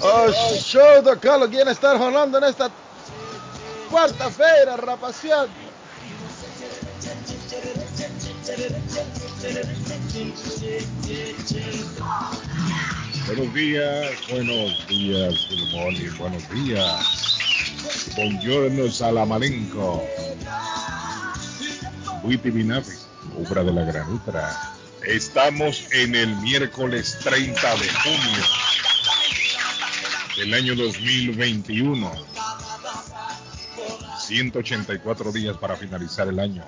o show do Guilherme está rolando nesta quarta-feira, rapaziada. Buenos días, buenos días, buenos días. Buongiorno salamalenco. Buiti Binavi, obra de la granutra. Estamos en el miércoles 30 de junio del año 2021. 184 días para finalizar el año.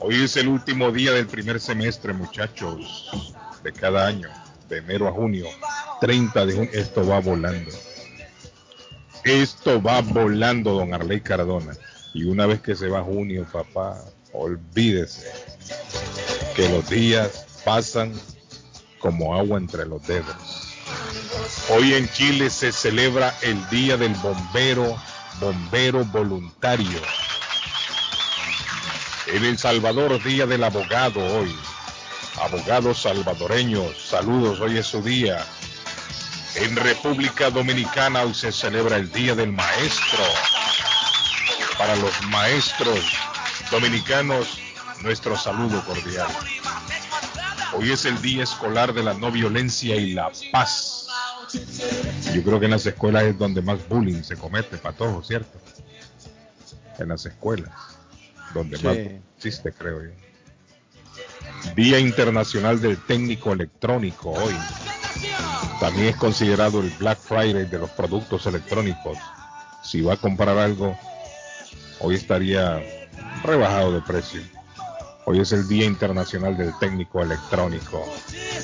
Hoy es el último día del primer semestre, muchachos, de cada año, de enero a junio. 30 de junio, esto va volando. Esto va volando, don Arley Cardona. Y una vez que se va junio, papá, olvídese que los días pasan como agua entre los dedos. Hoy en Chile se celebra el Día del Bombero, Bombero Voluntario. En El Salvador, Día del Abogado hoy. Abogados salvadoreños, saludos, hoy es su día. En República Dominicana hoy se celebra el Día del Maestro. Para los maestros dominicanos, nuestro saludo cordial. Hoy es el Día Escolar de la No Violencia y la Paz. Yo creo que en las escuelas es donde más bullying se comete, patojo, ¿cierto? En las escuelas, donde Sí. más existe, creo yo. Día Internacional del Técnico Electrónico hoy. También es considerado el Black Friday de los productos electrónicos. Si va a comprar algo, hoy estaría rebajado de precio. Hoy es el Día Internacional del Técnico Electrónico.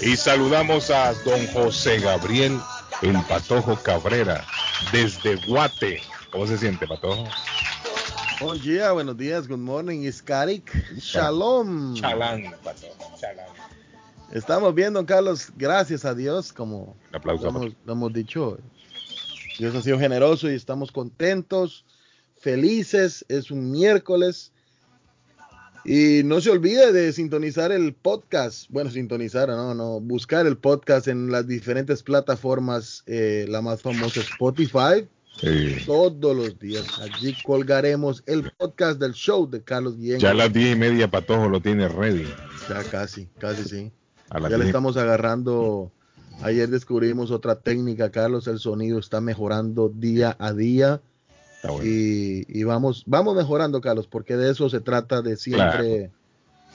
Y saludamos a don José Gabriel, el Patojo Cabrera, desde Guate. ¿Cómo se siente, Patojo? Buen día, buenos días, good morning, Iskarik, Shalom. Chalán, Patojo, chalán. Estamos bien, don Carlos, gracias a Dios, como aplauso. lo hemos, lo hemos dicho. Dios ha sido generoso y estamos contentos, felices. Es un miércoles. Y no se olvide de sintonizar el podcast. Bueno, sintonizar, no, no, buscar el podcast en las diferentes plataformas. eh, la más famosa Spotify. Sí. Todos los días. Allí colgaremos el podcast del show de Carlos Guillén. Ya a las diez y media Patojo lo tiene ready. Ya casi, casi sí. Ya le estamos agarrando. Ayer descubrimos otra técnica, Carlos. El sonido está mejorando día a día. Está bueno. Y, y vamos, vamos mejorando, Carlos, porque de eso se trata de siempre,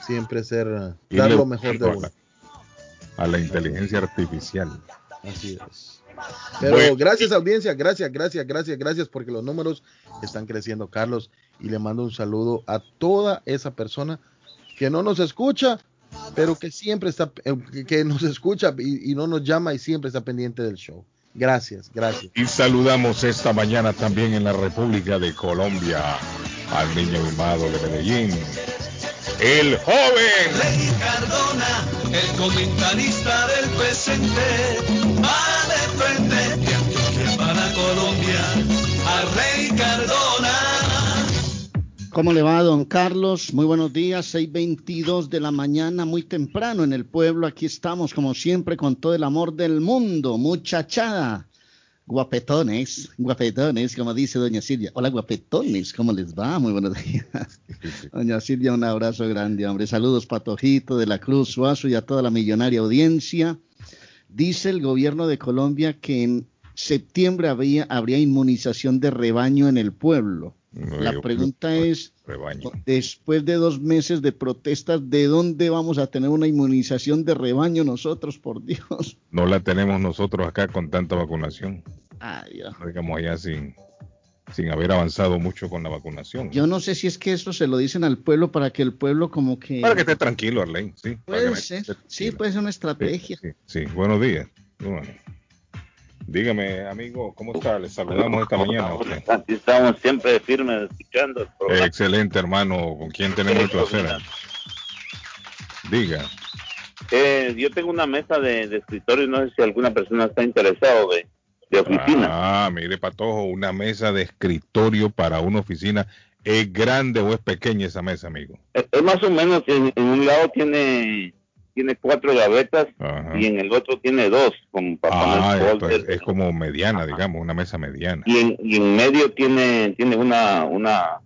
siempre ser, dar lo mejor de uno. a la- a la inteligencia artificial. Así es. Pero Bueno. gracias audiencia, gracias, gracias, gracias, gracias, porque los números están creciendo, Carlos. Y le mando un saludo a toda esa persona que no nos escucha, pero que siempre está, eh, que- que nos escucha y, y no nos llama y siempre está pendiente del show. Gracias, gracias. Y saludamos esta mañana también en la República de Colombia al niño mimado de Medellín, el joven. Rey Cardona, el comentarista del presente, va de frente de Antioquia para Colombia, a Rey Cardona. ¿Cómo le va, don Carlos? Muy buenos días, 6.22 de la mañana, muy temprano en el pueblo. Aquí estamos, como siempre, con todo el amor del mundo. Muchachada. Guapetones, guapetones, como dice doña Silvia. Hola, guapetones, ¿cómo les va? Muy buenos días. Doña Silvia, un abrazo grande, hombre. Saludos, Patojito de la Cruz Suazo y a toda la millonaria audiencia. Dice el gobierno de Colombia que en septiembre habría, habría inmunización de rebaño en el pueblo. La pregunta es, Rebaño. después de dos meses de protestas, ¿de dónde vamos a tener una inmunización de rebaño nosotros, por Dios? No la tenemos nosotros acá con tanta vacunación. Ay, Dios. No digamos allá sin, sin haber avanzado mucho con la vacunación. Yo no sé si es que eso se lo dicen al pueblo para que el pueblo como que... Para que esté tranquilo, Arlene. Sí, Puede ser, sí, puede ser una Sí, estrategia. sí, sí. buenos días. Bueno. Dígame, amigo, ¿cómo está? Le saludamos esta mañana. Aquí estamos siempre firmes escuchando el programa. Excelente, hermano. ¿Con quién tenemos el placer? Diga. Eh, yo tengo una mesa de, de escritorio, no sé si alguna persona está interesado de de oficina. Ah, mire, Patojo, una mesa de escritorio para una oficina. ¿Es grande o es pequeña esa mesa, amigo? Es, es más o menos, en, en un lado tiene tiene cuatro gavetas Ajá. y en el otro tiene dos, como para Ah, poner esto es, folders. es como mediana, Ajá. digamos, una mesa mediana. y, en, y en medio tiene tiene una una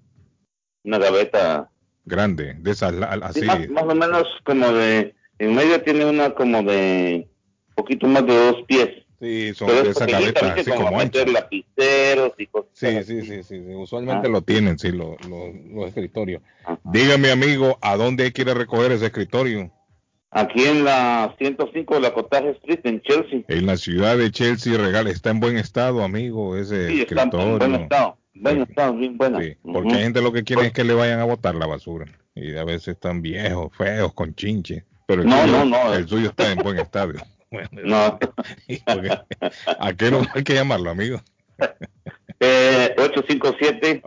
una gaveta Grande, de esas así. sí, más, más o menos como de en medio tiene una como de poquito más de dos pies Sí, son pero de es esas gavetas así como como meter anchas. lapiceros y cosas Sí, sí, sí, sí, sí, usualmente Ah. lo tienen, sí, los, los, los escritorios. Ajá. Dígame, amigo, ¿a dónde a recoger ese escritorio? Aquí en la 105 de la Cottage Street en Chelsea En la ciudad de Chelsea, regala, está en buen estado, amigo, ese sí está en buen estado buen Sí. estado bien buena Sí, porque hay gente lo que quiere es que le vayan a botar la basura. Y a veces están viejos, feos, con chinche. Pero el, No, suyo, no, no. el suyo está en buen estado. Bueno, no porque- ¿A qué no hay que llamarlo, amigo? eh, 857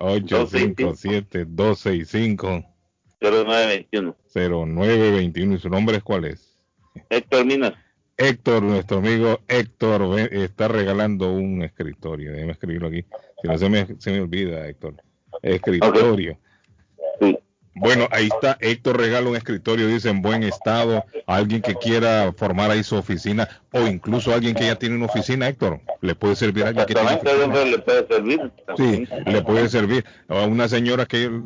857-265-0921. 0921 ¿Y su nombre es cuál es? Héctor Minas Héctor, nuestro amigo Héctor, está regalando un escritorio. Déjeme escribirlo aquí. Si no se me, se me olvida, Héctor. Escritorio. sí. Bueno, ahí está. Héctor regala un escritorio, dice, en buen estado. Alguien que quiera formar ahí su oficina o incluso alguien que ya tiene una oficina, Héctor. Le puede servir a alguien que tiene oficina. le puede servir. Sí, le puede servir. A una señora que yo,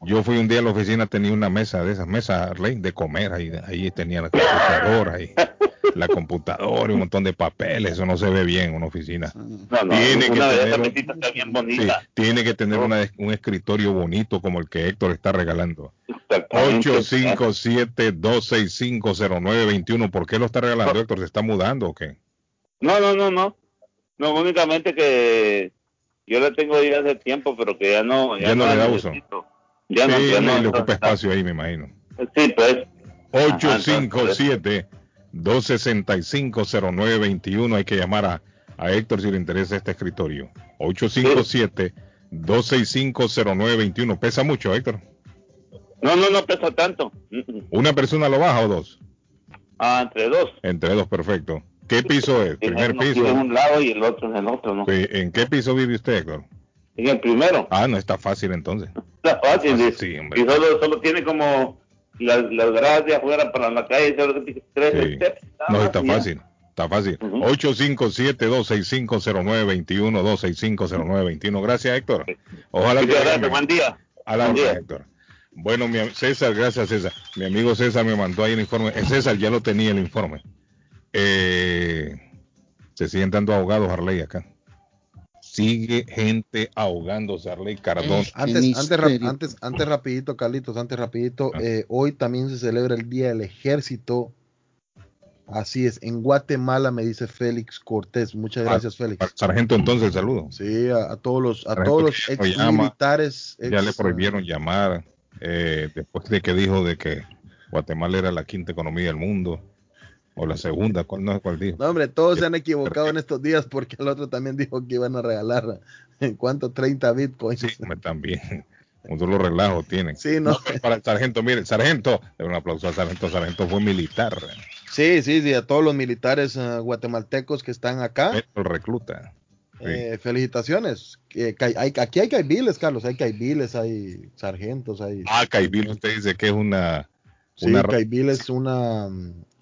yo fui un día a la oficina, tenía una mesa de esas mesas de comer, ahí, ahí tenía la computadora, y la computadora y un montón de papeles, eso no se ve bien en una oficina. No, no, Tiene que una tener un- Sí, tiene que una- un escritorio bonito como el que Héctor está regalando. Exactamente. 857-265-0921. ¿Por qué lo está regalando Héctor? ¿Se está mudando o qué? No, no, no, no. No, únicamente que yo le tengo ya hace tiempo, pero que ya no. Ya no la le da uso. Ya no, ya no. le ocupa espacio ahí, me imagino. Sí, pues. 857-265-0921. Hay que llamar a, a Héctor si le interesa este escritorio. 857-265-0921. ¿Pesa mucho, Héctor? No, no, no pesa tanto. ¿Una persona lo baja o dos? Ah, entre dos. Entre dos, perfecto. ¿Qué piso es? ¿Primer uno piso? en un lado y el otro en el otro, ¿no? Sí, ¿En qué piso vive usted, Héctor? En el primero. Ah, no está fácil entonces. Está fácil. Ah, sí, hombre. y solo, solo tiene como las, las gradas de afuera para la calle. solo tiene tres Sí. steps, nada No, más está ya. fácil. Está fácil. Ujú. 857-265-0921, 265-0921. Gracias, Héctor. Ojalá Muchas te gracias, llame. buen día. A la Buen día. Héctor. Bueno, mi, César, gracias, César. Mi amigo César me mandó ahí el informe. Eh, César ya lo tenía el informe. Eh, se siguen dando ahogados, Arley, acá. Sigue gente ahogándose, Arley Cardón. Qué Antes, antes, antes, antes rapidito, Carlitos, antes rapidito, Ah. eh, hoy también se celebra el Día del Ejército. Así es, en Guatemala me dice Félix Cortés. Muchas Ah, gracias, Félix. Sargento, entonces, saludo. Sí, a, a todos los, a Sargento todos los ex militares. Ya le prohibieron llamar eh, después de que dijo de que Guatemala era la quinta economía del mundo o la segunda, ¿cuál no es cuál dijo? No, hombre, todos se han equivocado en estos días porque el otro también dijo que iban a regalar, ¿en cuánto? 30 bitcoins. Sí, también. Un solo relajo tienen. Sí, no. para el sargento, mire, el sargento, un aplauso al sargento, el sargento fue militar, Sí, sí, sí, a todos los militares eh, guatemaltecos que están acá. el recluta. sí. Eh, felicitaciones. Que hay- aquí hay caibiles, Carlos. Hay caibiles, hay sargentos, hay. Ah, Caibil, usted dice que es una, sí, una ra- caibil es una.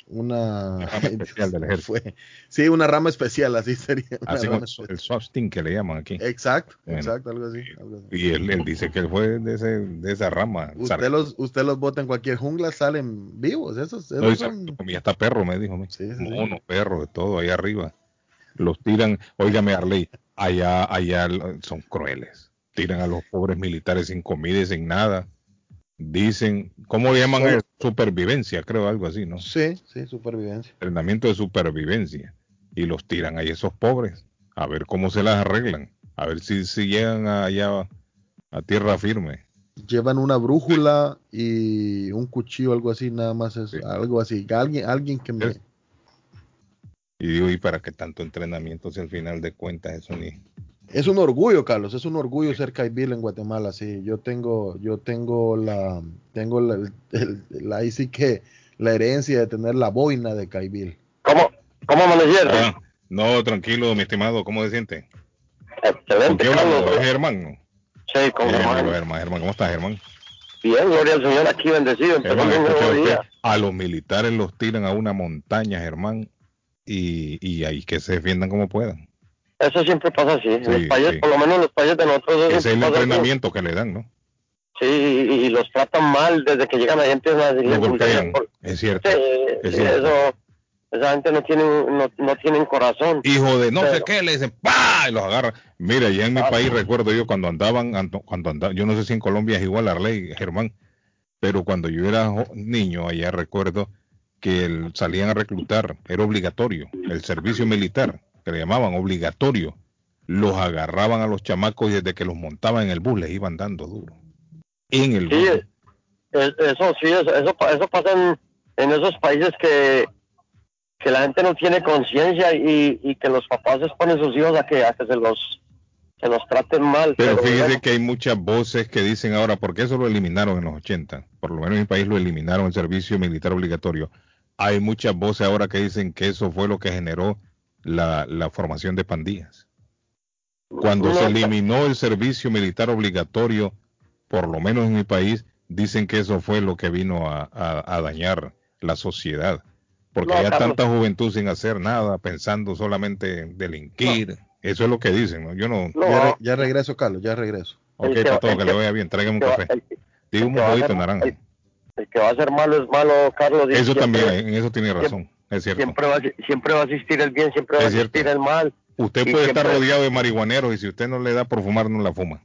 Una. Rama especial del ejército. Fue- sí, una rama especial, así sería. así como el que le llaman aquí. Exacto, Bueno. exacto, algo así. algo así. Y él, él dice que él fue de, ese, de esa rama. Usted los, usted los bota en cualquier jungla, salen vivos. Esos, esos No, y son- comía hasta perro, me dijo. Sí, sí, sí. Mono, perro, de todo ahí arriba. Los tiran, óigame Arley, allá, allá son crueles. Tiran a los pobres militares sin comida y sin nada. Dicen, ¿cómo le llaman? Solo- eso? Supervivencia, creo, algo así, ¿no? Sí, sí, supervivencia. Entrenamiento de supervivencia. Y los tiran ahí esos pobres. A ver cómo se las arreglan. A ver si, si llegan allá a tierra firme. Llevan una brújula y un cuchillo, algo así, nada más es Sí. algo así. Alguien, alguien que me. Y digo, ¿y para qué tanto entrenamiento si al final de cuentas eso ni... Es un orgullo, Carlos, es un orgullo ser caibil en Guatemala, sí. Yo tengo, yo tengo la, tengo la, el- el- la- ahí sí que la herencia de tener la boina de caibil. ¿Cómo, cómo amanecieron? Ah, No, tranquilo, mi estimado, ¿cómo se siente? ¿Con Excelente? Carlos. ¿Es Germán? no? Sí, con Bien, Germán. Germán. Germán, ¿cómo estás, Germán? Bien, gloria al Señor, aquí bendecido, Germán, usted, a los militares los tiran a una montaña, Germán, y, y ahí que se defiendan como puedan. Eso siempre pasa así. Sí, los sí. por lo menos en los países de nosotros, Ese es el así. entrenamiento que le dan, ¿no? Sí, y, y los tratan mal desde que llegan a gente. a decirles golpean, por- es cierto. Sí, Es cierto. eso, esa gente no tiene, no, no tienen corazón. Hijo de no sé qué, le dicen ¡pah! y los agarran. Mira, ya en mi Ah, país recuerdo yo cuando andaban, ando- cuando andaban, yo no sé si en Colombia es igual la ley, Germán, pero cuando yo era niño allá recuerdo que el- salían a reclutar, era obligatorio, el servicio militar, que le llamaban obligatorio, los agarraban a los chamacos y desde que los montaban en el bus les iban dando duro. En el Sí, bus. es- eso sí, eso, eso, eso pasa en, en esos países que, que la gente no tiene conciencia y, y que los papás exponen sus hijos a que, a que se los se los traten mal. Pero fíjese bueno, que hay muchas voces que dicen ahora, porque eso lo eliminaron en los 80, por lo menos en mi país lo eliminaron el servicio militar obligatorio. Hay muchas voces ahora que dicen que eso fue lo que generó la, la formación de pandillas. Cuando no, se eliminó el servicio militar obligatorio, por lo menos en mi país, dicen que eso fue lo que vino a, a- a dañar la sociedad. Porque No, hay Carlos. tanta juventud sin hacer nada, pensando solamente en delinquir. Eso es lo que dicen, ¿no? Yo no... no, Ya, re- ya regreso, Carlos, ya regreso. Ok, que- Pato, el que que- le vaya bien, tráigame un café. Digo un ser- naranja. el- el que va a ser malo es malo, Carlos. Eso también, en eso tiene razón, es cierto. Siempre va, a- siempre va a existir el bien, siempre va a Es existir el mal. Usted puede estar siempre- rodeado de marihuaneros y si usted no le da por fumar, no la fuma.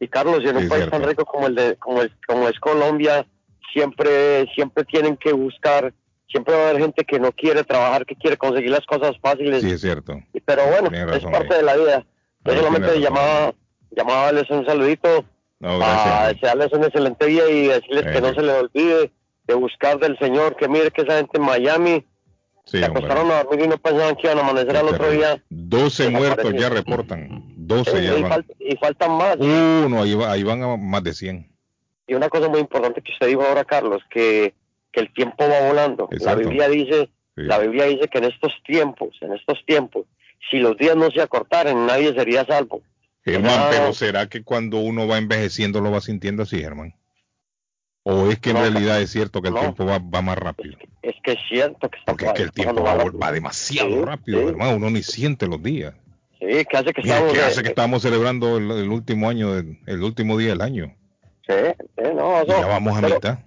Y Carlos, en un Sí, país cierto. tan rico como el de como es, como es Colombia, siempre siempre tienen que buscar, siempre va a haber gente que no quiere trabajar, que quiere conseguir las cosas fáciles. Sí, es cierto. Pero bueno, Tiene es razón parte ahí. de la vida. Ahí Yo solamente razón. llamaba, llamaba a darles un saludito, No, a desearles un excelente día y decirles que no se les olvide de buscar del Señor, que mire que esa gente en Miami Sí, se hombre. acostaron a dormir y no pensaban que iban a amanecer al otro día. 12 muertos ya reportan. 12 y, ya van. fal- y faltan más. Uno, ahí, va- ahí van a más de 100. Y una cosa muy importante que usted dijo ahora, Carlos, que, que el tiempo va volando. La. Biblia dice, Sí. la Biblia dice que en estos tiempos, en estos tiempos, si los días no se acortaran, nadie sería salvo. Germán, pero ¿será que cuando uno va envejeciendo lo va sintiendo así, Germán? ¿O es que en No, realidad es cierto que el no. tiempo va, va más rápido? Es que es cierto que está Porque es que el tiempo va, va demasiado Sí, rápido, sí. hermano. Uno ni siente los días. Sí, que hace que Mira, estamos... ¿qué hace que estamos celebrando el, el último año, del- el último día del año? Sí, sí, no, eso- ya vamos a mitad.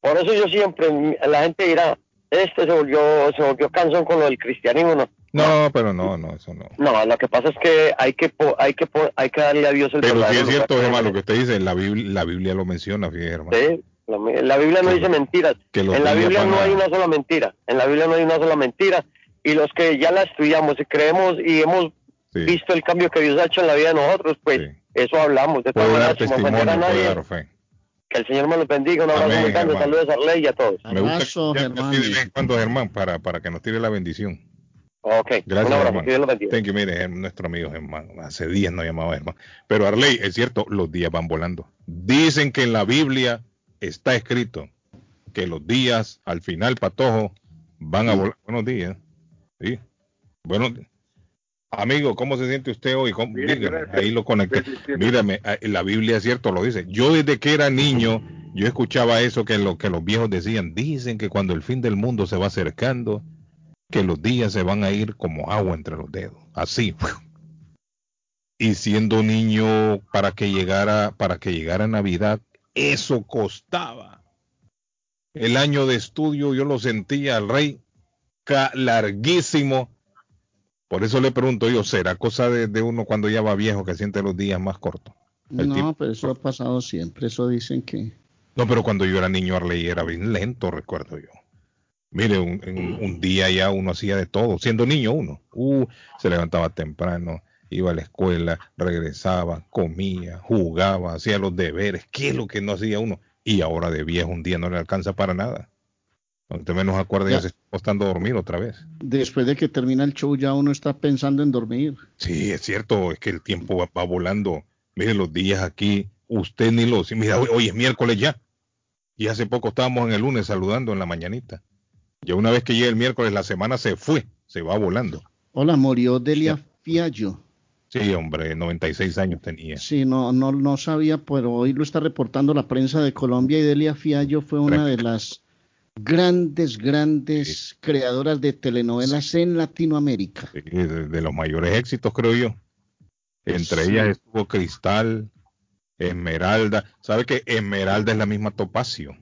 Por eso yo siempre, la gente dirá, este se volvió, se volvió cansón con lo del cristianismo, ¿no? No, pero no, no, eso no. No, lo que pasa es que hay que po- hay que po- hay que darle a Dios el Pero sí es cierto. Germán, lo que usted dice, la Biblia, la Biblia lo menciona, fíjese, Germán. Sí, la, la Biblia no Que- dice mentiras. que En la Biblia no a- hay una sola mentira. En la Biblia no hay una sola mentira. Y los que ya la estudiamos y creemos y hemos Sí, visto el cambio que Dios ha hecho en la vida de nosotros, pues sí. eso hablamos. De todas Puede dar a testimonio, puede nadie, dar fe. que el Señor me los bendiga. Un abrazo muy grande. hermano. Saludos a Arley y a todos. Me gusta Abrazo, que Germán. cuando, Germán, para, para que nos tire la bendición. Ok, Gracias, un abrazo. Dios. Thank you, mire, nuestro amigo Germán. Hace días no llamaba Germán. Pero Arley, es cierto, los días van volando. Dicen que en la Biblia está escrito que los días, al final, patojo, van a volar. Buenos días. Sí. Bueno, amigo, ¿cómo se siente usted hoy? Dígame, ahí lo conecté. Mírame, ah, la Biblia es cierto, lo dice. Yo desde que era niño, yo escuchaba eso que, lo, que los viejos decían. Dicen que cuando el fin del mundo se va acercando, que los días se van a ir como agua entre los dedos. Así. Y siendo niño, para que llegara, para que llegara Navidad, eso costaba. El año de estudio yo lo sentía al rey larguísimo. Por eso le pregunto yo, ¿será cosa de, de uno cuando ya va viejo que siente los días más cortos? El No, tipo- pero eso ha pasado siempre. Eso dicen que. No, pero cuando yo era niño Arley era bien lento, recuerdo yo. Mire, un, en un día ya uno hacía de todo, siendo niño uno. Uh, se levantaba temprano, iba a la escuela, regresaba, comía, jugaba, hacía los deberes. ¿Qué es lo que no hacía uno? Y ahora de viejo un día no le alcanza para nada. Usted menos acuerda ya Ya. se está acostando a dormir otra vez. Después de que termina el show, ya uno está pensando en dormir. Sí, es cierto, es que el tiempo va, va volando. Mire los días aquí, usted ni los... Mira, hoy, hoy es miércoles ya. Y hace poco estábamos en el lunes saludando en la mañanita. Ya una vez que llega el miércoles, la semana se fue, se va volando. Hola, murió Delia Fiallo. Sí, hombre, 96 años tenía. Sí, no, no, no sabía, pero hoy lo está reportando la prensa de Colombia y Delia Fiallo fue una de las grandes, grandes creadoras de telenovelas en Latinoamérica. Sí, de, de los mayores éxitos, creo yo. Entre Sí. ellas estuvo Cristal, Esmeralda. ¿Sabe que Esmeralda es la misma Topacio?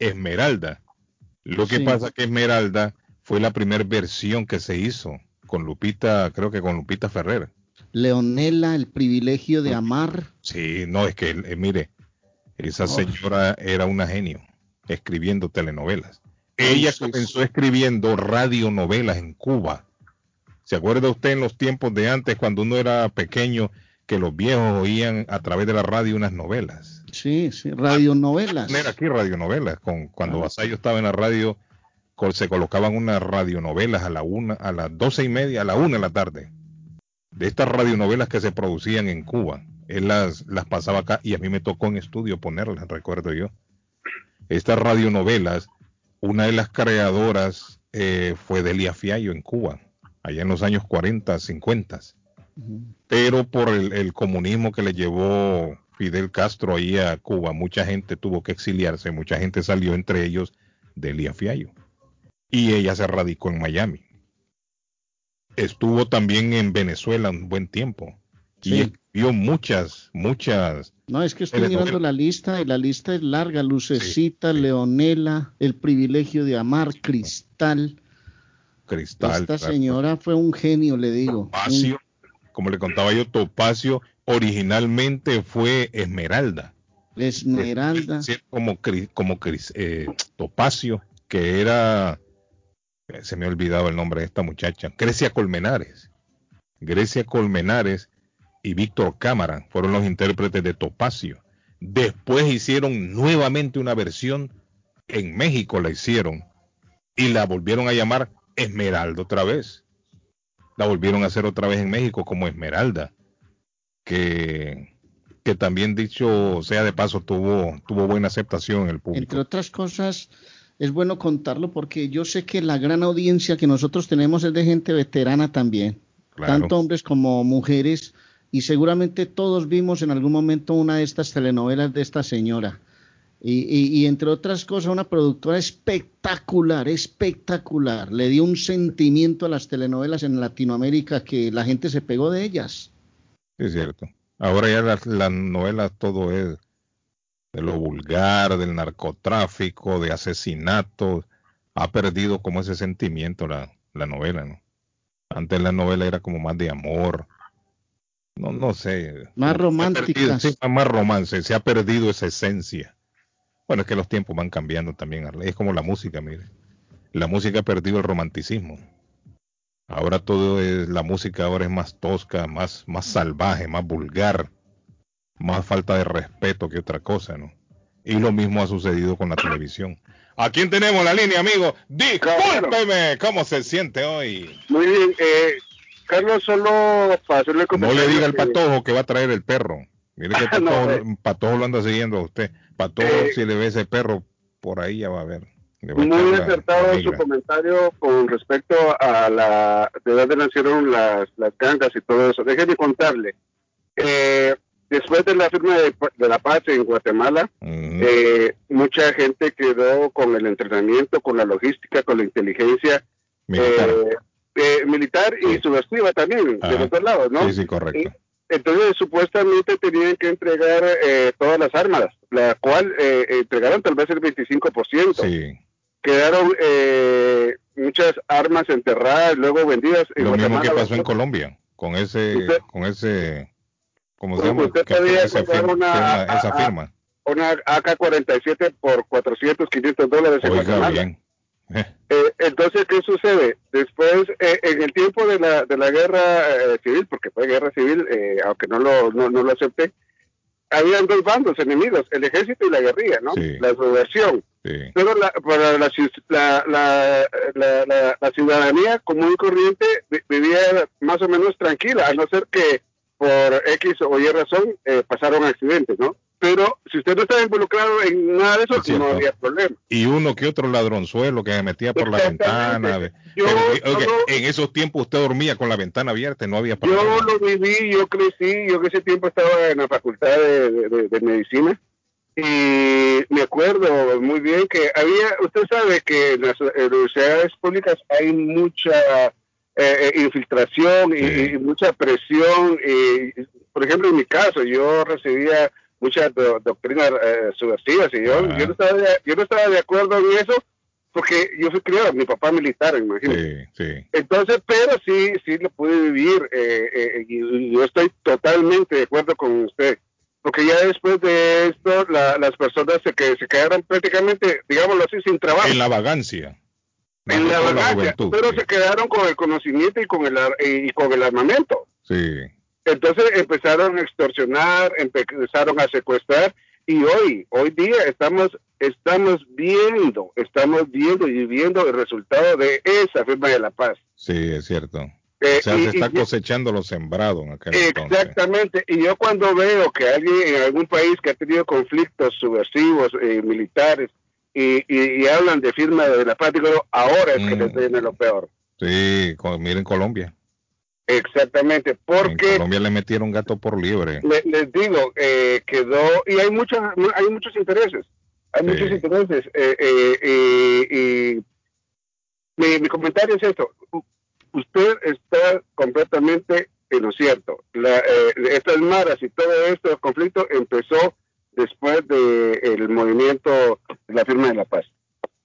Esmeralda. Lo que Sí. pasa que Esmeralda fue la primera versión que se hizo con Lupita, creo que con Lupita Ferrer. Leonela, el privilegio de amar. Sí, no, es que, eh, mire, esa Oh. señora era una genio escribiendo telenovelas. Ay, Ella sí, comenzó sí. escribiendo radionovelas en Cuba. ¿Se acuerda usted en los tiempos de antes, cuando uno era pequeño, que los viejos oían a través de la radio unas novelas? Sí, sí, radionovelas. Era aquí radionovelas. Con, cuando Ah. Vasallo estaba en la radio, se colocaban unas radionovelas a la una, a las doce y media, a la una de la tarde. De estas radionovelas que se producían en Cuba. Él las, las pasaba acá y a mí me tocó en estudio ponerlas, recuerdo yo. Estas radionovelas, una de las creadoras eh, fue Delia Fiallo en Cuba, allá en los años 40, 50 Ujú. pero por el, el comunismo que le llevó Fidel Castro ahí a Cuba, mucha gente tuvo que exiliarse, mucha gente salió, entre ellos Delia Fiallo. Y ella se radicó en Miami. Estuvo también en Venezuela un buen tiempo. Y Sí. escribió muchas, muchas. No, es que estoy mirando la lista y la lista es larga. Lucecita, Sí, sí. Leonela, el privilegio de amar, Cristal. Cristal. Esta claro. señora fue un genio, le digo. Topacio, como le contaba yo, Topacio originalmente fue Esmeralda. Esmeralda. Sí, como, eh, Topacio, que era, eh, se me ha olvidado el nombre de esta muchacha, Grecia Colmenares. Grecia Colmenares y Víctor Cámara fueron los intérpretes de Topacio. Después hicieron nuevamente una versión, en México la hicieron, y la volvieron a llamar Esmeralda otra vez. La volvieron a hacer otra vez en México como Esmeralda, que, que también dicho sea de paso tuvo, tuvo buena aceptación en el público. Entre otras cosas, es bueno contarlo porque yo sé que la gran audiencia que nosotros tenemos es de gente veterana también, Claro. tanto hombres como mujeres, y seguramente todos vimos en algún momento una de estas telenovelas de esta señora. Y, y- y entre otras cosas, una productora espectacular, espectacular. Le dio un sentimiento a las telenovelas en Latinoamérica que la gente se pegó de ellas. Sí, es cierto. Ahora ya las, las novelas todo es de lo vulgar, del narcotráfico, de asesinatos. Ha perdido como ese sentimiento la, la novela, ¿no? Antes la novela era como más de amor. No, no sé. Más perdido- sí, más romance. Se ha perdido esa esencia. Bueno, es que los tiempos van cambiando también. Es como la música, mire. La música ha perdido el romanticismo. Ahora todo es, la música ahora es más tosca, más, más salvaje, más vulgar, más falta de respeto que otra cosa, ¿no? Y lo mismo ha sucedido con la televisión. ¿A quién tenemos la línea, amigo? Discúlpeme, ¿cómo se siente hoy? Muy bien, eh, Carlos, solo para hacerle No le diga al patojo que va a traer el perro. Mire que el No, patojo, eh. patojo lo anda siguiendo a usted. Patojo, Eh. si le ve ese perro, por ahí ya va a ver. Muy acertado su comentario con respecto a la de dónde nacieron las, las gangas y todo eso. Déjeme contarle. Eh, después de la firma de, de la paz en Guatemala, eh, mucha gente quedó con el entrenamiento, con la logística, con la inteligencia Militar. eh, eh, militar y Sí. subversiva también, Ajá. de los dos lados, ¿no? Sí, sí, correcto. Entonces, supuestamente tenían que entregar eh, todas las armas, la cual eh, entregaron tal vez el 25%. Sí. Quedaron eh, muchas armas enterradas, luego vendidas. en Lo mismo que pasó en Colombia, con ese, Usted- con ese, ¿cómo se Usted llama? Que- podía firma- una- esa a- firma. Una AK-47 por 400, 500 dólares en Oiga Guatemala. bien. Eh, entonces, ¿qué sucede? Después, eh, en el tiempo de la, de la guerra eh, civil, porque fue guerra civil, eh, aunque no lo, no, no lo acepté, habían dos bandos enemigos, el ejército y la guerrilla, ¿no? Sí. La subversión. Sí. Pero la, para la, la, la, la, la- la ciudadanía común y corriente vi- vivía más o menos tranquila, a no ser que por X o Y razón eh, pasaron accidentes, ¿no? Pero si usted no estaba involucrado en nada de eso, Es no había problema. Y uno que otro ladronzuelo que se metía por la ventana. de- Yo- Pero, yo- en esos tiempos usted dormía con la ventana abierta no había Yo problema. lo viví, yo crecí, yo en ese tiempo estaba en la facultad de, de- de medicina y me acuerdo muy bien que había, usted sabe que en las universidades públicas hay mucha eh, eh, infiltración y, y mucha presión. Y, por ejemplo, en mi caso, yo recibía muchas do- doctrinas eh, subversivas y yo, Ah. yo, no estaba de, yo no estaba de acuerdo en eso porque yo fui criado, mi papá militar, imagínate. Sí, sí. Entonces, pero sí, sí lo pude vivir eh, eh, y, yo estoy totalmente de acuerdo con usted. Porque ya después de esto, la- las personas se, que, se quedaron prácticamente, digámoslo así, sin trabajo. En la vagancia. En la vagancia, juventud, pero sí. se quedaron con el conocimiento y con el, y con el armamento. Sí. Entonces empezaron a extorsionar, empezaron a secuestrar y hoy, hoy día estamos, estamos viendo, estamos viendo y viendo el resultado de esa firma de la paz. Sí, es cierto. Eh, O sea, y- se está y- cosechando lo sembrado en aquel entonces. Exactamente, y yo cuando veo que alguien en algún país que ha tenido conflictos subversivos eh, militares y, hablan de firma de la paz, digo, ahora es que Mm. les viene lo peor. Sí, miren Colombia. Exactamente, En porque Colombia le metieron gato por liebre. le- les digo, eh, quedó, y hay, muchos hay muchos intereses, hay Sí. muchos intereses, eh, eh, y, y mi, mi comentario es esto, usted está completamente en lo cierto, La, eh, estas maras y todo esto, el conflicto empezó después del el movimiento de la firma de la paz.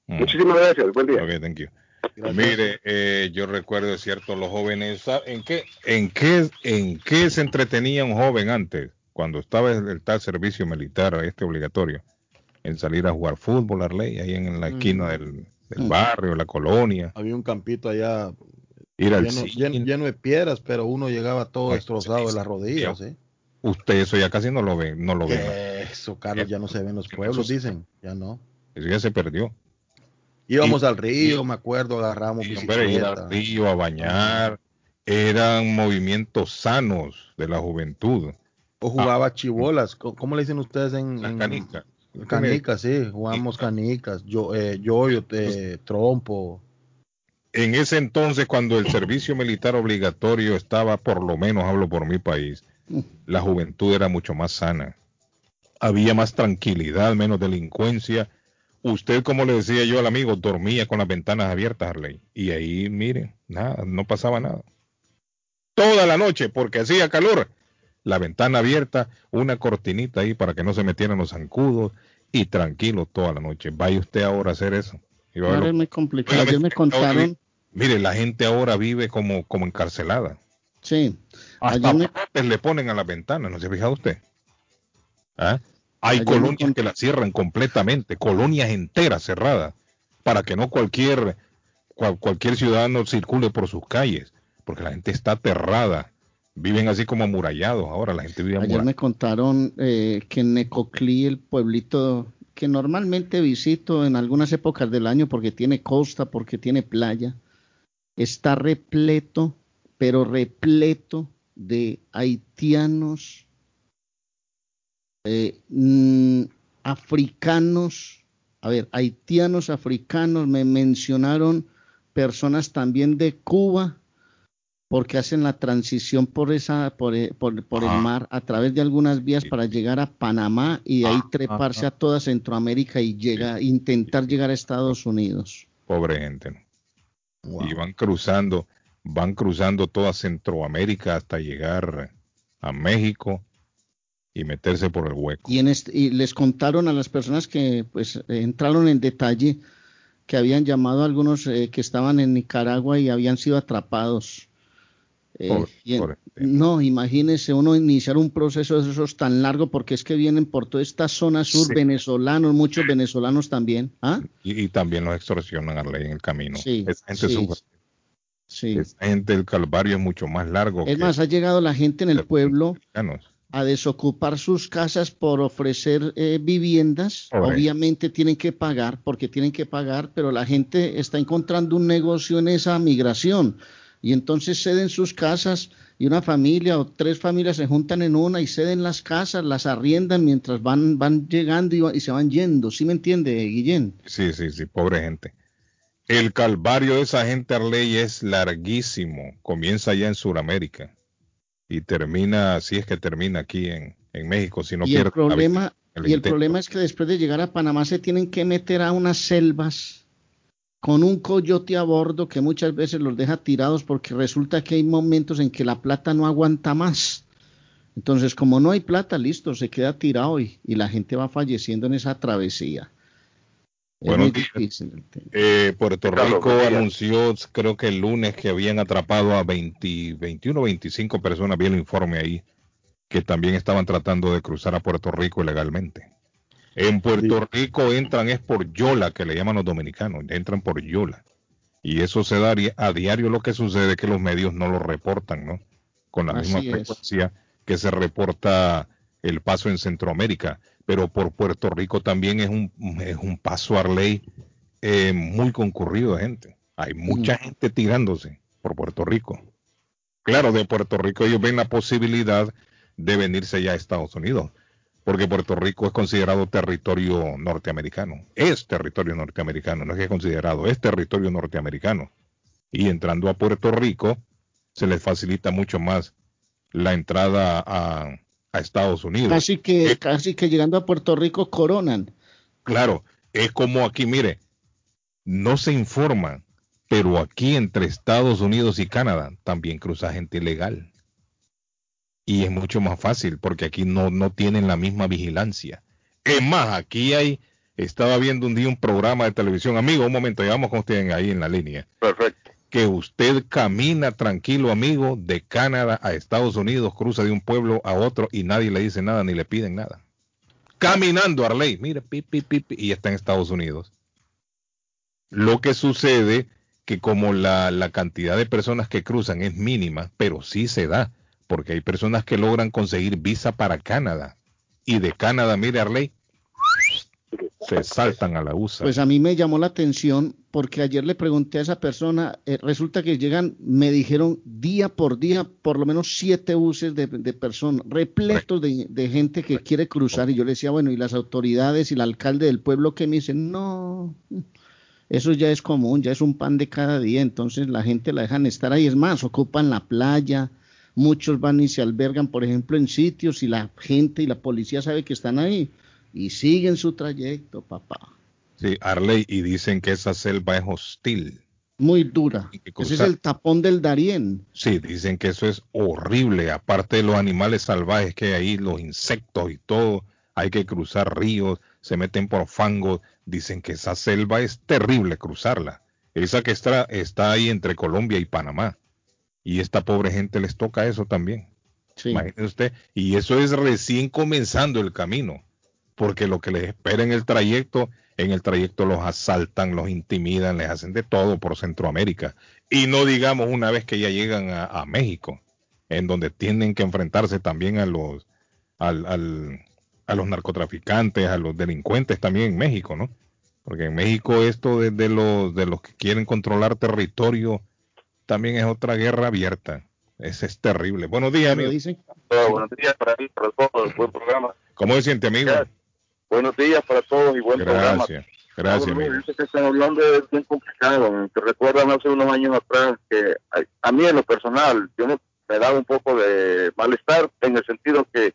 Mm. Muchísimas gracias, buen día. Ok, thank you. Gracias. Mire, eh, yo recuerdo, es cierto, los jóvenes, ¿sabe ¿en qué, en qué, en qué se entretenía un joven antes, cuando estaba el, el tal servicio militar, este obligatorio, en salir a jugar fútbol, Arley, ahí en la esquina Mm. del, del Mm. barrio, la colonia, Había un campito allá ir al lleno, lleno- lleno de piedras, pero uno llegaba todo destrozado de las rodillas. ¿sí? Usted eso ya casi no lo ve, no lo ve. Eso, Carlos, ya no se ven los Eso pueblos, dicen. Ya no. Eso ya se perdió. Íbamos Y- al río, me acuerdo, agarramos Y, bicicleta. al río a bañar, eran movimientos sanos de la juventud. O jugaba chibolas. Co- ¿Cómo le dicen ustedes en, en- canicas. Canicas, sí, jugamos canicas, yo, eh, yoyo, eh, trompo. en ese entonces, cuando el servicio militar obligatorio estaba, por lo menos hablo por mi país, la juventud era mucho más sana. Había más tranquilidad, menos delincuencia. Usted, como le decía yo al amigo, dormía con las ventanas abiertas, Harley. Y ahí, miren, nada, no pasaba nada. Toda la noche, porque hacía calor. La ventana abierta, una cortinita ahí para que no se metieran los zancudos y tranquilo toda la noche. Vaya usted ahora a hacer eso. Y Ahora es muy complicado. Me contaron, Mire, la gente ahora vive como, como encarcelada. sí, Hasta me, le ponen a las ventanas, ¿no se ha fijado usted? ¿Ah? Hay Ayer colonias que las cierran completamente, colonias enteras cerradas, para que no cualquier, cual- cualquier ciudadano circule por sus calles, porque la gente está aterrada. Viven así como amurallados ahora, la gente vive ayer amurallada. me contaron eh, que en Necoclí, el pueblito que normalmente visito en algunas épocas del año porque tiene costa, porque tiene playa, está repleto, pero repleto de haitianos, eh, mm, africanos, a ver, haitianos, africanos, me mencionaron personas también de Cuba, porque hacen la transición por esa, por, eh, por, el mar a través de algunas vías para llegar a Panamá y de ahí Ah, treparse ah, a toda Centroamérica y llega, intentar llegar a Estados Unidos. Pobre gente. ¿no? Wow. Y van cruzando, van cruzando toda Centroamérica hasta llegar a México y meterse por el hueco. Y, en este- y les contaron a las personas que pues entraron en detalle que habían llamado a algunos eh, que estaban en Nicaragua y habían sido atrapados. Eh, y en- no, imagínese uno iniciar un proceso de esos tan largo porque es que vienen por toda esta zona sur Sí. venezolanos, muchos venezolanos también. ¿Ah? Y, y también los extorsionan a ley en el camino. Sí, Esa gente sí, sufre. Sí. Esa gente del Calvario es mucho más largo Es que más, ha llegado la gente en el pueblo mexicanos. A desocupar sus casas por ofrecer eh, viviendas. Obviamente tienen que pagar porque tienen que pagar, pero la gente está encontrando un negocio en esa migración y entonces ceden sus casas y una familia o tres familias se juntan en una y ceden las casas, las arriendan mientras van, van llegando y, y se van yendo. ¿Sí me entiende, Guillén? Sí, sí, sí, pobre gente. El calvario de esa gente, Arley, es larguísimo. Comienza allá en Sudamérica y termina, si es que termina aquí en, en México, si no y el problema y el problema es que después de llegar a Panamá se tienen que meter a unas selvas con un coyote a bordo que muchas veces los deja tirados porque resulta que hay momentos en que la plata no aguanta más. Entonces, como no hay plata, listo, se queda tirado y, y la gente va falleciendo en esa travesía. Bueno, eh, Puerto Rico anunció, creo que el lunes, que habían atrapado a 20, 21 o 25 personas, vi el informe ahí, que también estaban tratando de cruzar a Puerto Rico ilegalmente. En Puerto Rico entran es por Yola, que le llaman los dominicanos, entran por Yola. Y eso se da a diario lo que sucede que los medios no lo reportan, ¿no? Con la misma frecuencia que se reporta el paso en Centroamérica. Pero por Puerto Rico también es un, es un paso a ley eh, muy concurrido de gente. Hay mucha gente tirándose por Puerto Rico. Claro, de Puerto Rico ellos ven la posibilidad de venirse ya a Estados Unidos porque Puerto Rico es considerado territorio norteamericano. Es territorio norteamericano, no es que es considerado, es territorio norteamericano. Y entrando a Puerto Rico, se les facilita mucho más la entrada a, Estados Unidos. Casi que, casi que llegando a Puerto Rico coronan. Claro, es como aquí, mire, no se informa, pero aquí entre Estados Unidos y Canadá también cruza gente ilegal y es mucho más fácil porque aquí no, no tienen la misma vigilancia. Es más, aquí hay, estaba viendo un día un programa de televisión, amigo, un momento, llevamos con usted ahí en la línea. Perfecto. Que usted camina tranquilo, amigo, de Canadá a Estados Unidos, cruza de un pueblo a otro y nadie le dice nada ni le piden nada. Caminando, Arley, mire, pi, pi, pi, y está en Estados Unidos. Lo que sucede que como la, la cantidad de personas que cruzan es mínima, pero sí se da porque hay personas que logran conseguir visa para Canadá y de Canadá, mire Arley, se saltan a la USA. Pues a mí me llamó la atención porque ayer le pregunté a esa persona, eh, resulta que llegan, me dijeron día por día, por lo menos siete buses de, personas, repletos de, gente que quiere cruzar. Y yo le decía, bueno, y las autoridades y el alcalde del pueblo que me dicen, no, eso ya es común, ya es un pan de cada día, entonces la gente la dejan estar ahí. Es más, ocupan la playa, Muchos van y se albergan, por ejemplo, en sitios y la gente y la policía sabe que están ahí y siguen su trayecto, papá. Sí, Arley, y dicen que esa selva es hostil. Muy dura. Ese es el tapón del Darién. Sí, dicen que eso es horrible. Aparte de los animales salvajes que hay ahí, los insectos y todo, hay que cruzar ríos, se meten por fangos. Dicen que esa selva es terrible cruzarla. Esa que está, está ahí entre Colombia y Panamá. Y esta pobre gente les toca eso también. Sí. Imagínese usted. Y eso es recién comenzando el camino. Porque lo que les espera en el trayecto, en el trayecto los asaltan, los intimidan, les hacen de todo por Centroamérica. Y no digamos una vez que ya llegan a, México, en donde tienen que enfrentarse también a los, al, al, a los narcotraficantes, a los delincuentes también en México, ¿no? Porque en México esto de, los, de los que quieren controlar territorio también es otra guerra abierta. Ese es terrible. Buenos días, amigo. buenos días para ti, para todos. Buen programa. ¿Cómo se siente, amigo? Buenos días para todos y buen programa. Gracias. Dice que están hablando de bien complicado. Te recuerdan hace unos años atrás que a, mí en lo personal, yo me daba un poco de malestar en el sentido que,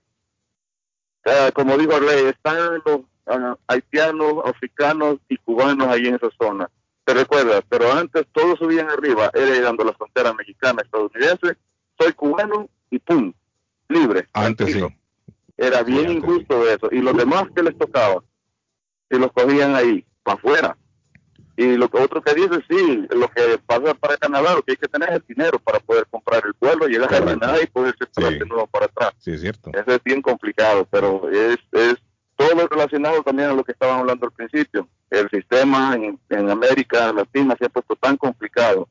como digo, están los ah, haitianos, africanos y cubanos ahí en esa zona te recuerdas, pero antes todos subían arriba, era llegando a la frontera mexicana, estadounidense, soy cubano y pum, libre. Antes sí. Era bien injusto eso. Y los demás que les tocaba, si los cogían ahí, para afuera. Y lo que otro que dice, sí, lo que pasa para Canadá, lo que hay que tener es el dinero para poder comprar el vuelo, llegar a Canadá y poder ser de nuevo para atrás. Sí, es cierto. Eso es bien complicado, pero es, es todo relacionado también a lo que estaban hablando al principio. El sistema en, en América Latina se ha puesto tan complicado.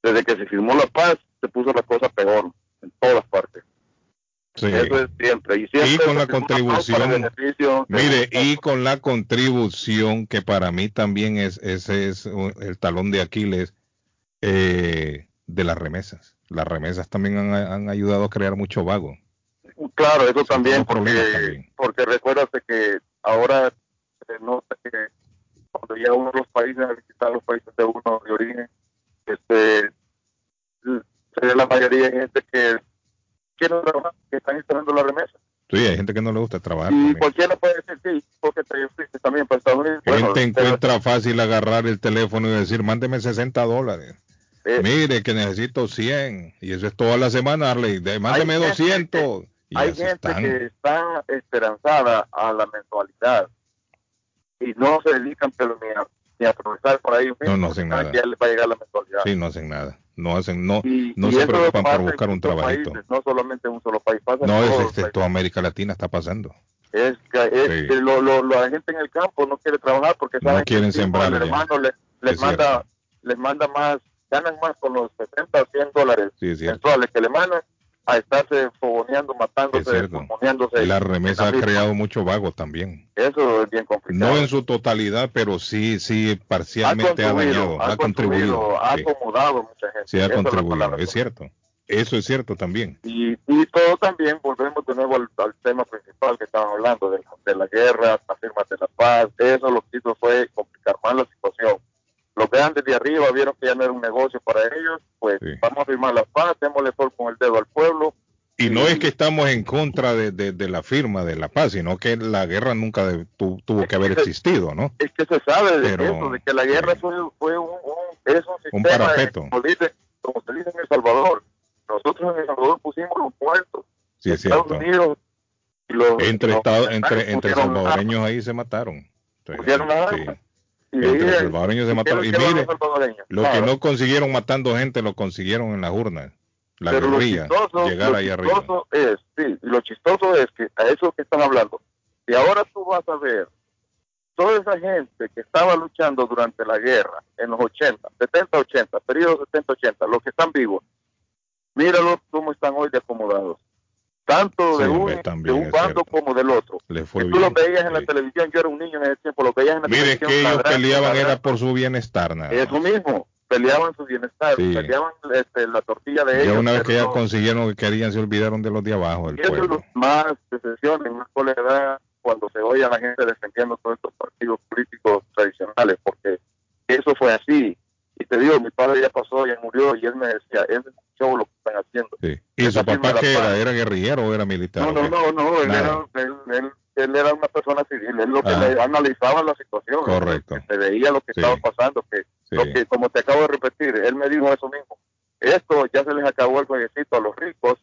Desde que se firmó la paz, se puso la cosa peor en todas partes. Sí. Eso es siempre. Y, con la contribución, mire, y con la contribución que para mí también es ese es el talón de Aquiles eh, de las remesas. Las remesas también han, han ayudado a crear mucho vago. Claro, eso también, porque, también. porque recuérdate que ahora se nota que cuando llega uno de los países a visitar los países de uno de origen, este, la mayoría de gente que quiere trabajar, que están esperando la remesa. Sí, hay gente que no le gusta trabajar. Y también. cualquiera puede decir, sí, porque te también para Estados Unidos. Bueno, Gente pero, encuentra fácil agarrar el teléfono y decir, mándeme 60 dólares. eh, Mire, que necesito 100. Y eso es toda la semana, Arley. De- Mándeme gente 200. Y hay gente están. que está esperanzada a la mensualidad y no se dedican pero ni a, ni a aprovechar por ahí mismo, No, no hacen nada. ya les va a llegar la mensualidad. Sí, no hacen nada. No hacen, no, Y, no y se preocupan por buscar un trabajito. países, no solamente en un solo país, pasa No, es, los es- países. toda América Latina está pasando. Es que, es Sí. que lo, lo- la gente en el campo no quiere trabajar porque No saben quieren que sembrar el hermano le- les Es manda cierto. les manda más ganan más con los 70 o 100 dólares Sí, mensuales que le mandan a estarse fogoneando, Es matándose, cierto. pulmoneándose. La remesa ha la creado mucho vago también. Eso es bien complicado. No en su totalidad, pero sí, sí, ha parcialmente ha, contribuido, dañado, ha ha contribuido. ha sí. acomodado mucha gente. Sí, ha es contribuido, palabra. es cierto. Eso es cierto también. Y, y todo también, volvemos de nuevo al, al tema principal que estaban hablando, de, de la guerra, las firmas de la paz, eso lo que hizo fue complicar más la situación. Los grandes de arriba vieron que ya no era un negocio para ellos, pues Sí. vamos a firmar la paz, démosle sol con el dedo al pueblo. Y no es que estamos en contra de, de- de la firma de la paz, sino que la guerra nunca de- tu- tuvo que haber existido, ¿no? Es que se sabe de Pero, eso, de que la guerra sí. fue, fue un, un- es un parapeto. como, dice, como se dice en El Salvador. Nosotros en El Salvador pusimos los muertos. Sí, es Estados cierto. Unidos y los, Entre, los mexicanos entre, entre salvadoreños ahí se mataron. Sí, Pusieron sí. Entre dicen, salvadoreños se ¿qué mataron. Y mire, los lo que no consiguieron matando gente, lo consiguieron en las urnas. La Pero lo guerrilla, chistoso- llegar lo ahí arriba. chistoso es, sí, y lo chistoso es que a eso que están hablando, y ahora tú vas a ver toda esa gente que estaba luchando durante la guerra en los 80, 70, 80, periodo 70, 80, los que están vivos, míralo cómo están hoy de acomodados, tanto Sí, de un, también de un bando como del otro. Le fue tú lo bien. veías en la televisión, yo era un niño en ese tiempo, lo veías en la Mire televisión. que ellos peleaban era por su bienestar, nada más. Eso mismo, peleaban su bienestar, Sí. peleaban este, la tortilla de ellos. Ya una vez que ya no- consiguieron lo que querían, se olvidaron de los de abajo, del Y eso es pueblo. lo más y más soledad cuando se oye a la gente defendiendo todos estos partidos políticos tradicionales, porque eso fue así. Y te digo, mi padre ya pasó, ya murió, y él me decía, es un show lo que están haciendo. Sí. ¿Y Esa su papá la era? ¿Era guerrillero o era militar? No, no, no, no, él era, él, él- él era una persona civil, él lo que Ah. le analizaba la situación, Correcto. que se veía lo que Sí. estaba pasando, que Sí. lo que, como te acabo de repetir, él me dijo eso mismo. Esto ya se les acabó el jueguecito a los ricos,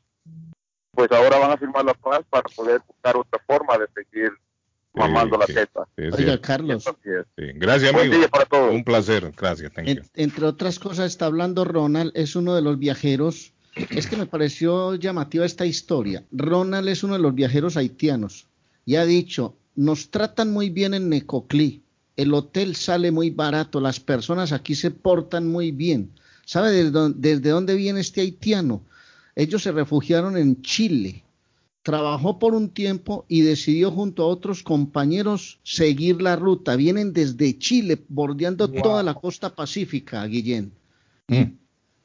pues ahora van a firmar la paz para poder buscar otra forma de seguir mamando la teta. Oiga. Carlos. Gracias, Buen día para todos. Un placer. Gracias. Thank you. en- entre otras cosas está hablando Ronald, es uno de los viajeros. Es que me pareció llamativa esta historia. Ronald es uno de los viajeros haitianos y ha dicho, nos tratan muy bien en Necoclí, el hotel sale muy barato, las personas aquí se portan muy bien. ¿Sabe desde dónde, desde dónde viene este haitiano? Ellos se refugiaron en Chile. Trabajó por un tiempo y decidió junto a otros compañeros seguir la ruta. Vienen desde Chile, bordeando toda la costa pacífica, Guillén. Mm.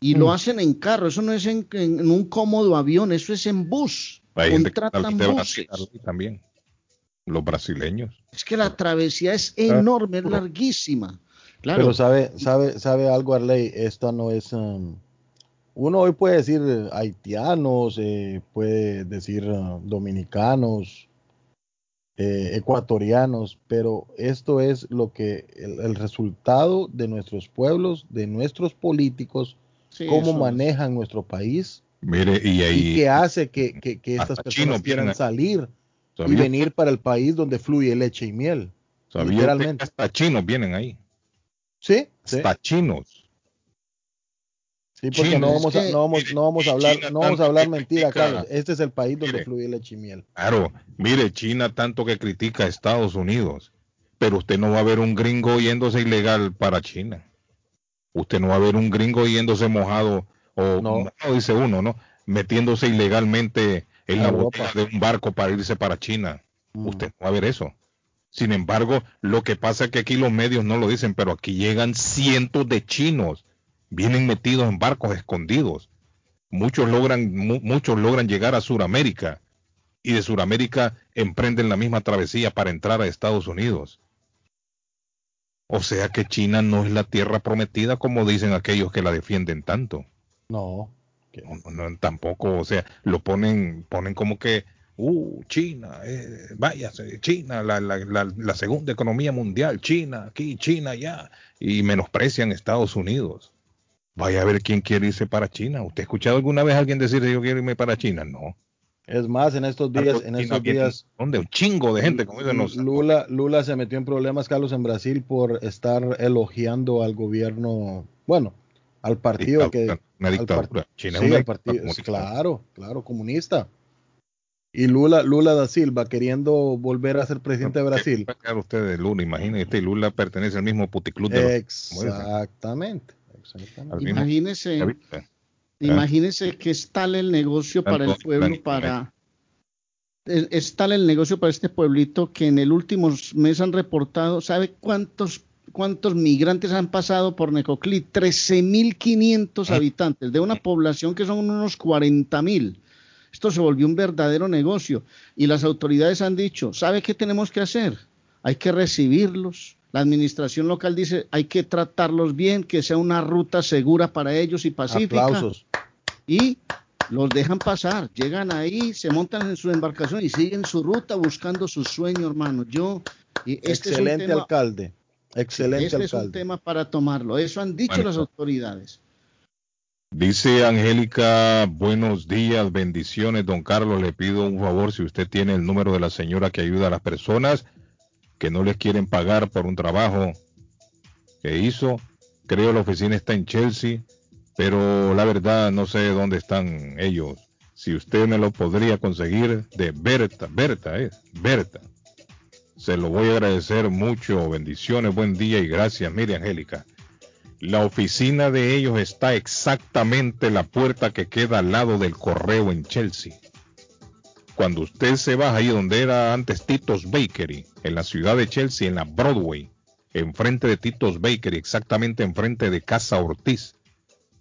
Y lo hacen en carro, eso no es en, en- en un cómodo avión, eso es en bus. Hay gente que Contratan de buses. También. Los brasileños. Es que la travesía es enorme, es larguísima. Claro, Pero sabe, sabe, sabe algo, Arley, esta no es... um, uno hoy puede decir eh, haitianos, eh, puede decir uh, dominicanos, eh, ecuatorianos, pero esto es lo que el, el resultado de nuestros pueblos, de nuestros políticos, sí, cómo es. manejan nuestro país Mire, y ahí. y que hace que, que- que estas personas quieran salir y ¿sabía, venir para el país donde fluye leche y miel. sabía usted que literalmente. hasta chinos vienen ahí. Sí, sí. Hasta chinos. Sí, porque China, no vamos, a, no vamos, no vamos a hablar, China no vamos a hablar mentira, critica- Carlos. Este es el país donde Mire. fluye leche y miel. Claro, mire, China tanto que critica a Estados Unidos, pero usted no va a ver un gringo yéndose ilegal para China. Usted no va a ver un gringo yéndose mojado, o No. mojado dice uno, ¿no? Metiéndose ilegalmente en la Europa. botella de un barco para irse para China. Mm. Usted no va a ver eso. Sin embargo, lo que pasa es que aquí los medios no lo dicen, pero aquí llegan cientos de chinos, vienen metidos en barcos escondidos. Muchos logran, mu- muchos logran llegar a Sudamérica y de Sudamérica emprenden la misma travesía para entrar a Estados Unidos. O sea que China no es la tierra prometida como dicen aquellos que la defienden tanto. No. No, no, tampoco, o sea, lo ponen, ponen como que, uh, China, eh, váyase, China, la, la, la, la segunda economía mundial, China, aquí, China, allá, y menosprecian Estados Unidos. Vaya a ver quién quiere irse para China. ¿Usted ha escuchado alguna vez a alguien decir yo quiero irme para China? No. Es más, en estos días, en China estos días, ¿Dónde? Un chingo de gente, como dicen. Lula, Lula se metió en problemas, Carlos, en Brasil por estar elogiando al gobierno, bueno, al partido Dictadura, que... una al dictadura. part- China sí, una dictadura partido, comunista. claro, claro, comunista. Y Lula, Lula da Silva queriendo volver a ser presidente de Brasil. ¿Qué va a quedar usted de Lula? Imagínese, Lula pertenece al mismo puticlub de los. Exactamente. Exactamente. Imagínese, imagínese que es tal el negocio para el pueblo, para es, tal el negocio para este pueblito que en el último mes han reportado, ¿sabe cuántos cuántos migrantes han pasado por Necoclí? 13.500 Ah. habitantes de una población que son unos 40.000. Esto se volvió un verdadero negocio y las autoridades han dicho, ¿sabe qué tenemos que hacer? Hay que recibirlos. La administración local dice, hay que tratarlos bien, que sea una ruta segura para ellos y pacífica Aplausos. y los dejan pasar, llegan ahí, se montan en su embarcación y siguen su ruta buscando su sueño, hermano. Yo, y este Excelente es un tema, alcalde. Excelente este es un alcalde. tema para tomarlo. Eso han dicho Bueno. las autoridades. Dice Angélica, buenos días, bendiciones, don Carlos. Le pido un favor si usted tiene el número de la señora que ayuda a las personas que no les quieren pagar por un trabajo que hizo. Creo la oficina está en Chelsea, pero la verdad no sé dónde están ellos. Si usted me lo podría conseguir de Berta, Berta es, Berta. Se lo voy a agradecer mucho. Bendiciones, buen día y gracias. Mire, Angélica. La oficina de ellos está exactamente en la puerta que queda al lado del correo en Chelsea. Cuando usted se baja ahí donde era antes Tito's Bakery, en la ciudad de Chelsea, en la Broadway, enfrente de Tito's Bakery, exactamente enfrente de Casa Ortiz.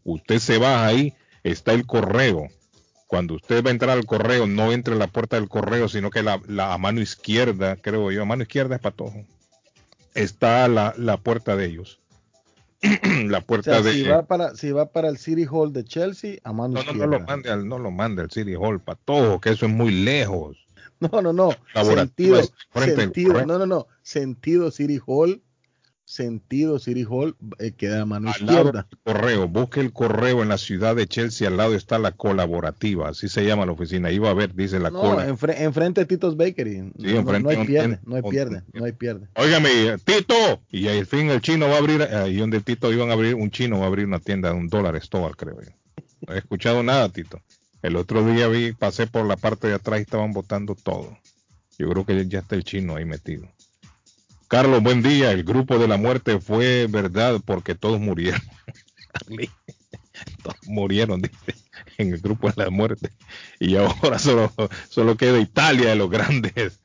Usted se baja ahí, está el correo. Cuando usted va a entrar al correo, no entre en la puerta del correo, sino que la, la- a mano izquierda, creo yo, a mano izquierda es patojo. Está la, la puerta de ellos. la O puerta sea, de si va para, si va para el City Hall de Chelsea, a mano no, no, no lo mande al, no lo mande al City Hall, patojo, que eso es muy lejos. No, no, no. Sentido, sentido, no, no, no. Sentido City Hall, sentido City Hall, eh, queda a mano Al lado izquierda. del correo, busque el correo en la ciudad de Chelsea, al lado está la colaborativa, así se llama la oficina. Iba a ver, dice la No, cola. enfre- enfrente de Tito's Bakery. no, no- enfrente no hay pierde, no hay pierde, no hay pierde. Óigame, Tito, y al fin el chino va a abrir, ahí donde Tito iban a abrir, un chino va a abrir una tienda de un dólar store, creo yo. No he escuchado nada, Tito. El otro día vi, pasé por la parte de atrás y estaban botando todo. Yo creo que ya está el chino ahí metido. Carlos, buen día. El grupo de la muerte fue verdad porque todos murieron. todos murieron, dice, en el grupo de la muerte. Y ahora solo, solo queda Italia de los grandes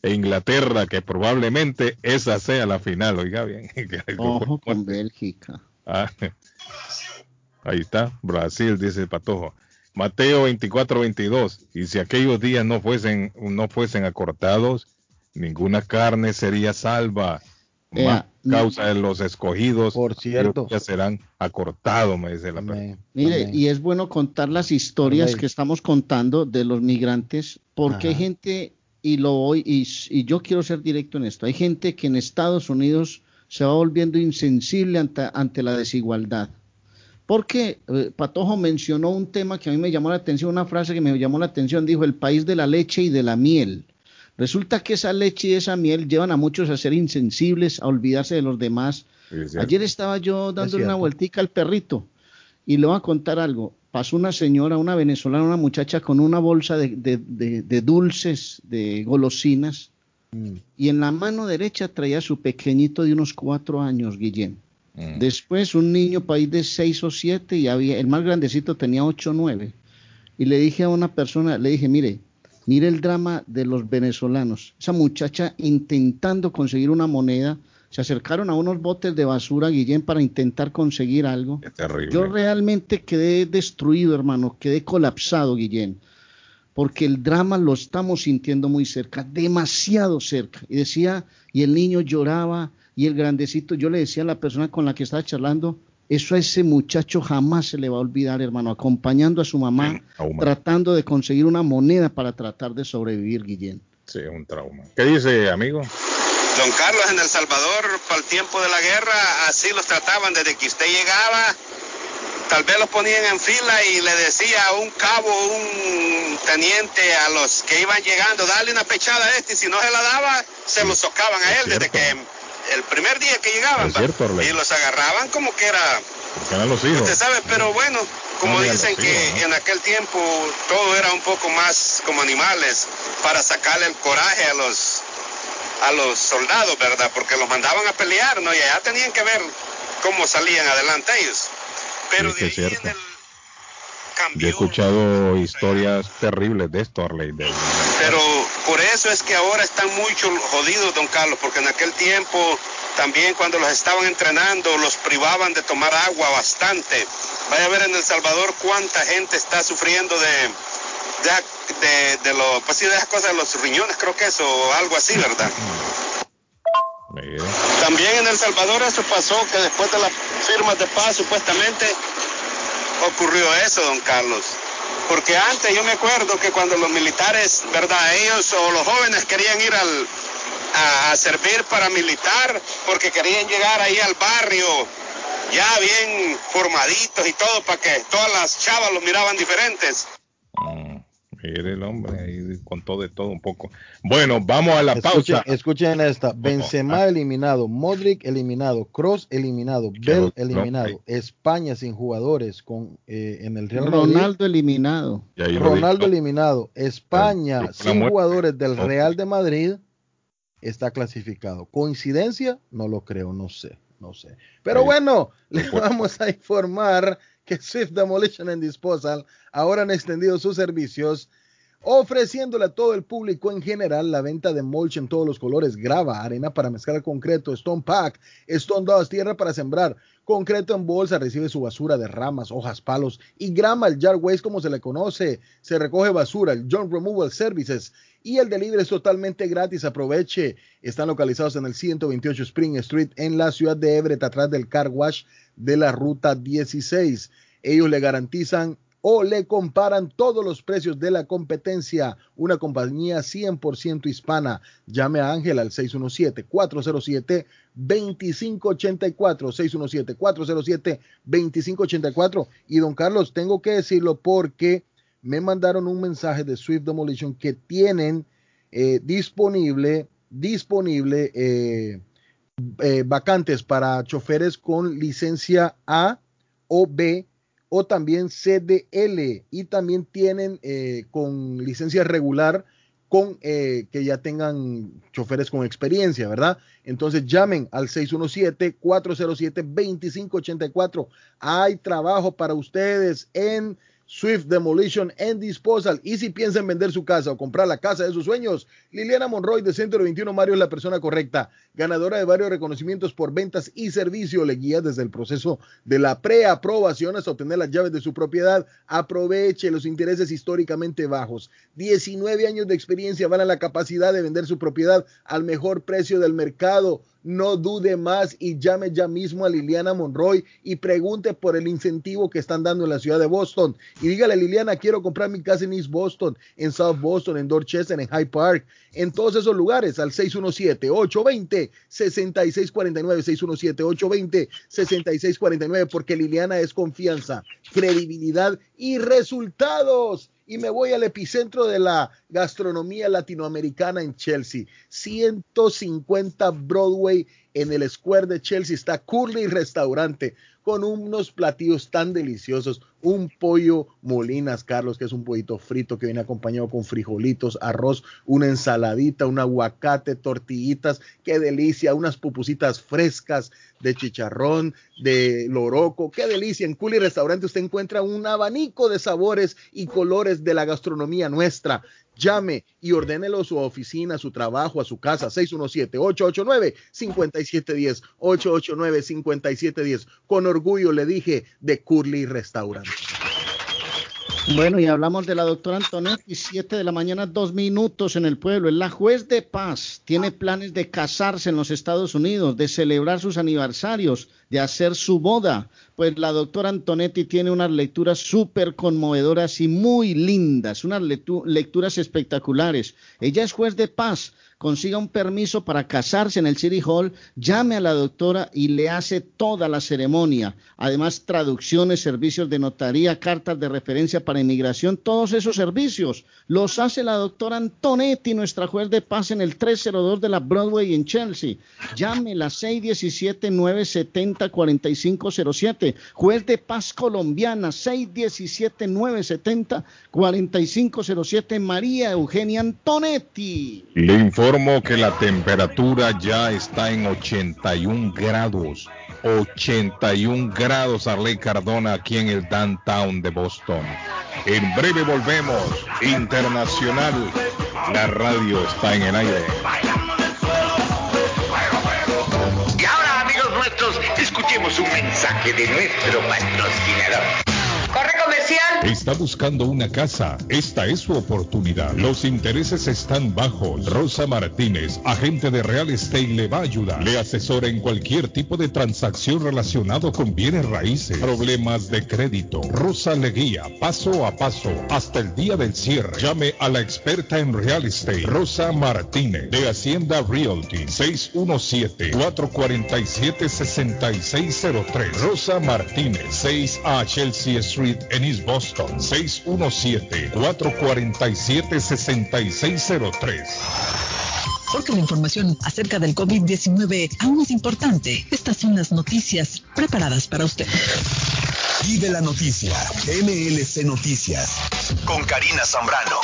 e Inglaterra, que probablemente esa sea la final. Oiga bien. Ojo con Bélgica. Ah, ahí está, Brasil, dice el patojo. Mateo 24, 22. Y si aquellos días no fuesen, no fuesen acortados, ninguna carne sería salva. Más causa de los escogidos, Por cierto. ya serán acortados, me dice la persona. Amén, Mire, amén. y es bueno contar las historias Amén. que estamos contando de los migrantes, porque hay gente, y lo voy, y, y yo quiero ser directo en esto, hay gente que en Estados Unidos se va volviendo insensible ante, ante la desigualdad. Porque eh, Patojo mencionó un tema que a mí me llamó la atención, una frase que me llamó la atención, dijo el país de la leche y de la miel. Resulta que esa leche y esa miel llevan a muchos a ser insensibles, a olvidarse de los demás. Es. Ayer estaba yo dándole una cierto. vueltica al perrito y le voy a contar algo. Pasó una señora, una venezolana, una muchacha con una bolsa de, de- de- de dulces, de golosinas, Mm. y en la mano derecha traía su pequeñito de unos cuatro años, Guillén. Mm. Después un niño país de seis o siete y había, el más grandecito tenía ocho o nueve. Y le dije a una persona, le dije, mire, mire el drama de los venezolanos. Esa muchacha intentando conseguir una moneda se acercaron a unos botes de basura, Guillén, para intentar conseguir algo. Es terrible. Yo realmente quedé destruido, hermano, quedé colapsado, Guillén, porque el drama lo estamos sintiendo muy cerca, demasiado cerca. Y decía, y el niño lloraba, y el grandecito, yo le decía a la persona con la que estaba charlando, eso a ese muchacho jamás se le va a olvidar, hermano, acompañando a su mamá, trauma. tratando de conseguir una moneda para tratar de sobrevivir, Guillén. Sí, un trauma. ¿Qué dice, amigo? Don Carlos, en El Salvador, para el tiempo de la guerra, así los trataban desde que usted llegaba. Tal vez los ponían en fila y le decía a un cabo, un teniente a los que iban llegando, dale una pechada a este, y si no se la daba, se lo socaban a él desde que el primer día que llegaban. Cierto, y los agarraban como que era Porque eran los hijos. Usted sabe, pero bueno, como dicen que en aquel tiempo todo era un poco más como animales para sacarle el coraje a los a los soldados, ¿verdad? Porque los mandaban a pelear, ¿no? Y allá tenían que ver cómo salían adelante ellos. Pero Sí, de ahí en cierto. El Yo cambió. he escuchado historias terribles de esto, Arley. de- Pero por eso es que ahora están mucho jodidos, don Carlos, porque en aquel tiempo también cuando los estaban entrenando los privaban de tomar agua bastante. Vaya a ver en El Salvador cuánta gente está sufriendo de de, de, de lo, pues sí, de esas cosas de los riñones, creo que eso, o algo así, ¿verdad? También en El Salvador eso pasó, que después de las firmas de paz supuestamente ocurrió eso, don Carlos. Porque antes yo me acuerdo que cuando los militares, ¿verdad? Ellos o los jóvenes querían ir al, a, a servir paramilitar porque querían llegar ahí al barrio ya bien formaditos y todo para que todas las chavas los miraban diferentes. mm, mire el hombre contó de todo un poco. Bueno, vamos a la Escuchen, pausa. escuchen esta. Benzema eliminado, Modric eliminado, Cross eliminado, Bell eliminado, España sin jugadores con eh, en el Real Madrid. Ronaldo eliminado. Ronaldo dijo. eliminado. España sin muerte. jugadores del. Real de Madrid está clasificado. ¿Coincidencia? No lo creo, no sé, no sé. Pero Ahí. bueno, le Supuesto. vamos a informar que Swift Demolition and Disposal ahora han extendido sus servicios ofreciéndole a todo el público en general la venta de mulch en todos los colores, grava, arena para mezclar concreto, stone pack, stone dust, tierra para sembrar, concreto en bolsa, recibe su basura de ramas, hojas, palos y grama, el yard waste como se le conoce, se recoge basura, el John Removal Services y el delivery es totalmente gratis, aproveche, están localizados en el 128 Spring Street en la ciudad de Everett, atrás del car wash de la ruta 16. Ellos le garantizan o le comparan todos los precios de la competencia. Una compañía 100% hispana. Llame a Ángel al 617-407-2584. 617-407-2584. Y don Carlos, tengo que decirlo porque me mandaron un mensaje de Swift Demolition que tienen eh, disponible, disponible eh, eh, vacantes para choferes con licencia A o B o también CDL y también tienen eh, con licencia regular con eh, que ya tengan choferes con experiencia, ¿verdad? Entonces llamen al 617-407-2584. Hay trabajo para ustedes en Swift Demolition and Disposal. Y si piensan vender su casa o comprar la casa de sus sueños, Liliana Monroy de Centro 21 Mario es la persona correcta. Ganadora de varios reconocimientos por ventas y servicio, le guía desde el proceso de la preaprobación hasta obtener las llaves de su propiedad. Aproveche los intereses históricamente bajos. 19 años de experiencia van a la capacidad de vender su propiedad al mejor precio del mercado. No dude más y llame ya mismo a Liliana Monroy y pregunte por el incentivo que están dando en la ciudad de Boston. Y dígale, Liliana, quiero comprar mi casa en East Boston, en South Boston, en Dorchester, en Hyde Park, en todos esos lugares, al 617-820-6649, 617-820-6649, porque Liliana es confianza, credibilidad y resultados y me voy al epicentro de la gastronomía latinoamericana en Chelsea. 150 Broadway en el Square de Chelsea está Curly Restaurante con unos platillos tan deliciosos. Un pollo molinas, Carlos, que es un pollito frito que viene acompañado con frijolitos, arroz, una ensaladita, un aguacate, tortillitas. Qué delicia, unas pupusitas frescas de chicharrón, de loroco. Qué delicia. En Curly Restaurante usted encuentra un abanico de sabores y colores de la gastronomía nuestra. Llame y ordénelo a su oficina, a su trabajo, a su casa. 617-889-5710. 889-5710. Con orgullo le dije de Curly Restaurant. Bueno, y hablamos de la doctora Antonetti, 7 de la mañana, dos minutos en el pueblo. Es la juez de paz. Tiene planes de casarse en los Estados Unidos, de celebrar sus aniversarios, de hacer su boda. Pues la doctora Antonetti tiene unas lecturas súper conmovedoras y muy lindas, unas lecturas espectaculares. Ella es juez de paz consiga un permiso para casarse en el City Hall, llame a la doctora y le hace toda la ceremonia. Además, traducciones, servicios de notaría, cartas de referencia para inmigración, todos esos servicios los hace la doctora Antonetti, nuestra juez de paz en el 302 de la Broadway en Chelsea. Llame la 617-970-4507. Juez de paz colombiana, 617-970-4507. María Eugenia Antonetti. Que la temperatura ya está en 81 grados. 81 grados Arley Cardona aquí en el downtown de Boston. En breve volvemos. Internacional. La radio está en el aire. Y ahora, amigos nuestros, escuchemos un mensaje de nuestro patrocinador. Corre comercial. Está buscando una casa. Esta es su oportunidad. Los intereses están bajos. Rosa Martínez, agente de Real Estate, le va a ayudar. Le asesora en cualquier tipo de transacción relacionado con bienes raíces, problemas de crédito. Rosa le guía paso a paso hasta el día del cierre. Llame a la experta en Real Estate, Rosa Martínez, de Hacienda Realty, 617-447-6603. Rosa Martínez, 6 a Chelsea Street en East 617-447-6603. Porque la información acerca del COVID-19 aún es importante. Estas son las noticias preparadas para usted. Y de la noticia, MLC Noticias, con Karina Zambrano.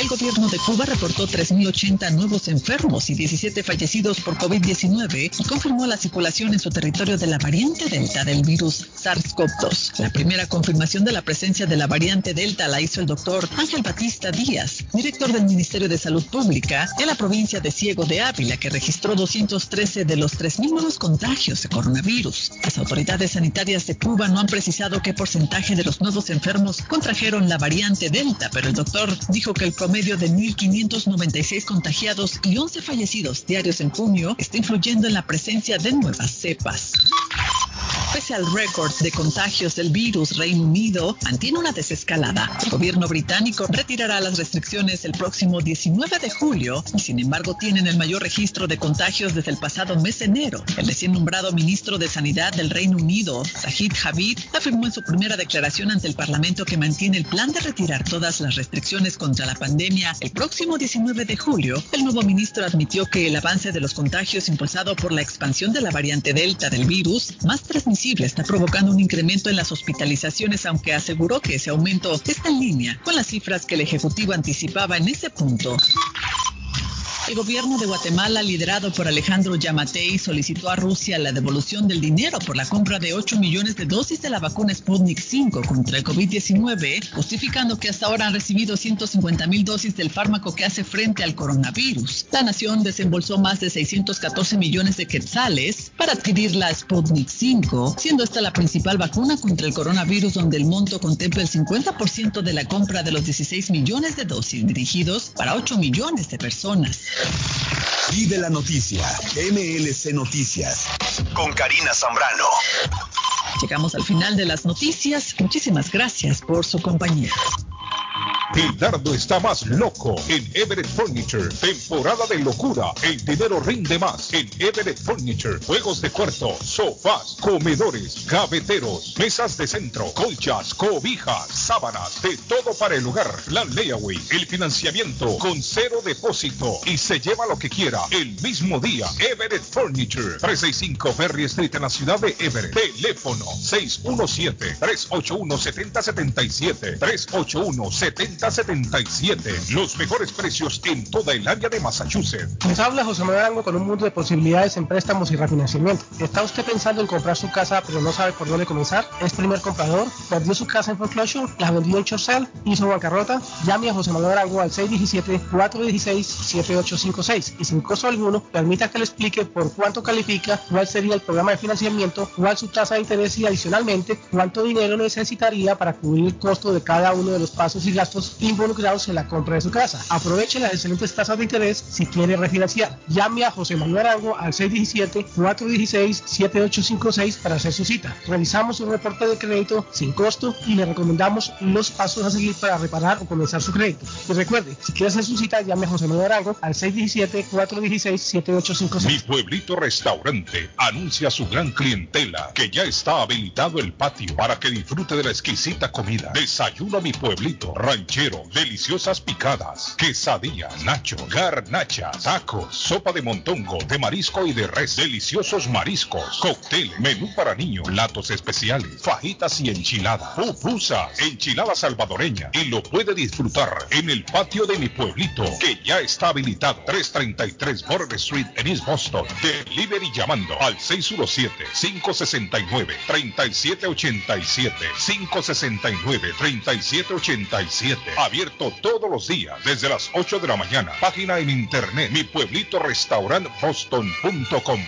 El gobierno de Cuba reportó 3.080 nuevos enfermos y 17 fallecidos por COVID-19 y confirmó la circulación en su territorio de la variante Delta del virus SARS-CoV-2. La primera confirmación de la presencia de la variante Delta la hizo el doctor Ángel Batista Díaz, director del Ministerio de Salud Pública de la provincia de Ciego de Ávila, que registró 213 de los 3.000 nuevos contagios de coronavirus. Las autoridades sanitarias de Cuba no han precisado qué porcentaje de los nuevos enfermos contrajeron la variante Delta, pero el doctor dijo que el de 1.596 contagiados y 11 fallecidos diarios en junio está influyendo en la presencia de nuevas cepas. Pese al récord de contagios del virus, Reino Unido mantiene una desescalada. El gobierno británico retirará las restricciones el próximo 19 de julio y sin embargo tienen el mayor registro de contagios desde el pasado mes de enero. El recién nombrado ministro de Sanidad del Reino Unido, Sajid Javid, afirmó en su primera declaración ante el Parlamento que mantiene el plan de retirar todas las restricciones contra la pandemia el próximo 19 de julio. El nuevo ministro admitió que el avance de los contagios impulsado por la expansión de la variante Delta del virus, más transmisible está provocando un incremento en las hospitalizaciones, aunque aseguró que ese aumento está en línea con las cifras que el Ejecutivo anticipaba en ese punto. El gobierno de Guatemala, liderado por Alejandro Yamatei, solicitó a Rusia la devolución del dinero por la compra de 8 millones de dosis de la vacuna Sputnik 5 contra el COVID-19, justificando que hasta ahora han recibido 150 mil dosis del fármaco que hace frente al coronavirus. La nación desembolsó más de 614 millones de quetzales para adquirir la Sputnik 5, siendo esta la principal vacuna contra el coronavirus donde el monto contempla el 50% de la compra de los 16 millones de dosis dirigidos para 8 millones de personas. De la noticia, MLC Noticias, con Karina Zambrano. Llegamos al final de las noticias. Muchísimas gracias por su compañía. El dardo está más loco en Everett Furniture. Temporada de locura. El dinero rinde más en Everett Furniture. Juegos de cuarto, sofás, comedores, gaveteros, mesas de centro, colchas, cobijas, sábanas, de todo para el hogar. La layaway, el financiamiento con cero depósito y se lleva lo que quiera el mismo día. Everett Furniture. 365 Ferry Street en la ciudad de Everett. Teléfono 617 381 7077 381 70 3077. Los mejores precios en toda el área de Massachusetts. Les habla José Manuel Arango con un mundo de posibilidades en préstamos y refinanciamiento. ¿Está usted pensando en comprar su casa pero no sabe por dónde comenzar? ¿Es primer comprador? ¿Perdió su casa en foreclosure? ¿La vendió en Chorcel? ¿Hizo bancarrota? Llame a José Manuel Arango al 617-416-7856 y sin costo alguno permita que le explique por cuánto califica, cuál sería el programa de financiamiento, cuál su tasa de interés y adicionalmente cuánto dinero necesitaría para cubrir el costo de cada uno de los pasos y gastos involucrados en la compra de su casa. Aproveche las excelentes tasas de interés si quiere refinanciar. Llame a José Manuel Arango al 617-416-7856 para hacer su cita. Realizamos un reporte de crédito sin costo y le recomendamos los pasos a seguir para reparar o comenzar su crédito. Y recuerde, si quiere hacer su cita, llame a José Manuel Arango al 617-416-7856. Mi pueblito restaurante anuncia su gran clientela que ya está habilitado el patio para que disfrute de la exquisita comida. Desayuno mi pueblito ranchero, deliciosas picadas, quesadillas, nacho, garnachas, tacos, sopa de montongo, de marisco y de res, deliciosos mariscos, cóctel, menú para niños, platos especiales, fajitas y enchiladas, pupusas, enchilada salvadoreña y lo puede disfrutar en el patio de mi pueblito que ya está habilitado 333 Border Street en East Boston. Delivery llamando al 617-569-3787. 569-3787. Abierto todos los días desde las 8 de la mañana. Página en internet mi pueblito boston.com.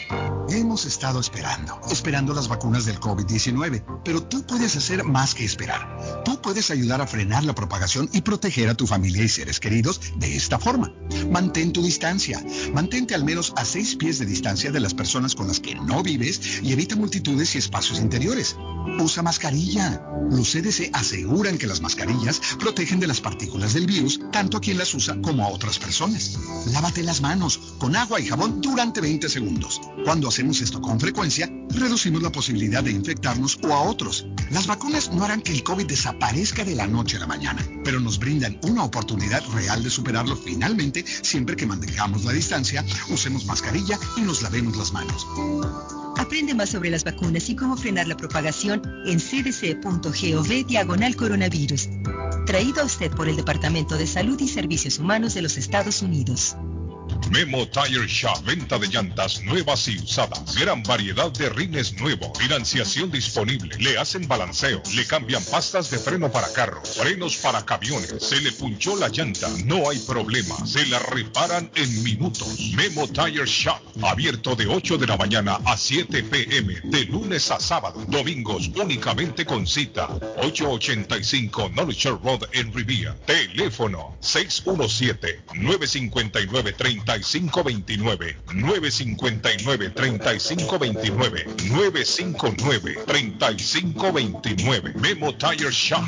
Hemos estado esperando, esperando las vacunas del COVID-19, pero tú puedes hacer más que esperar. Tú puedes ayudar a frenar la propagación y proteger a tu familia y seres queridos de esta forma. Mantén tu distancia. Mantente al menos a seis pies de distancia de las personas con las que no vives y evita multitudes y espacios interiores. Usa mascarilla. Los CDC aseguran que las mascarillas protegen de las partículas del virus tanto a quien las usa como a otras personas. Lávate las manos con agua y jabón durante 20 segundos. Cuando hacemos esto con frecuencia, reducimos la posibilidad de infectarnos o a otros. Las vacunas no harán que el COVID desaparezca de la noche a la mañana, pero nos brindan una oportunidad real de superarlo finalmente siempre que mantengamos la distancia, usemos mascarilla y nos lavemos las manos. Aprende más sobre las vacunas y cómo frenar la propagación en cdc.gov diagonal coronavirus. Traído a usted por el Departamento de Salud y Servicios Humanos de los Estados Unidos. Memo Tire Shop, venta de llantas nuevas y usadas. Gran variedad de rines nuevos. Financiación disponible. Le hacen balanceo. Le cambian pastas de freno para carros. Frenos para camiones. Se le punchó la llanta. No hay problema. Se la reparan en minutos. Memo Tire Shop. Abierto de 8 de la mañana a 7 pm. De lunes a sábado. Domingos únicamente con cita. 885 Knowledge Road en Rivia. Teléfono 617 959 35 3529 959 3529 959 3529 Memo Tire Shop.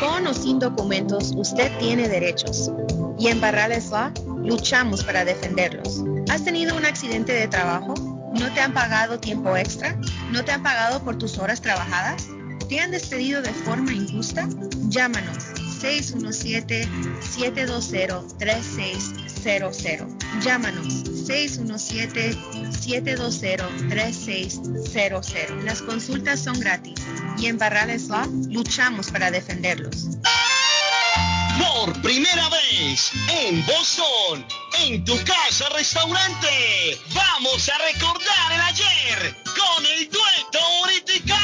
Con o sin documentos, usted tiene derechos. Y en Barrales Law luchamos para defenderlos. ¿Has tenido un accidente de trabajo? ¿No te han pagado tiempo extra? ¿No te han pagado por tus horas trabajadas? ¿Te han despedido de forma injusta? Llámanos 617-720-3600. Llámanos 617-720-3600. Las consultas son gratis y en Barrales Law luchamos para defenderlos. Por primera vez en Boston, en tu casa restaurante, vamos a recordar el ayer con el dueto Uritica.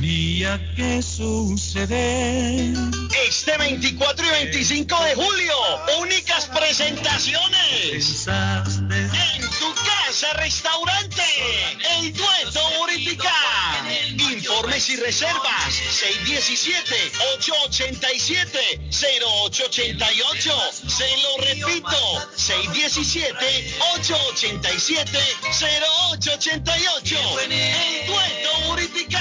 Día que sucede. Este 24 y 25 de julio, únicas presentaciones. En tu casa restaurante, el dueto Uritica. Informes y reservas 617-887-0888. Se lo repito, 617-887-0888. El dueto Uritica.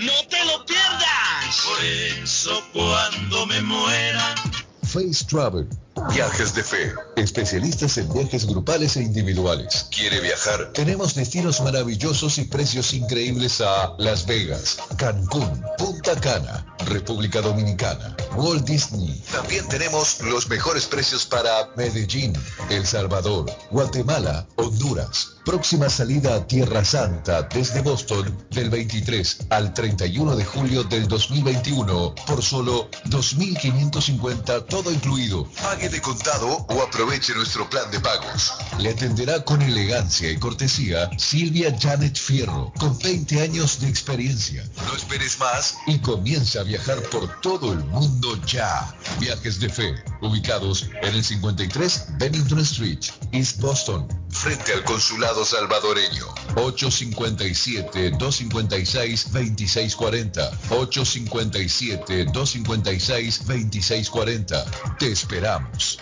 No te lo pierdas. Por eso cuando me muera. Face Travel. Viajes de fe. Especialistas en viajes grupales e individuales. ¿Quiere viajar? Tenemos destinos maravillosos y precios increíbles a Las Vegas, Cancún, Punta Cana, República Dominicana, Walt Disney. También tenemos los mejores precios para Medellín, El Salvador, Guatemala, Honduras. Próxima salida a Tierra Santa desde Boston del 23 al 31 de julio del 2021 por solo 2.550 todo incluido. De contado o aproveche nuestro plan de pagos. Le atenderá con elegancia y cortesía Silvia Janet Fierro, con 20 años de experiencia. No esperes más y comienza a viajar por todo el mundo ya. Viajes de Fe, ubicados en el 53 Bennington Street, East Boston, frente al consulado salvadoreño. 857-256-2640. 857-256-2640. Te esperamos.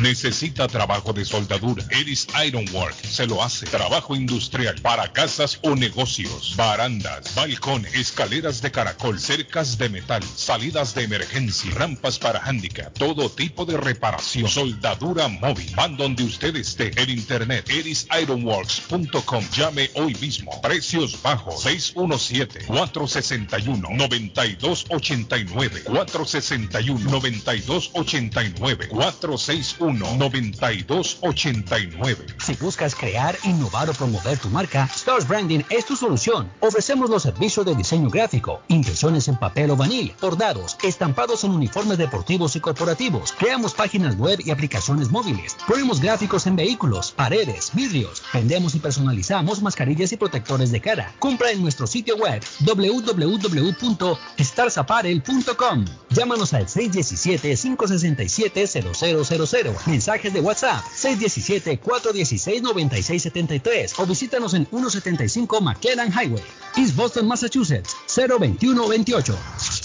Necesita trabajo de soldadura. Eris Ironwork se lo hace. Trabajo industrial para casas o negocios. Barandas, balcón, escaleras de caracol, cercas de metal, salidas de emergencia, rampas para handicap, todo tipo de reparación. Soldadura móvil. Van donde usted esté. En internet, erisironworks.com. Llame hoy mismo. Precios bajos. 617-461-9289. 461-9289. 461-9289. Si buscas crear, innovar o promover tu marca, Stars Branding es tu solución. Ofrecemos los servicios de diseño gráfico, impresiones en papel o vanil, bordados, estampados en uniformes deportivos y corporativos. Creamos páginas web y aplicaciones móviles. Ponemos gráficos en vehículos, paredes, vidrios. Vendemos y personalizamos mascarillas y protectores de cara. Compra en nuestro sitio web www.starsaparel.com. Llámanos al 617-567-0000. Mensajes de WhatsApp 617-416-9673 o visítanos en 175 McKellan Highway, East Boston, Massachusetts 02128.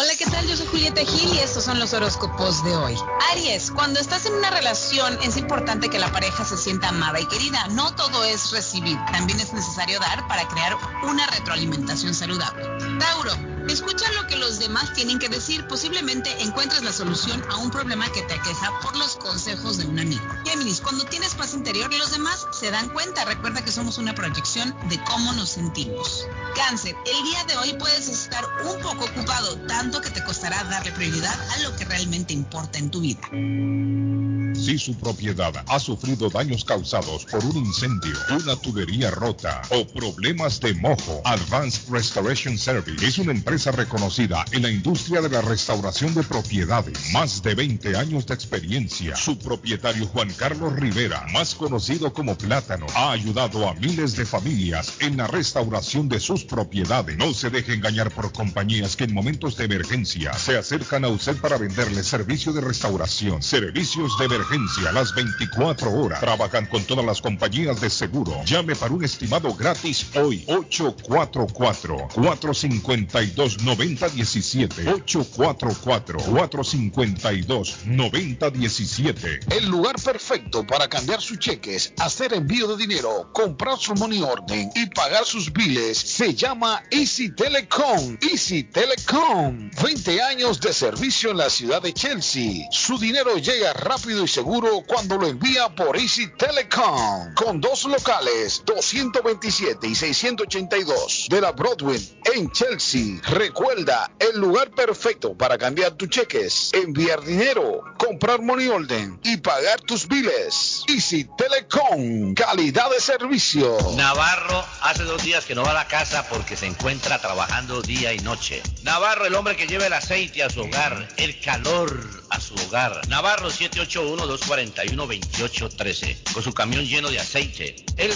Hola, ¿qué tal? Yo soy Julieta Gil y estos son los horóscopos de hoy. Aries, cuando estás en una relación es importante que la pareja se sienta amada y querida. No todo es recibir, también es necesario dar para crear una retroalimentación saludable. Tauro, escucha lo que los demás tienen que decir. Posiblemente encuentres la solución a un problema que te aqueja por los consejos de un amigo. Géminis, cuando tienes paz interior, los demás se dan cuenta. Recuerda que somos una proyección de cómo nos sentimos. Cáncer, el día de hoy puedes estar un poco ocupado, tanto que te costará darle prioridad a lo que realmente importa en tu vida. Si su propiedad ha sufrido daños causados por un incendio, una tubería rota o problemas de mojo, Advanced Restoration Service es una empresa reconocida en la industria de la restauración de propiedades. Más de 20 años de experiencia. Su propietario Juan Carlos Rivera, más conocido como Plátano, ha ayudado a miles de familias en la restauración de sus propiedades. No se deje engañar por compañías que en momentos de emergencia se acercan a usted para venderle servicio de restauración, servicios de emergencia las 24 horas. Trabajan con todas las compañías de seguro. Llame para un estimado gratis hoy. 844-452-9017. 844-452-9017. El lugar perfecto para cambiar sus cheques, hacer envío de dinero, comprar su money orden y pagar sus biles se llama Easy Telecom. Easy Telecom. 20 años de servicio en la ciudad de Chelsea. Su dinero llega rápido y seguro cuando lo envía por Easy Telecom. Con dos locales, 227 y 682 de la Broadway en Chelsea. Recuerda, el lugar perfecto para cambiar tus cheques, enviar dinero, comprar money order y pagar tus biles. Easy Telecom, calidad de servicio. Navarro hace dos días que no va a la casa porque se encuentra trabajando día y noche. Navarro, el hombre que lleva el aceite a su hogar, el calor a su hogar. Navarro 781-241-2813, con su camión lleno de aceite. Él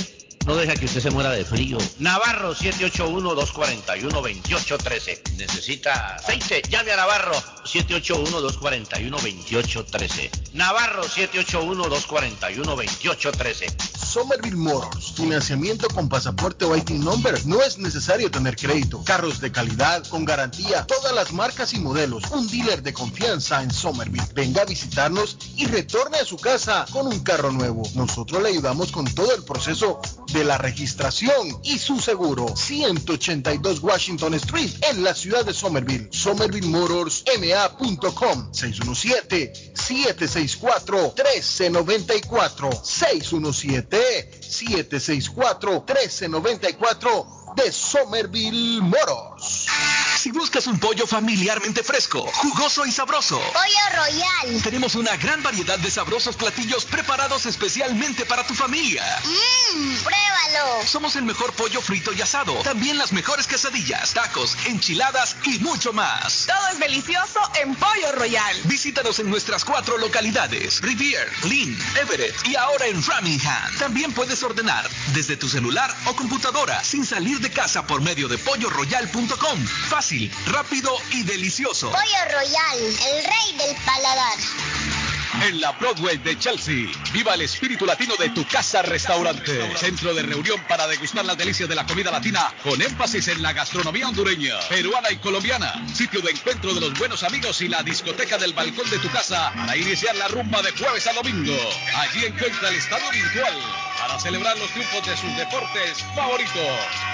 no deja que usted se muera de frío. Navarro 781-241-2813. Necesita aceite. Llame a Navarro 781-241-2813. Navarro 781-241-2813. Somerville Motors. Financiamiento con pasaporte o IT number. No es necesario tener crédito. Carros de calidad, con garantía, todas las marcas y modelos. Un dealer de confianza en Somerville. Venga a visitarnos y retorne a su casa con un carro nuevo. Nosotros le ayudamos con todo el proceso de la registración y su seguro. 182 Washington Street en la ciudad de Somerville. SomervilleMotorsMA.com 617-764-1394. 617-764-1394 de Somerville Motors. Si buscas un pollo familiarmente fresco, jugoso y sabroso. Pollo Royal. Tenemos una gran variedad de sabrosos platillos preparados especialmente para tu familia. Mmm, pruébalo. Somos el mejor pollo frito y asado. También las mejores quesadillas, tacos, enchiladas y mucho más. Todo es delicioso en Pollo Royal. Visítanos en nuestras cuatro localidades: Rivier, Lynn, Everett y ahora en Framingham. También puedes ordenar desde tu celular o computadora sin salir de casa por medio de polloroyal.com. Fácil rápido y delicioso. Pollo Royal, el rey del paladar. En la Broadway de Chelsea, viva el espíritu latino de tu casa restaurante. Centro de reunión para degustar las delicias de la comida latina con énfasis en la gastronomía hondureña, peruana y colombiana. Sitio de encuentro de los buenos amigos y la discoteca del balcón de tu casa para iniciar la rumba de jueves a domingo. Allí encuentra el estadio virtual para celebrar los triunfos de sus deportes favoritos.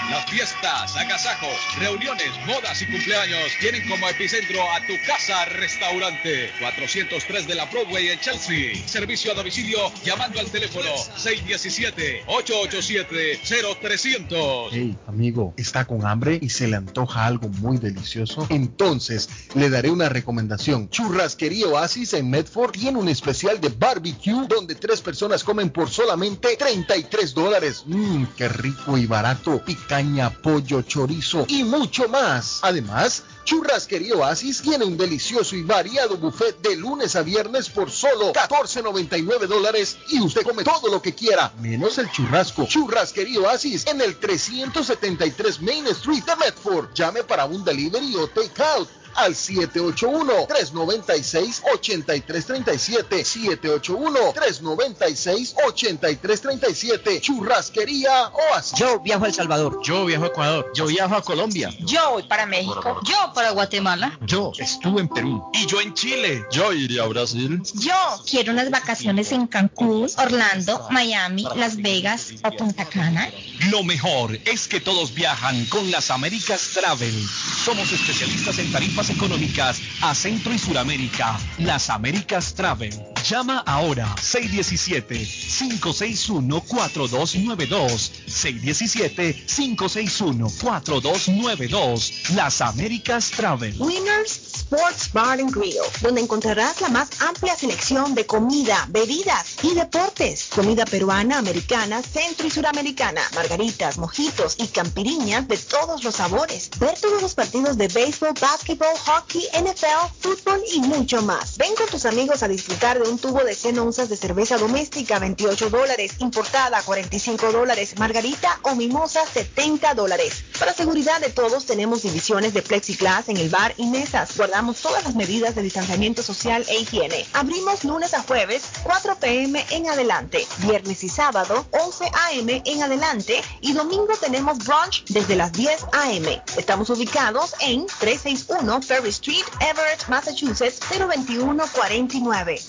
Las fiestas, agasajos, reuniones, bodas y cumpleaños tienen como epicentro a tu casa restaurante 403 de la Broadway en Chelsea. Servicio a domicilio llamando al teléfono 617-887-0300. Hey, amigo, ¿está con hambre y se le antoja algo muy delicioso? Entonces, le daré una recomendación. Churrasquería Oasis en Medford tiene un especial de barbecue donde tres personas comen por solamente 33 dólares. Mmm, qué rico y barato. Picaña, pollo, chorizo y mucho más. Además, Churrasquería Oasis tiene un delicioso y variado buffet de lunes a viernes por solo 14.99 dólares y usted come todo lo que quiera, menos el churrasco. Churrasquería Oasis en el 373 Main Street de Medford. Llame para un delivery o take out al 781-396-8337. 781-396-8337. Churrasquería Oasis. Yo viajo a El Salvador. Yo viajo a Ecuador. Yo viajo a Colombia. Yo voy para México. Yo para Guatemala. Yo estuve en Perú. Y yo en Chile. Yo iría a Brasil. Yo quiero unas vacaciones en Cancún, Orlando, Miami, Las Vegas o Punta Cana. Lo mejor es que todos viajan con las Américas Travel. Somos especialistas en tarifas económicas a Centro y Suramérica. Las Américas Travel. Llama ahora 617-561-4292. 617-561-4292. Las Américas Travel. Winners Sports Bar and Grill, donde encontrarás la más amplia selección de comida, bebidas y deportes. Comida peruana, americana, centro y suramericana, margaritas, mojitos y campiriñas de todos los sabores. Ver todos los partidos de béisbol, básquetbol, hockey, NFL, fútbol y mucho más. Ven con tus amigos a disfrutar de un tubo de 100 onzas de cerveza doméstica, 28 dólares, importada, 45 dólares, margarita o mimosa, 70 dólares. Para seguridad de todos, tenemos divisiones de plexiglas en el bar y mesas. Guardamos todas las medidas de distanciamiento social e higiene. Abrimos lunes a jueves, 4 pm en adelante. Viernes y sábado, 11 am en adelante. Y domingo tenemos brunch desde las 10 am. Estamos ubicados en 361 Ferry Street, Everett, Massachusetts, 02149.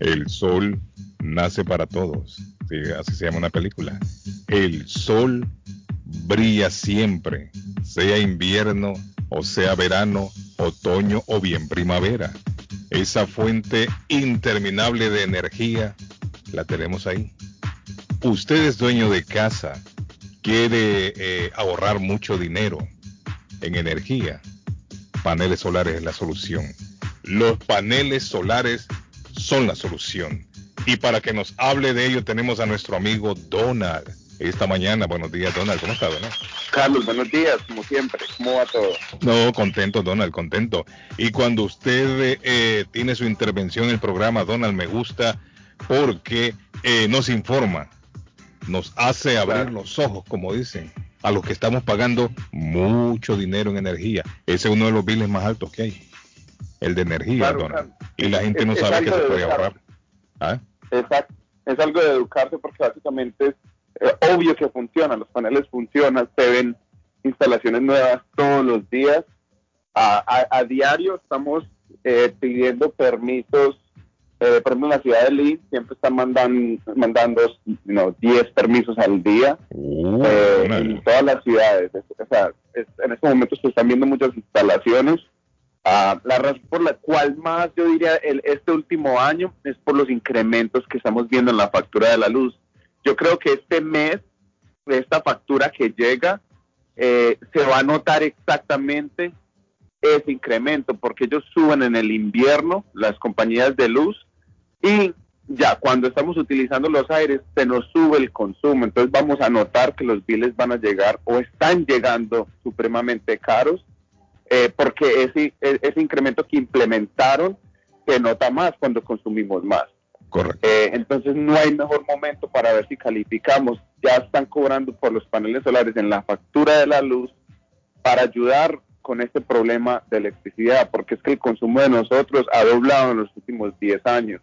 El sol nace para todos. Sí, así se llama una película. El sol brilla siempre, sea invierno o sea verano, otoño o bien primavera. Esa fuente interminable de energía la tenemos ahí. Usted es dueño de casa, quiere eh, ahorrar mucho dinero en energía. Paneles solares es la solución. Los paneles solares son la solución. Y para que nos hable de ello tenemos a nuestro amigo Donald. Esta mañana, buenos días Donald, ¿cómo está Donald? Carlos, buenos días, como siempre. ¿Cómo va todo? No, contento Donald, contento. Y cuando usted eh, tiene su intervención en el programa, Donald, me gusta porque eh, nos informa, nos hace abrir los ojos, como dicen, a los que estamos pagando mucho dinero en energía. Ese es uno de los biles más altos que hay. el de energía, Claro. Y la gente no Es- es sabe que se de puede ahorrar. ¿Ah? Exacto. Es algo de educarse porque básicamente es eh, obvio que funciona. Los paneles funcionan, se ven instalaciones nuevas todos los días. A, a- a diario estamos eh, pidiendo permisos. Eh, por ejemplo, en la ciudad de Lynn siempre están mandan, mandando no, 10 permisos al día Uh, eh, en todas las ciudades. Es- o sea, es- en estos momentos se están viendo muchas instalaciones. Ah, la razón por la cual más yo diría el, este último año es por los incrementos que estamos viendo en la factura de la luz. Yo creo que este mes, esta factura que llega, eh, se va a notar exactamente ese incremento, porque ellos suben en el invierno las compañías de luz y ya cuando estamos utilizando los aires se nos sube el consumo, entonces vamos a notar que los biles van a llegar o están llegando supremamente caros eh, porque ese, e- ese incremento que implementaron se nota más cuando consumimos más. Correcto. Eh, entonces no hay mejor momento para ver si calificamos. Ya están cobrando por los paneles solares en la factura de la luz para ayudar con este problema de electricidad, porque es que el consumo de nosotros ha doblado en los últimos 10 años.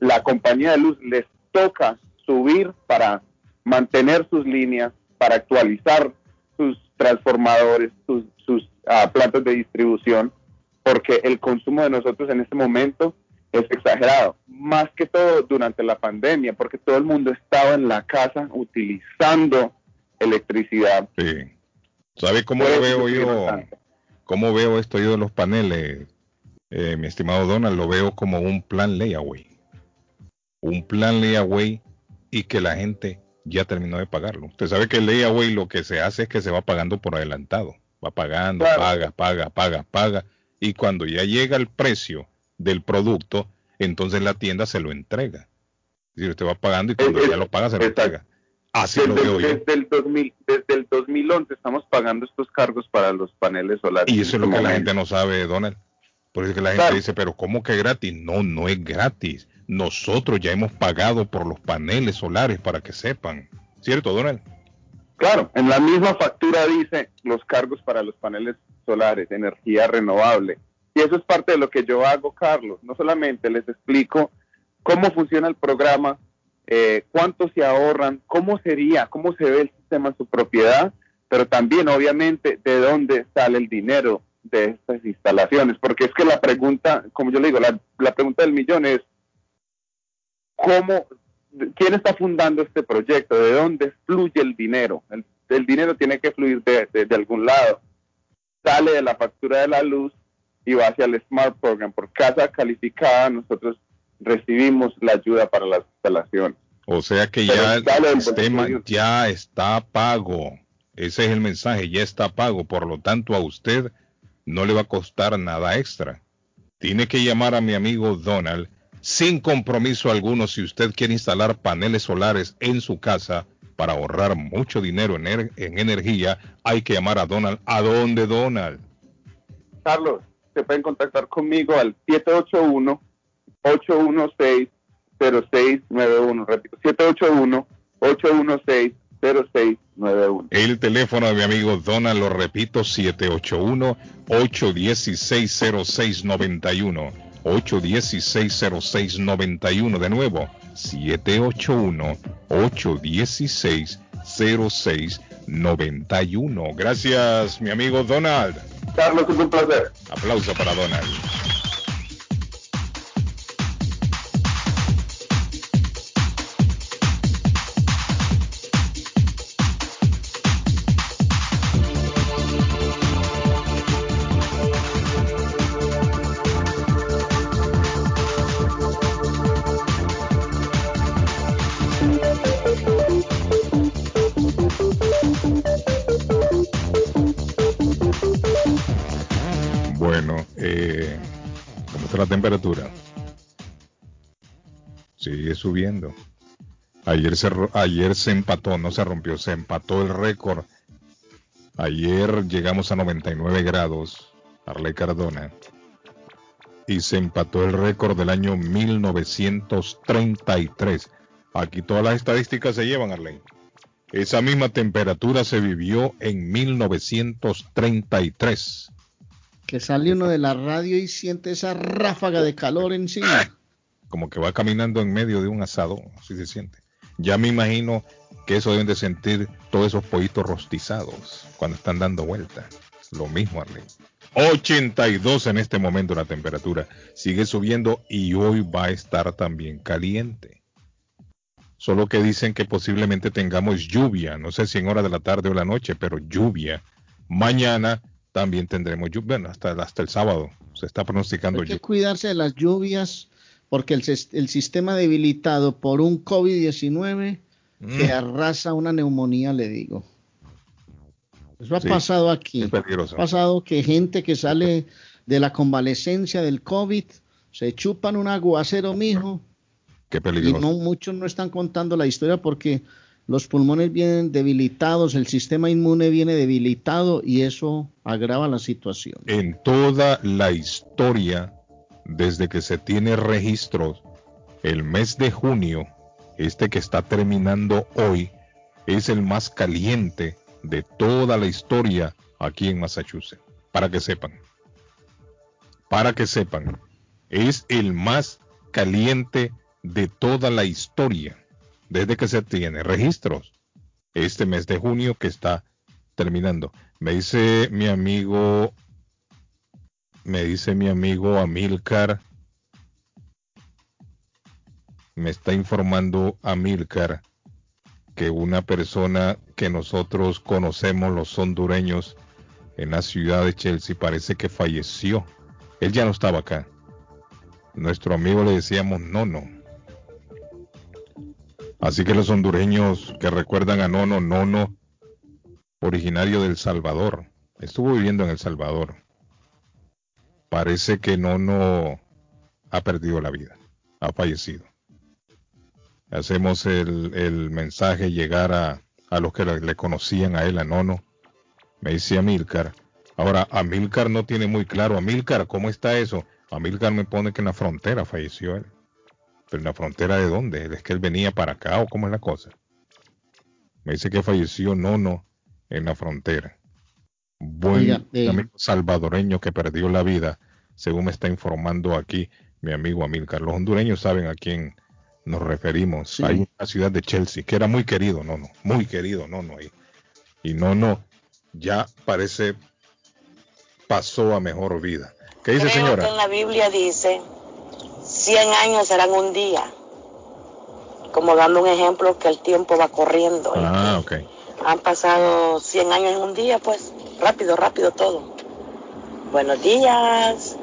La compañía de luz les toca subir para mantener sus líneas, para actualizar sus transformadores, sus, sus ah, plantas de distribución, porque el consumo de nosotros en este momento es exagerado, más que todo durante la pandemia, porque todo el mundo estaba en la casa utilizando electricidad. Sí. ¿Sabe cómo veo yo? ¿Cómo veo esto yo de los paneles? Eh, mi estimado Donald, lo veo como un plan layaway. Un plan layaway y que la gente ya terminó de pagarlo. Usted sabe que el layaway lo que se hace es que se va pagando por adelantado. Va pagando, Claro. paga, paga, paga, paga. Y cuando ya llega el precio del producto, entonces la tienda se lo entrega. Es decir, usted va pagando y cuando ya lo paga se lo entrega. Así lo Desde, veo yo. desde el 2000, desde el 2011 estamos pagando estos cargos para los paneles solares. Y eso es lo este que la gente no sabe, Donald. Por eso es que la gente Claro. dice, pero ¿cómo que gratis? No, no es gratis. Nosotros ya hemos pagado por los paneles solares para que sepan. ¿Cierto, Donald? Claro, en la misma factura dice los cargos para los paneles solares, energía renovable. Y eso es parte de lo que yo hago, Carlos. No solamente les explico cómo funciona el programa, eh, cuánto se ahorran, cómo sería, cómo se ve el sistema en su propiedad, pero también, obviamente, de dónde sale el dinero de estas instalaciones. Porque es que la pregunta, como yo le digo, la, la pregunta del millón es, ¿cómo, quién está fundando este proyecto? ¿De dónde fluye el dinero? El, el dinero tiene que fluir de, de- de algún lado. Sale de la factura de la luz y va hacia el Smart Program. Por casa calificada, nosotros recibimos la ayuda para las instalaciones. O sea que Pero ya el sistema ya está pago. Ese es el mensaje, ya está pago. Por lo tanto, a usted no le va a costar nada extra. Tiene que llamar a mi amigo Donald sin compromiso alguno si usted quiere instalar paneles solares en su casa para ahorrar mucho dinero en, er- en energía. Hay que llamar a Donald. ¿A dónde, Donald? Carlos, se pueden contactar conmigo al 781-816-0691. Repito, 781-816-0691. El teléfono de mi amigo Donald, lo repito, 781-816-0691. 816-0691. De nuevo, 781-816-0691. Gracias, mi amigo Donald. Carlos, es un placer. Aplauso para Donald. Subiendo. Ayer se, ayer se empató, no se rompió, se empató el récord. Ayer llegamos a 99 grados, Arley Cardona. Y se empató el récord del año 1933. Aquí todas las estadísticas se llevan, Arley. Esa misma temperatura se vivió en 1933. Que sale uno de la radio y siente esa ráfaga de calor encima. Como que va caminando en medio de un asado, así se siente. Ya me imagino que eso deben de sentir todos esos pollitos rostizados cuando están dando vuelta. Lo mismo, Arlene. 82 en este momento la temperatura. Sigue subiendo y hoy va a estar también caliente. Solo que dicen que posiblemente tengamos lluvia, no sé si en hora de la tarde o la noche, pero lluvia. Mañana también tendremos lluvia, bueno, hasta, hasta el sábado se está pronosticando Hay que lluvia. cuidarse de las lluvias porque el, sis- el sistema debilitado por un COVID-19 que Mm. arrasa una neumonía, le digo. Eso ha Sí, pasado aquí. es peligroso. Ha pasado que gente que sale de la convalecencia del COVID se chupan un aguacero, mijo, Qué y peligroso. no muchos no están contando la historia porque los pulmones vienen debilitados, el sistema inmune viene debilitado y eso agrava la situación. En toda la historia, desde que se tiene registros, el mes de junio, este que está terminando hoy, es el más caliente de toda la historia aquí en Massachusetts. Para que sepan. Para que sepan. Es el más caliente de toda la historia. Desde que se tiene registros. Este mes de junio que está terminando. Me dice mi amigo, me dice mi amigo Amilcar, me está informando Amilcar que una persona que nosotros conocemos, los hondureños, en la ciudad de Chelsea, parece que falleció. Él ya no estaba acá. Nuestro amigo le decíamos Nono. Así que los hondureños que recuerdan a Nono, Nono, originario del Salvador, estuvo viviendo en El Salvador. Parece que Nono ha perdido la vida, ha fallecido. Hacemos el, mensaje llegar a, a los que le, conocían a él, a Nono. Me dice Amilcar. Ahora, Amilcar no tiene muy claro. Amilcar, ¿cómo está eso? Amilcar me pone que en la frontera falleció él. ¿Pero en la frontera de dónde? ¿Es que él venía para acá o cómo es la cosa? Me dice que falleció Nono en la frontera. Buen Oiga, eh, amigo salvadoreño que perdió la vida, según me está informando aquí mi amigo Amilcar. Los hondureños saben a quién nos referimos. Sí. Hay una ciudad de Chelsea que era muy querido, Nono, muy querido Nono ahí. Y Nono ya parece pasó a mejor vida. ¿Qué dice Creo señora? que en la Biblia dice, 100 años serán un día. Como dando un ejemplo que el tiempo va corriendo. Ah, ok. Han pasado 100 años en un día, pues rápido, rápido todo. Buenos días,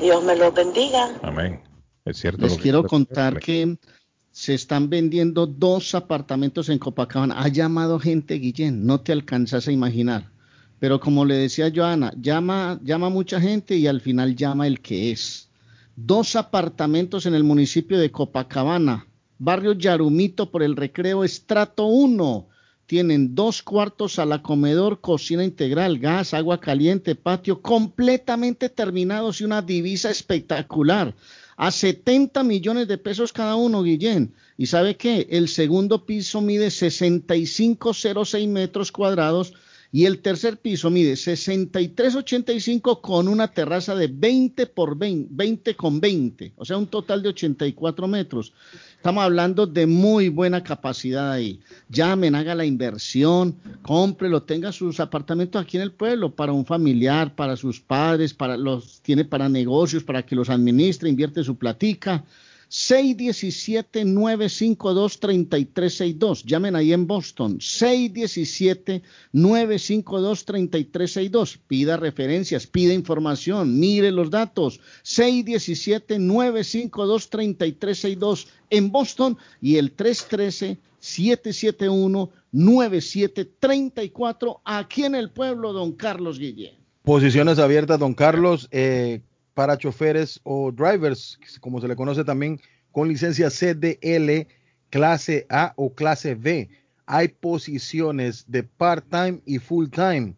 Dios me los bendiga. Amén. Es cierto. Les lo que- quiero contar que se están vendiendo dos apartamentos en Copacabana. Ha llamado gente, Guillén, no te alcanzas a imaginar. Pero como le decía Joana, llama, llama mucha gente y al final llama el que es. Dos apartamentos en el municipio de Copacabana, barrio Yarumito por el recreo estrato 1. Tienen dos cuartos a la comedor, cocina integral, gas, agua caliente, patio, completamente terminados y una divisa espectacular. A 70 millones de pesos cada uno, Guillén. ¿Y sabe qué? El segundo piso mide 65,06 metros cuadrados y el tercer piso mide 63,85 con una terraza de 20 por 20, 20 con 20, o sea, un total de 84 metros. Estamos hablando de muy buena capacidad ahí. Llamen, haga la inversión, cómprelo, tenga sus apartamentos aquí en el pueblo para un familiar, para sus padres, para los tiene para negocios, para que los administre, invierte su platica. 617-952-3362. Llamen ahí en Boston. 617-952-3362. Pida referencias, pida información, mire los datos. 617-952-3362 en Boston y el 313-771-9734 aquí en el pueblo, don Carlos Guillén. Posiciones abiertas, don Carlos, eh, para choferes o drivers, como se le conoce también, con licencia CDL, clase A o clase B. Hay posiciones de part-time y full-time.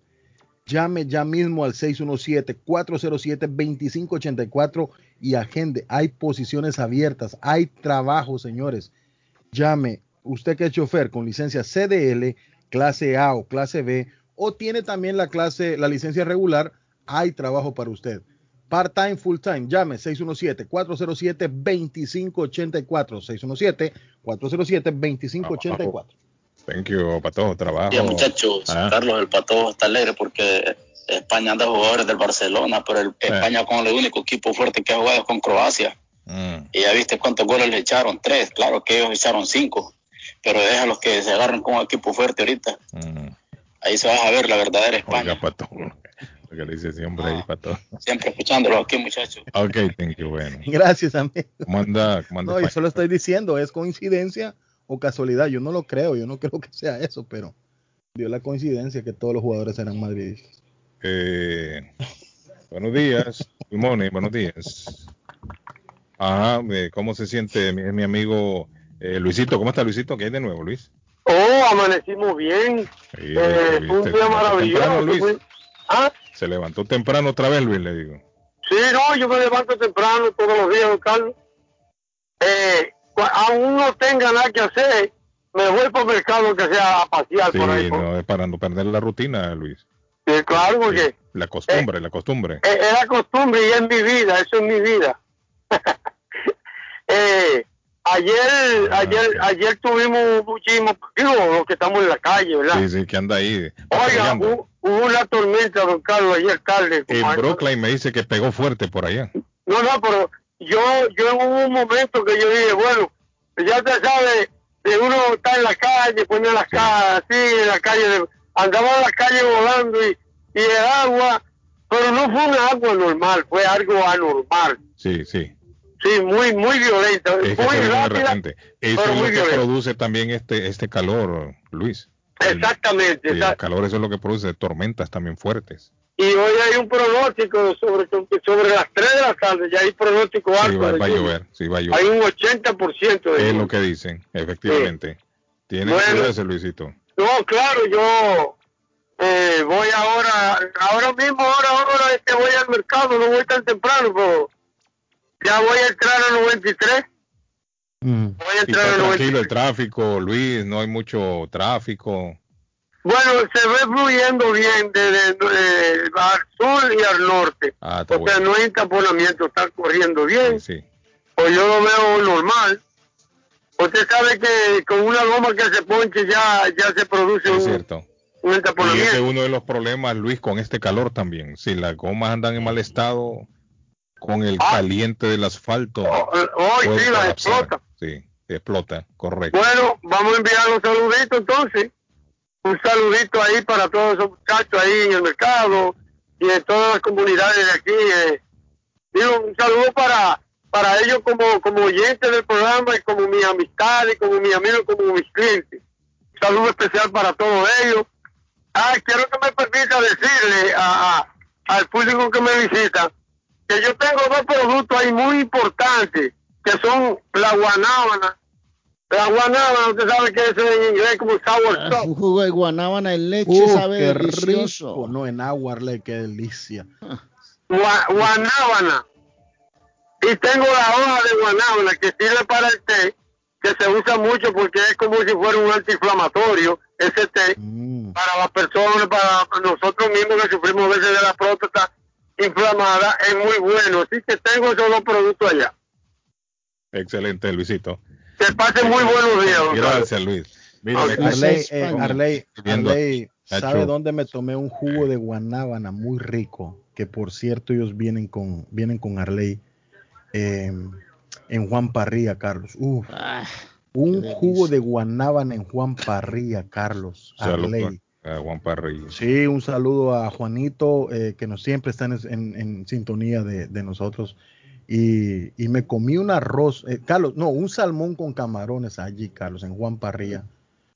Llame ya mismo al 617-407-2584 y agende. Hay posiciones abiertas, hay trabajo, señores. Llame, usted que es chofer con licencia CDL, clase A o clase B, o tiene también la clase, la licencia regular, hay trabajo para usted. Part-time, full-time, llame 617-407-2584. 617-407-2584. Thank you, Pato, trabajo. Ya, muchachos, Ah. Carlos, el Pato está alegre porque España anda jugadores del Barcelona, pero el- España con el único equipo fuerte que ha jugado es con Croacia. Mm. Y ya viste cuántos goles le echaron, tres, claro que ellos echaron cinco, pero déjalos que se agarren con un equipo fuerte ahorita. Ahí se va a ver la verdadera España. Oiga, que le dice ese hombre ahí, Pato. Siempre escuchándolo aquí, muchachos. Ok, thank you, bueno. Gracias, amigo. ¿Cómo anda? ¿Cómo anda No, yo solo estoy diciendo, es coincidencia o casualidad. Yo no lo creo, yo no creo que sea eso, pero dio la coincidencia que todos los jugadores eran madridistas. Eh, buenos días, good morning, buenos días. Ajá, eh, ¿cómo se siente mi, mi amigo eh, Luisito? ¿Cómo está Luisito? ¿Qué hay de nuevo, Luis? Oh, amanecimos bien. Sí, Eh, fue un día temprano, maravilloso. Luis. fue- ¿Ah? Se levantó temprano otra vez, Luis, le digo. Sí, no, yo me levanto temprano todos los días, don Carlos. Eh, aún no tenga nada que hacer, me voy por el mercado que sea a pasear Sí, por ahí. por- no es para no perder la rutina, Luis. Sí, claro, porque La costumbre, la costumbre. es, es la costumbre y es mi vida, eso es mi vida. eh, ayer, Ah, ayer, ayer tuvimos muchísimo, digo, los que estamos en la calle, ¿verdad? Sí, sí, que anda ahí. Oiga, hubo una tormenta, don Carlos, ayer tarde. En Brooklyn me dice que pegó fuerte por allá. No, no, pero yo, yo hubo un momento que yo dije, bueno, ya te sabes, de uno está en la calle, pone las caras así, en la calle, de- andaba en la calle volando y, y el agua, pero no fue un agua normal, fue algo anormal. Sí, sí. Sí, muy, muy violenta, Es que muy rápida. Eso es lo que violenta. produce también este, este calor, Luis. Exactamente, Sí, el exact- calor eso es lo que produce tormentas también fuertes. Y hoy hay un pronóstico sobre, sobre las 3 de la tarde, ya hay pronóstico Sí, alto. va, a llover, sí, va a llover. Hay un 80% de Es lo que dicen, efectivamente. Tiene Bueno. que cuidarse, Luisito. No, claro, yo eh, voy ahora, ahora mismo, ahora, ahora es que voy al mercado, no voy tan temprano, pero ya voy a entrar al 93. Voy a entrar al 93. tranquilo el tráfico, Luis, no hay mucho tráfico. Bueno, se ve fluyendo bien desde de, al sur y al norte. Ah, o sea, no hay entaponamiento, está corriendo bien. Sí. O yo lo veo normal. Usted sabe que con una goma que se ponche ya, ya se produce Es un, cierto. un Y entaponamiento. ese es uno de los problemas, Luis, con este calor también. Si las gomas andan en mal estado, con el caliente del asfalto, hoy puede Ah. sí, las explota. Sí, explota, correcto. Bueno, vamos a enviar un saludito entonces. Un saludito ahí para todos esos muchachos ahí en el mercado y en todas las comunidades de aquí. eh. Digo, un saludo para para ellos como, como oyentes del programa y como mis amistades, como mis amigos, como mis clientes. Un saludo especial para todos ellos. Ah, quiero que me permita decirle a, a- al público que me visita que yo tengo dos productos ahí muy importantes, que son la guanábana. La guanábana, usted sabe que eso en inglés como sour Ah. Un jugo de guanábana en leche Uh, sabe qué delicioso. rico. No, en agua, le, qué delicia. Gua- guanábana. Y tengo la hoja de guanábana que sirve para el té, que se usa mucho porque es como si fuera un antiinflamatorio, ese té, para las personas, para nosotros mismos que sufrimos a veces de la próstata inflamada, es muy bueno. Así que tengo esos dos productos allá. Excelente, Luisito. Que pasen muy buenos días. Gracias, Luis. Mira, Arley, eh, Arley, Arley. ¿sabe dónde me tomé un jugo de guanábana muy rico? Que por cierto ellos vienen con, vienen con Arley eh, en Juan Parrilla, Carlos. Uf. un jugo de guanábana en Juan Parrilla, Carlos. Saludos Arley. A Juan Parrillo. Sí, un saludo a Juanito, eh, que nos siempre está en, en- en sintonía de, de nosotros. Y, y me comí un arroz, eh, Carlos, no, un salmón con camarones allí, Carlos, en Juan Parrilla.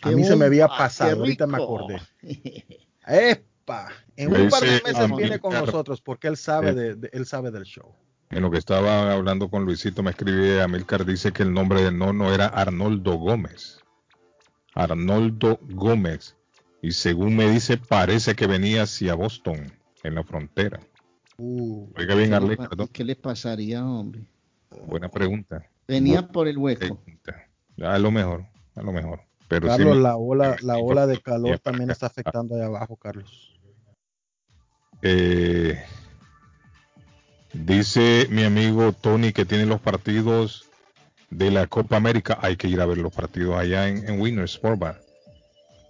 A ¡Qué mí se me había pasado, ahorita me acordé. ¡Epa! En un par de meses viene con nosotros porque él sabe, de, de- él sabe del show. En lo que estaba hablando con Luisito, me escribí Amilcar, dice que el nombre del nono era Arnoldo Gómez. Arnoldo Gómez. Y según me dice, parece que venía hacia Boston, en la frontera. Oiga bien, ¿Qué, Arley, perdón. qué le pasaría, hombre? Buena pregunta. Venía por el hueco. A lo mejor, a lo mejor. Pero Carlos, la ola, la ola de calor también está afectando allá abajo, Carlos. Eh, dice mi amigo Tony que tiene los partidos de la Copa América. Hay que ir a ver los partidos allá en, en Winners Sport Bar.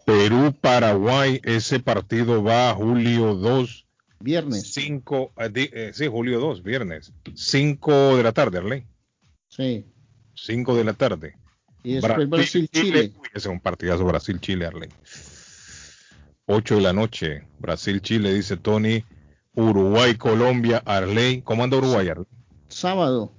Perú, Paraguay, ese partido va julio 2. Viernes. 5, eh, sí, julio 2, viernes. 5 de la tarde, Arley. Sí. 5 de la tarde. Y después Brasil-Chile. Ese es un partidazo Brasil-Chile, Arley. 8 de la noche, Brasil-Chile, dice Tony. Uruguay-Colombia, Arley. ¿Cómo anda Uruguay, Arley? Sábado.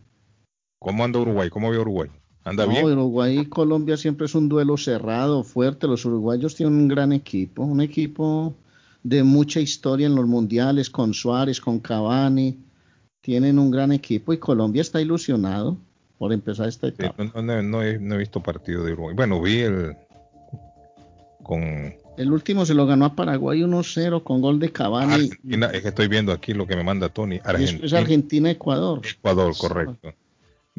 ¿Cómo anda Uruguay? ¿Cómo ve Uruguay? ¿Anda no, bien? Uruguay y Colombia siempre es un duelo cerrado, fuerte. Los uruguayos tienen un gran equipo, un equipo de mucha historia en los mundiales, con Suárez, con Cavani. Tienen un gran equipo y Colombia está ilusionado por empezar esta etapa. Sí, no, no, no, he, no, he, visto partido de Uruguay. Bueno, vi el con el último se lo ganó a Paraguay 1-0 con gol de Cavani. Argentina, es que estoy viendo aquí lo que me manda Tony. Argentina, es Argentina-Ecuador. Ecuador, correcto.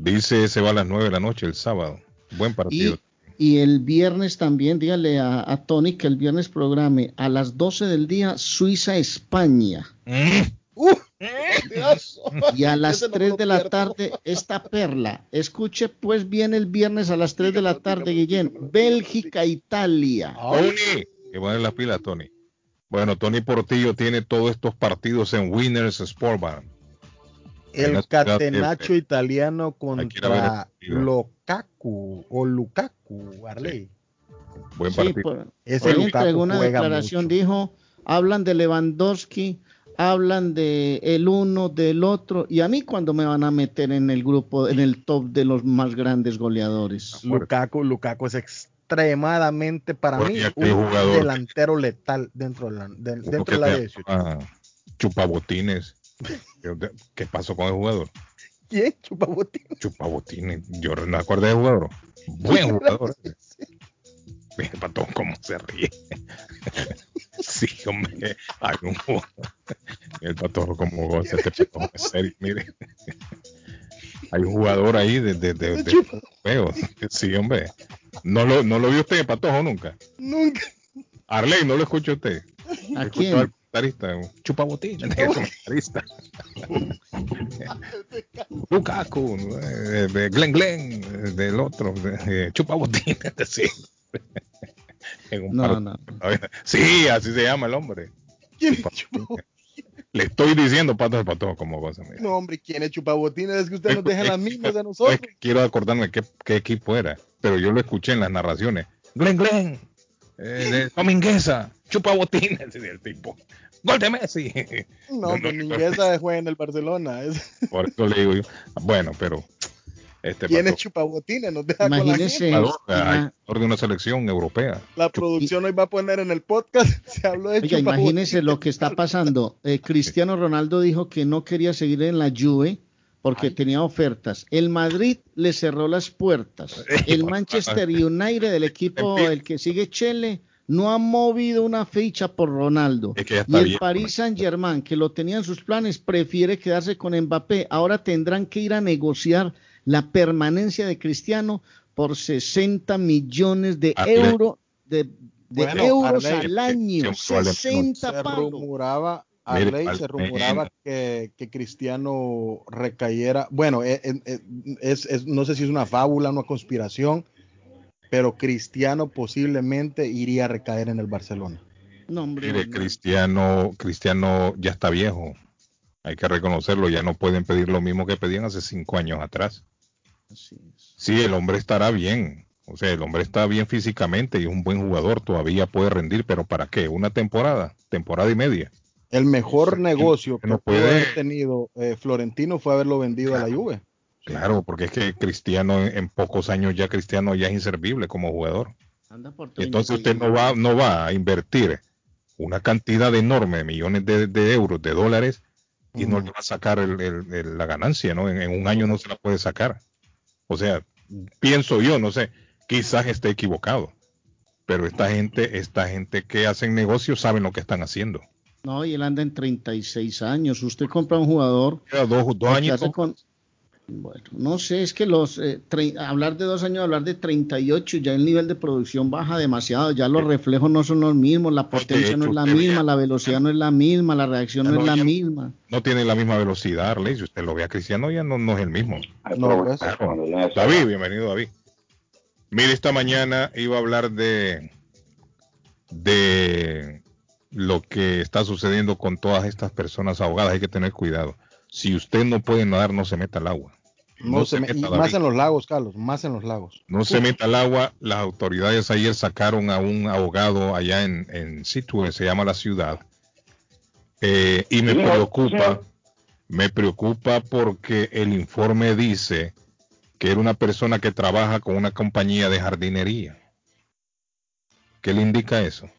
Dice se va a las 9 de la noche el sábado. Buen partido. Y, y el viernes también, dígale a, a, Tony que el viernes programe a las 12 del día Suiza-España. Mm. Uh, y a las 3 de la tarde esta perla. Escuche pues bien el viernes a las 3 de la tarde, Guillén. Bélgica-Italia. Tony, que poner las pilas, Tony. Bueno, Tony Portillo tiene todos estos partidos en Winners Sport Bar. El catenacho italiano contra Lukaku o Lukaku, Arley. Buen partido. Sí, por, Ese Lukaku una declaración mucho. dijo, hablan de Lewandowski, hablan de el uno del otro y a mí cuando me van a meter en el grupo en el top de los más grandes goleadores. Lukaku, Lukaku es extremadamente para Porque mí un jugador- delantero letal dentro de la, de- dentro de la que de te- 18. chupabotines. ¿Qué pasó con el jugador? ¿Quién? Chupabotín. Chupabotines. Yo no me acuerdo del jugador. Buen jugador. Mira, pato, cómo se ríe. sí, hombre. Hay un jugador. El pato, como goza este pato, en serio, mire. Hay un jugador ahí de, de, de, de europeo. Sí, hombre. ¿No lo, ¿No lo vio usted, Patojo, nunca? Nunca. Arley, ¿no lo escuchó usted? ¿A Escuchó quién? Al comentarista, el comentarista. Lukaku, eh, de Glenn Glenn, eh, del otro, eh, chupabotín, sí. En un No, par- no. Sí, así se llama el hombre. ¿Quién es Chupabotín. Le estoy diciendo pato de pato como cosa. mira. No, hombre, ¿quién es chupabotines? Es que usted nos deja las mismas de No, nosotros. es que quiero acordarme qué, qué equipo era, pero yo lo escuché en las narraciones. Glenn Glenn, eh, de Domingueza, chupa botines, decía el tipo. Gol de Messi. No, Domingueza juega en el Barcelona. Es- Por eso le digo yo. Bueno, pero este ¿Quién es chupabotines? Nos deja con la Imagínese, hay jugador de una selección europea. La producción hoy va a poner en el podcast. Se habló de Oiga, imagínese lo que está pasando. Eh, Cristiano Ronaldo dijo que no quería seguir en la Juve porque tenía ofertas. El Madrid le cerró las puertas. El Manchester United, el equipo, el que sigue Chele, no ha movido una ficha por Ronaldo. Es que Y el bien, Paris Saint Germain, que lo tenía en sus planes, prefiere quedarse con Mbappé. Ahora tendrán que ir a negociar la permanencia de Cristiano por 60 millones de Arle- euros de, de Bueno, euros al año. Siempre vale 60 se palos. Arley, se rumoraba que, que Cristiano recayera. Bueno, eh, eh, eh, es, es- no sé si es una fábula, una conspiración, pero Cristiano posiblemente iría a recaer en el Barcelona. No, hombre, Mire, no. Cristiano, Cristiano ya está viejo. Hay que reconocerlo, ya no pueden pedir lo mismo que pedían hace cinco años atrás. Así es. Sí, el hombre estará bien. O sea, el hombre está bien físicamente y es un buen jugador, todavía puede rendir, pero ¿para qué? Una temporada, temporada y media. El mejor negocio que no pudo puede- haber tenido eh, Florentino fue haberlo vendido a la Juve. Claro, porque es que Cristiano en, en pocos años ya Cristiano ya es inservible como jugador. Anda por Y entonces usted no va, no va a invertir una cantidad enorme de millones de, de euros, de dólares, y no le va a sacar el- el- el- la ganancia, ¿no? En, en un año no se la puede sacar. O sea, pienso yo, no sé, quizás esté equivocado. Pero esta gente, esta gente que hacen negocios saben lo que están haciendo. No, y él anda en 36 años. Usted compra un jugador. Queda dos, años. con- Bueno, no sé, es que los eh, tre- hablar de dos años, hablar de 38, ya el nivel de producción baja demasiado, ya los reflejos no son los mismos, la potencia no es la misma, vea. la velocidad no es la misma, la reacción no es la misma. No tiene la misma velocidad, Arley. Si usted lo ve a Cristiano, ya no, no es el mismo. No. Claro. David, bienvenido, David. Mire, esta mañana iba a hablar de, de lo que está sucediendo con todas estas personas ahogadas. Hay que tener cuidado. Si usted no puede nadar, no se meta al agua. No se me- meta, más en los lagos, Carlos, más en los lagos. No se meta al agua. Las autoridades ayer sacaron a un ahogado allá en, en Situe, se llama la ciudad. Eh, y me Sí, preocupa, me preocupa porque el informe dice que era una persona que trabaja con una compañía de jardinería. ¿Qué le indica eso?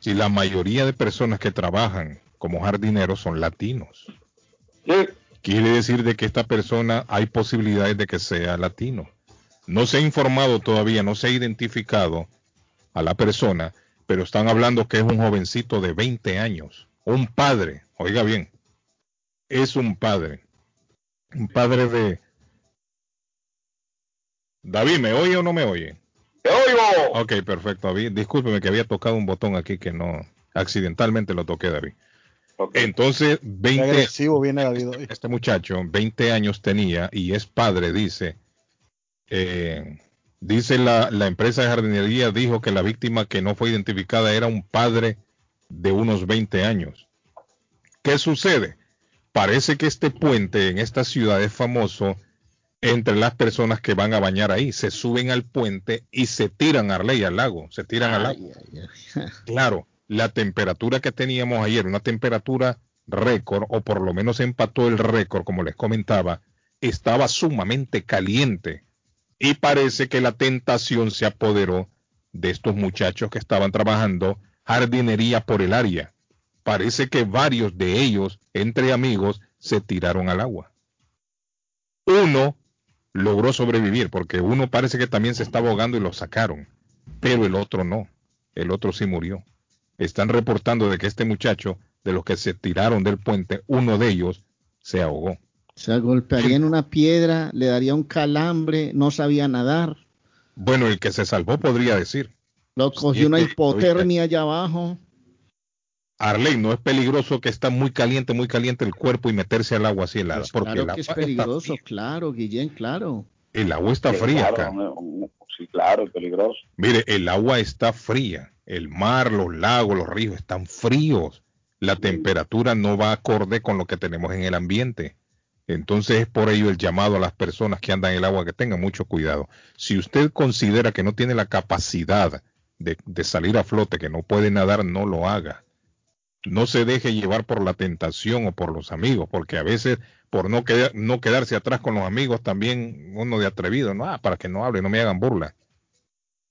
Si la mayoría de personas que trabajan como jardineros son latinos. Quiere decir de que esta persona hay posibilidades de que sea latino. No se ha informado todavía, no se ha identificado a la persona, pero están hablando que es un jovencito de 20 años, un padre, oiga bien, es un padre, un padre de... David, ¿me oye o no me oye? ¡Te oigo! Ok, perfecto, David. Discúlpeme que había tocado un botón aquí que no, accidentalmente lo toqué, David. Entonces, 20, Qué agresivo viene David hoy. este muchacho, 20 años tenía y es padre, dice. eh, dice la, la empresa de jardinería, dijo que la víctima que no fue identificada era un padre de unos 20 años. ¿Qué sucede? Parece que este puente en esta ciudad es famoso entre las personas que van a bañar ahí. Se suben al puente y se tiran a Arley al lago. Se tiran al lago. Claro, la temperatura que teníamos ayer, una temperatura récord, o por lo menos empató el récord, como les comentaba, estaba sumamente caliente. Y parece que la tentación se apoderó de estos muchachos que estaban trabajando jardinería por el área. Parece que varios de ellos, entre amigos, se tiraron al agua. Uno logró sobrevivir porque uno parece que también se estaba ahogando y lo sacaron, pero el otro no. El otro sí murió. Están reportando de que este muchacho, de los que se tiraron del puente, uno de ellos se ahogó. Se golpearía en una piedra, le daría un calambre, no sabía nadar, Bueno, el que se salvó podría decir. lo cogió una es hipotermia allá abajo. Arley, no es peligroso que está muy caliente, muy caliente el cuerpo y meterse al agua así helada. porque Claro el que es agua, está, peligroso, claro, Guillén, claro. el agua está Sí, fría claro, acá. sí, claro, es peligroso. Mire, el agua está fría. El mar, los lagos, los ríos están fríos. La temperatura no va acorde con lo que tenemos en el ambiente. Entonces es por ello el llamado a las personas que andan en el agua que tengan mucho cuidado. Si usted considera que no tiene la capacidad de, de salir a flote, que no puede nadar, no lo haga. No se deje llevar por la tentación o por los amigos, porque a veces por no, quedar- no quedarse atrás con los amigos también uno de atrevido, no, Ah, para que no hable, no me hagan burla.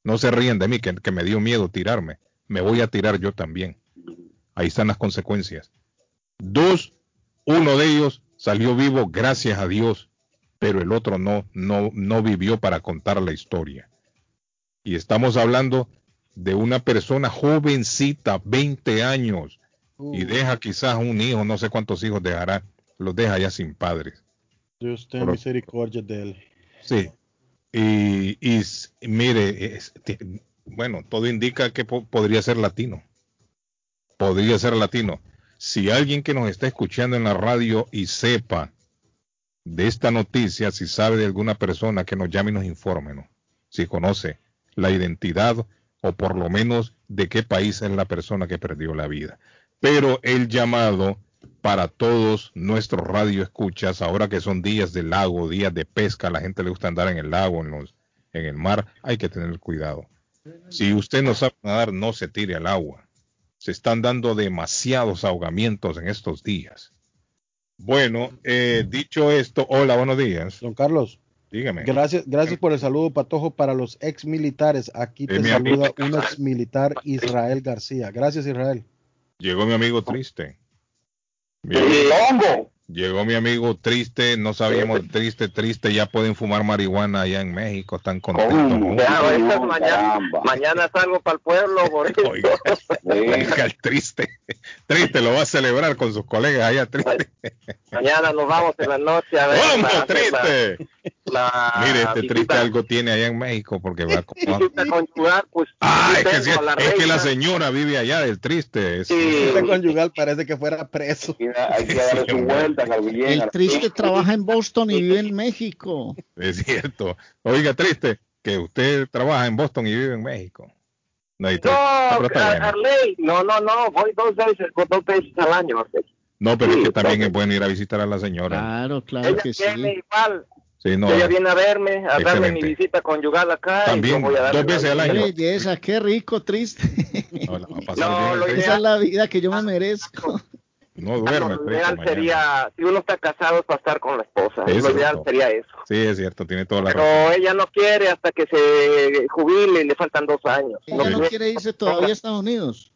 No se ríen de mí, que, que me dio miedo tirarme. Me voy a tirar yo también. Ahí están las consecuencias. Dos, uno de ellos salió vivo, gracias a Dios, pero el otro no, no, no vivió para contar la historia. Y estamos hablando de una persona jovencita, 20 años, y deja quizás un hijo, no sé cuántos hijos dejará, los deja ya sin padres. Dios tenga misericordia de él. Sí. Y, y mire, es- bueno, todo indica que po- podría ser latino. Podría ser latino. Si alguien que nos está escuchando en la radio y sepa de esta noticia, si sabe de alguna persona que nos llame y nos informe. Si conoce la identidad o por lo menos de qué país es la persona que perdió la vida. Pero el llamado para todos nuestros radio escuchas, ahora que son días de lago, días de pesca, a la gente le gusta andar en el lago, en, los, en el mar, hay que tener cuidado. Si usted no sabe nadar, no se tire al agua. Se están dando demasiados ahogamientos en estos días. Bueno, eh, dicho esto, hola, buenos días. Don Carlos, Dígame. gracias, gracias por el saludo, Patojo, para los ex militares. Aquí te Eh, mi saluda amigo. un ex militar, Israel García. Gracias, Israel. Llegó mi amigo triste. Mi El hongo. Llegó mi amigo triste, no sabíamos triste, triste, ya pueden fumar marihuana allá en México, están contentos. Oh, Ya, ahorita mañana, mañana salgo para el pueblo, por eso. Oiga, el triste, triste, lo va a celebrar con sus colegas allá, triste. Mañana nos vamos en la noche a ver. ¡Vamos, la- triste! la- Mire, este visita- triste algo tiene allá en México porque va visita conyugal, pues. Ah, es que, sí, a la es que la reina. señora vive allá del triste. es- Este conyugal parece que fuera preso. Hay que darle su vuelta, El triste trabaja en Boston y vive en México. Es cierto. Oiga, triste, que usted trabaja en Boston y vive en México. No, No. Arley, no, no, no, voy dos veces, dos veces al año. Arley. No, pero es Sí, que también es bueno ir a visitar a la señora. Claro, claro Ella que sí. viene igual. Sí, no, ella viene a verme, a darme mi Excelente. visita conyugal acá. También, y voy a darle dos veces la al año. belleza, qué rico, triste. No, lo Esa es la vida que yo me merezco. No duerme. lo ideal sería, si uno está casado, es para estar con la esposa. Es lo ideal sería eso. Sí, es cierto, tiene toda la razón. Pero ella no quiere hasta que se jubile y le faltan dos años. Ella no quiere irse todavía a Estados Unidos.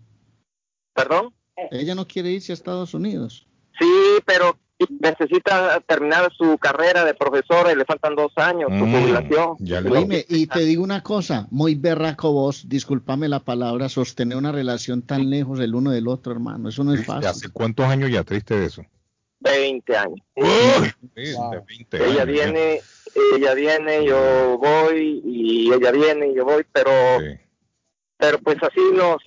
¿Perdón? Ella no quiere irse a Estados Unidos. Sí, pero necesita terminar su carrera de profesora y le faltan dos años, su Mm, jubilación. Oíme, y te digo una cosa, muy berraco vos, discúlpame la palabra, sostener una relación tan lejos el uno del otro, hermano, eso no es fácil. ¿Hace cuántos años ya triste de eso? 20 años. Sí, de 20 Ella años ya. viene, ella viene, yo voy y ella viene y yo voy, pero pero pues así nos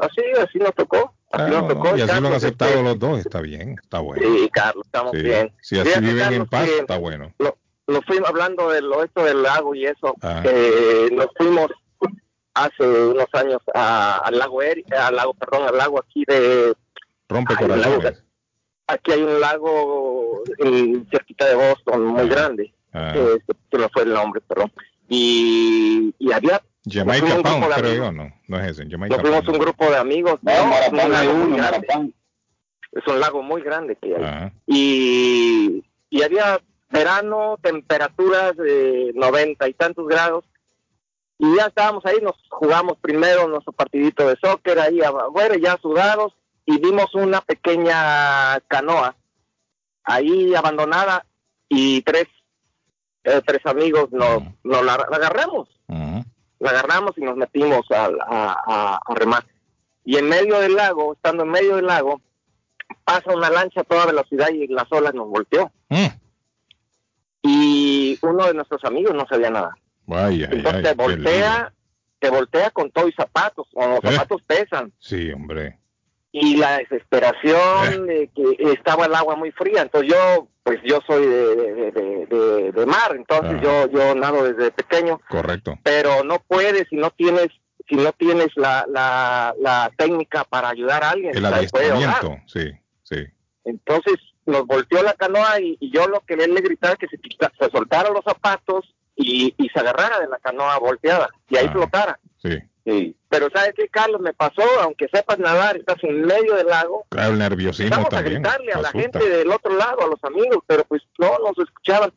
así así nos tocó, Claro, nos tocó. y así lo han Carlos, aceptado este, los dos, está bien, está bueno. Sí, Carlos, estamos Sí, bien. Si así Fíjate, viven en paz, que está bueno. Nos fuimos hablando del oeste del lago y eso, Ah. que nos fuimos hace unos años a- al lago Eri, al lago, perdón, al lago aquí de Rompe corazones. aquí hay un lago en- cerquita de Boston muy grande Ah. eh, que no fue el nombre perdón y, y había Jamaica Pound, grupo de creo yo, amigos. no, no es ese, Jamaica nos fuimos Pound. un grupo de amigos No, es un lago hay muy uno, grande. Maratán. es un lago muy grande que hay Ajá. y, y había verano, temperaturas de noventa y tantos grados, y ya estábamos ahí, nos jugamos primero nuestro partidito de soccer ahí afuera, ya sudados, y vimos una pequeña canoa ahí abandonada, y tres, eh, tres amigos nos, nos la, la agarramos, la agarramos y nos metimos a, a, remar. Y en medio del lago, estando en medio del lago, pasa una lancha a toda velocidad y las olas nos volteó. Mm. Y uno de nuestros amigos no sabía nada. Vaya, ay, Entonces ay, te voltea, te voltea con todo y zapatos, o los ¿Eh? zapatos pesan. Sí, hombre. Y la ¿Eh? desesperación de que estaba el agua muy fría. Entonces yo, pues yo soy de, de, de- de- mar, entonces Ah. yo, yo nado desde pequeño, Correcto. pero no puedes si no tienes si no tienes la, la, la técnica para ayudar a alguien. El adiestramiento, sí, sí. Entonces nos volteó la canoa y, y yo lo que le gritaba que se, quita- se soltara los zapatos y, y se agarrara de la canoa volteada y ahí flotara. Sí. Sí. Pero ¿sabes qué, Carlos? Me pasó, aunque sepas nadar, estás en medio del lago, Claro, el nerviosismo Empezamos a gritarle a la gente del otro lado, a los amigos, pero pues no nos escuchaban.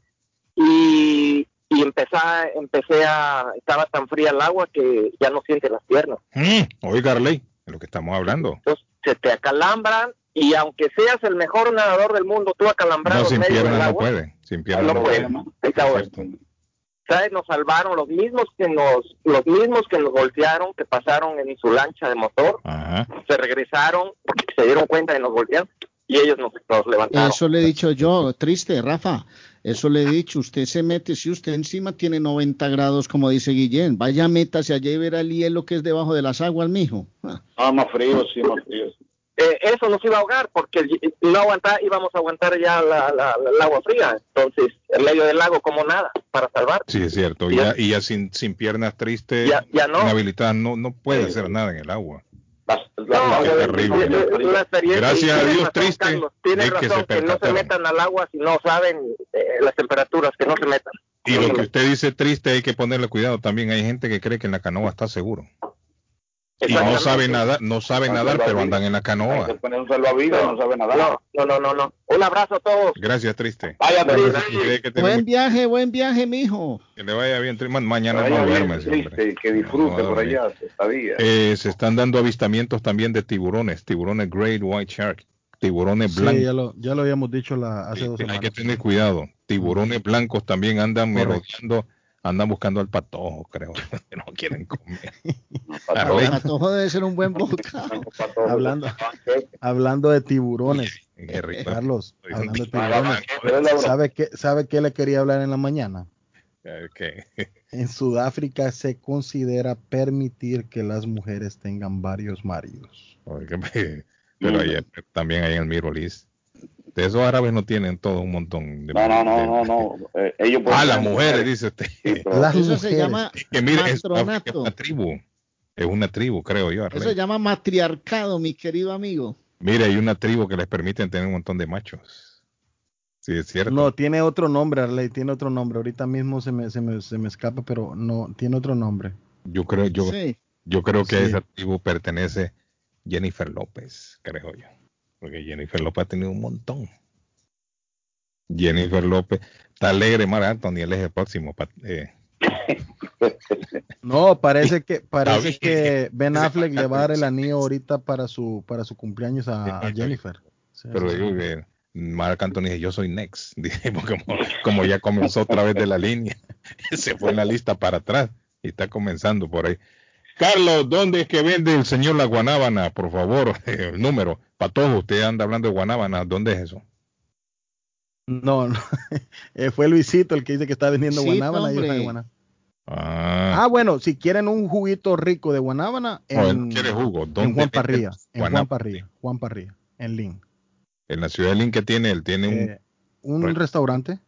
Y, y empecé, a- empecé a, estaba tan fría el agua que ya no sientes las piernas. Mm, Oiga, Arley, de lo que estamos hablando. Entonces se te acalambran y aunque seas el mejor nadador del mundo, tú acalambrado No, sin en medio piernas del no agua, puede. Sin piernas no no puede. puede. ¿Sabes? Nos salvaron los mismos que nos, los mismos que nos voltearon, que pasaron en su lancha de motor, Ajá. se regresaron porque se dieron cuenta de nos voltearon y ellos nos, nos levantaron. Eso le he dicho yo, triste, Rafa. Eso le he dicho, usted se mete, si usted encima tiene 90 grados, como dice Guillén, vaya, métase allá y verá el hielo que es debajo de las aguas, mijo. Ah, más frío, sí, más frío. Eh, eso nos iba a ahogar porque no aguantar, íbamos a aguantar ya la, la- la- el agua fría. Entonces, en medio del lago, como nada, para salvar. Sí, es cierto. Y ya, y ya sin, sin piernas tristes, Ya- ya no. inhabilitadas, no, no puede hacer nada en el agua. No, terrible. una. Gracias a Dios, razón, triste, Carlos, de que razón se que, no se metan al agua si no saben eh, las temperaturas, que no se metan. Y lo que usted dice triste, hay que ponerle cuidado también. Hay gente que cree que en la canoa está seguro. Y no saben nadar, no saben nadar, pero andan en la canoa. Pone un salvavidas, no sabe nadar. No, no, no, no, no. Un abrazo a todos. Gracias, triste. Vaya, que, tiene Buen viaje, buen viaje, mijo. que le vaya bien. Ma- Mañana Vaya no duerme triste, que disfrute No por allá, estadía. Eh, se están dando avistamientos también de tiburones, tiburones Great White Shark. tiburones Sí, blancos. ya lo, ya lo habíamos dicho la, hace dos Hay semanas. que tener cuidado. Tiburones blancos también andan merodeando, andan buscando al patojo, creo. que no quieren comer. El patojo debe ser un buen bocado. Hablando, hablando de tiburones, qué rico. Carlos, hablando de tiburones, ¿sabe qué, ¿sabe qué le quería hablar en la mañana? Eh. En Sudáfrica se considera permitir que las mujeres tengan varios maridos. Pero ahí, también hay en el Middle East. De esos árabes no tienen todo un montón de No, no, no, de- no, no. Eh, ellos pueden Ah, las tener mujeres, dice usted. Las Eso se mujeres. llama Es que mire, es, matronato. es una tribu. Es una tribu, creo yo. Eso se llama matriarcado, mi querido amigo. Mire, hay una tribu que les permiten tener un montón de machos. Sí, es cierto. No, tiene otro nombre, Arley, tiene otro nombre. Ahorita mismo se me, se me, se me escapa, pero no, tiene otro nombre. Yo creo, yo, Sí. yo creo que a Sí. esa tribu pertenece Jennifer López, creo yo. Porque Jennifer López ha tenido un montón. Jennifer López está alegre, Mar Anthony, él es el próximo. eh, No, parece que parece que Ben Affleck le va a dar el anillo ahorita para su para su cumpleaños a, a Jennifer. Sí, pero sí, digo que Marc Anthony dice, yo soy next. Dice, como, como ya comenzó otra vez de la línea, se fue en la lista para atrás y está comenzando por ahí. Carlos, ¿dónde es que vende el señor la guanábana? Por favor, el número. Para todos, usted anda hablando de guanábana. ¿Dónde es eso? No, no. Eh, fue Luisito el que dice que está vendiendo Sí, guanábana. y guanábana. Ah, Ah, bueno, si quieren un juguito rico de guanábana, en, quiere jugo. en ¿Dónde Juan Parrilla, en Juan? Parrilla, Juan Parrilla, en Lin. En la ciudad de Lin que tiene, él tiene un, Eh, un restaurante,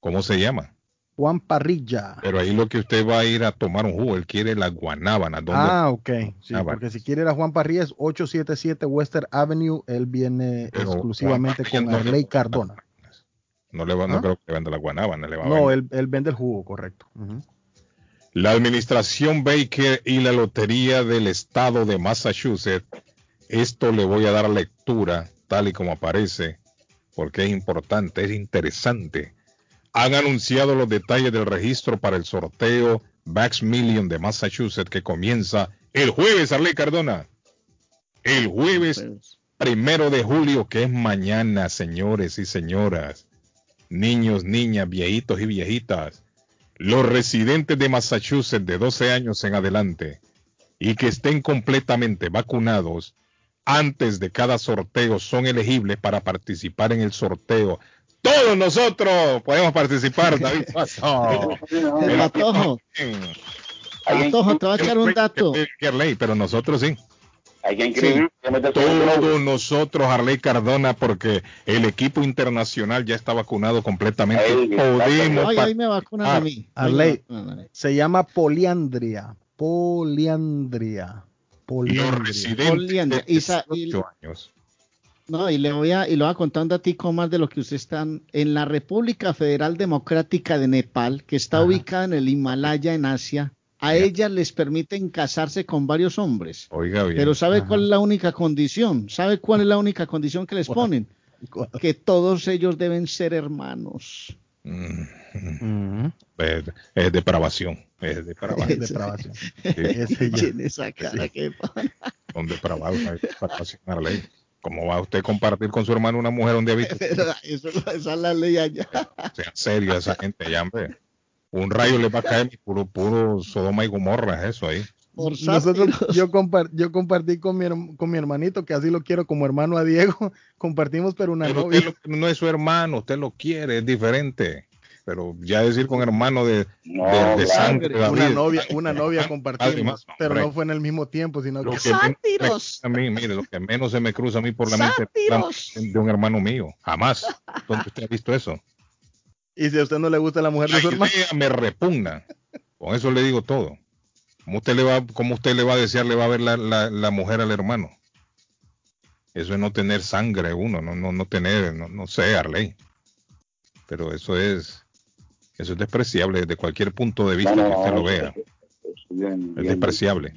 ¿cómo se llama? Juan Parrilla. Pero ahí lo que usted va a ir a tomar un jugo, él quiere la guanábana. ¿Dónde? Ah, ok. Sí, Ah, porque si quiere ir a Juan Parrilla es 877 Western Avenue. Él viene Pero exclusivamente con no Arley le- Cardona. No le va, no ¿Ah? creo que le venda la guanábana, le va a No, vender. él, él vende el jugo, correcto. La administración Baker y la Lotería del Estado de Massachusetts, esto le voy a dar lectura tal y como aparece, porque es importante, es interesante. Han anunciado los detalles del registro para el sorteo Max Million de Massachusetts que comienza el jueves, Arley Cardona. El jueves primero de julio, que es mañana, señores y señoras, niños, niñas, viejitos y viejitas los residentes de Massachusetts de 12 años en adelante y que estén completamente vacunados antes de cada sorteo son elegibles para participar en el sorteo. Todos nosotros podemos participar, David Paso. El patojo. Patojo, te voy a echar un dato. Pero nosotros sí. Hay que inscribir. Todos nosotros, Harley Cardona, porque el equipo internacional ya está vacunado completamente. Podemos Ay, ahí me vacunan a mí. Arley, vacunan a mí. se llama poliandria. Poliandria. Poliandria. Poliandria. Y sa- y- 18 años. No, y le voy a, y lo voy a contar un datico más de lo que ustedes están en la República Federal Democrática de Nepal, que está ubicada en el Himalaya en Asia. A ellas les permiten casarse con varios hombres. Oiga bien. Pero ¿sabe cuál es la única condición? ¿Sabe cuál es la única condición que les ponen? Que todos ellos deben ser hermanos. Mm. Es, es depravación. Es depravación. Es depravación. Sí. Ese ya. Tiene esa cara que pone. Son depravados. es depravación, Harley. ¿Cómo va usted a compartir con su hermano una mujer donde ha visto? Pero eso, esa es la ley allá. Sea serio esa gente, ya, hombre. Un rayo le va a caer puro, puro Sodoma y Gomorra, es eso ahí. Nosotros, yo, compar- yo compartí con mi, herm- con mi hermanito, que así lo quiero como hermano a Diego. Compartimos, pero una Pero novia. usted lo- no es su hermano, usted lo quiere, es diferente. Pero ya decir con hermano de, No, de, de claro. sangre, Una David, novia, una novia compartimos, más, pero no fue en el mismo tiempo, sino Lo que que a mí, mire, lo que menos se me cruza a mí por la mente ¡Sátiros! mujer de un hermano mío. Jamás. ¿Dónde usted ha visto eso? y si a usted no le gusta la mujer de su hermano, me repugna. Con eso le digo todo. ¿Cómo usted le va, cómo usted le va a desear, le va a ver la, la, la mujer al hermano? Eso es no tener sangre uno, no, no, no tener, no, no sé, Arley. Pero eso es, eso es despreciable desde cualquier punto de vista No, no, que usted lo vea. bien, Es despreciable.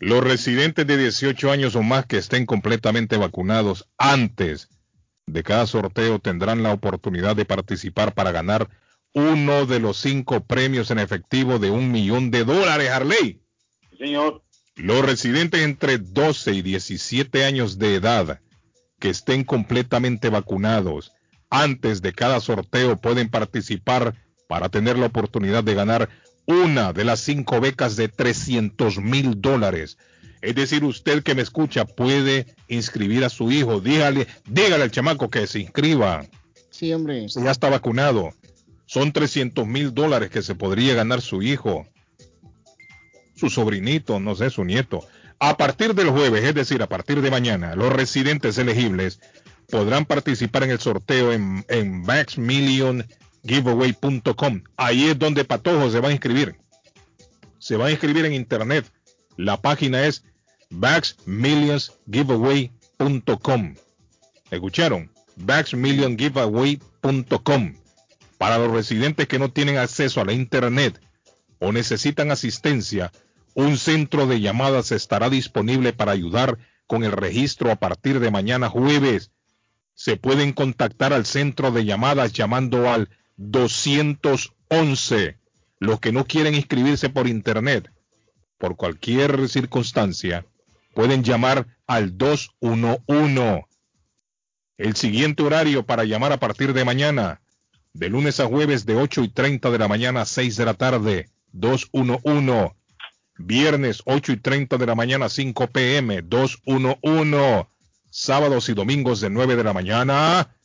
Los residentes de 18 años o más que estén completamente vacunados antes de cada sorteo tendrán la oportunidad de participar para ganar uno de los cinco premios en efectivo de un millón de dólares, Harley. Sí, señor. Los residentes entre 12 y 17 años de edad que estén completamente vacunados. Antes de cada sorteo pueden participar para tener la oportunidad de ganar una de las cinco becas de 300 mil dólares. Es decir, usted que me escucha puede inscribir a su hijo. Dígale, dígale al chamaco que se inscriba. Sí, hombre. Ya está vacunado. Son 300 mil dólares que se podría ganar su hijo, su sobrinito, no sé, su nieto. A partir del jueves, es decir, a partir de mañana, los residentes elegibles podrán participar en el sorteo en, en maxmilliongiveaway.com. Ahí es donde Patojo se va a inscribir. Se va a inscribir en internet. La página es maxmillionsgiveaway.com. ¿Escucharon? maxmilliongiveaway.com. Para los residentes que no tienen acceso a la internet o necesitan asistencia, un centro de llamadas estará disponible para ayudar con el registro a partir de mañana jueves. Se pueden contactar al centro de llamadas llamando al 211. Los que no quieren inscribirse por internet, por cualquier circunstancia, pueden llamar al 211. El siguiente horario para llamar a partir de mañana, de lunes a jueves de 8 y 30 de la mañana a 6 de la tarde, 211. Viernes 8 y 30 de la mañana 5 pm 211. Sábados y domingos de 9 de la mañana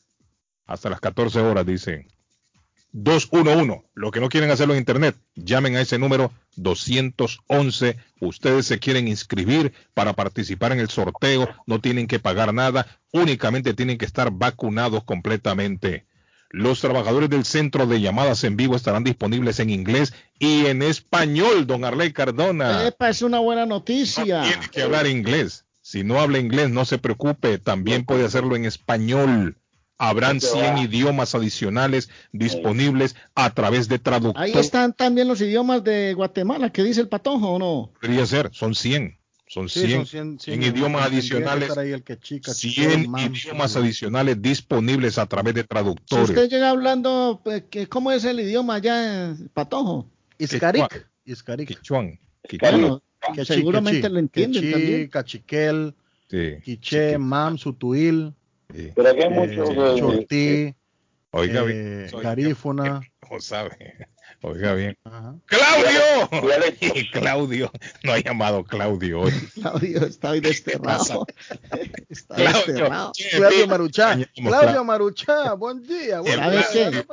hasta las 14 horas, dice. 211. Lo que no quieren hacerlo en internet, llamen a ese número 211. Ustedes se quieren inscribir para participar en el sorteo, no tienen que pagar nada, únicamente tienen que estar vacunados completamente. Los trabajadores del centro de llamadas en vivo estarán disponibles en inglés y en español, don Arley Cardona. Epa, es una buena noticia. Tiene que hablar inglés. Si no habla inglés, no se preocupe, también puede hacerlo en español. Habrán 100 idiomas adicionales disponibles a través de traductor. Ahí están también los idiomas de Guatemala, que dice el patojo, ¿o no? Podría ser, son 100. Son 100, Sí, son 100, 100 idiomas adicionales. el que chica, 100 chica, mam, idiomas adicionales disponibles a través de Si traductores. usted llega hablando, que- ¿cómo es el idioma allá, patojo? Iscaric. Iscaric. Quichuan. Bueno, seguramente lo entienden también. Cachiquel, Sí. Quiché, Mam, Sutuil, Pero aquí hay eh, muchos. eh, Chortí, Oiga eh, bien. Oiga, Garífuna. ¿Cómo sabe? Oiga bien. Ajá. ¡Claudio! Claudio. No ha llamado Claudio hoy. Claudio está hoy desterrado. está Claudio. desterrado. Claudio Maruchá. Claudio Cla- Maruchá, buen día. buen ¿Sabes día.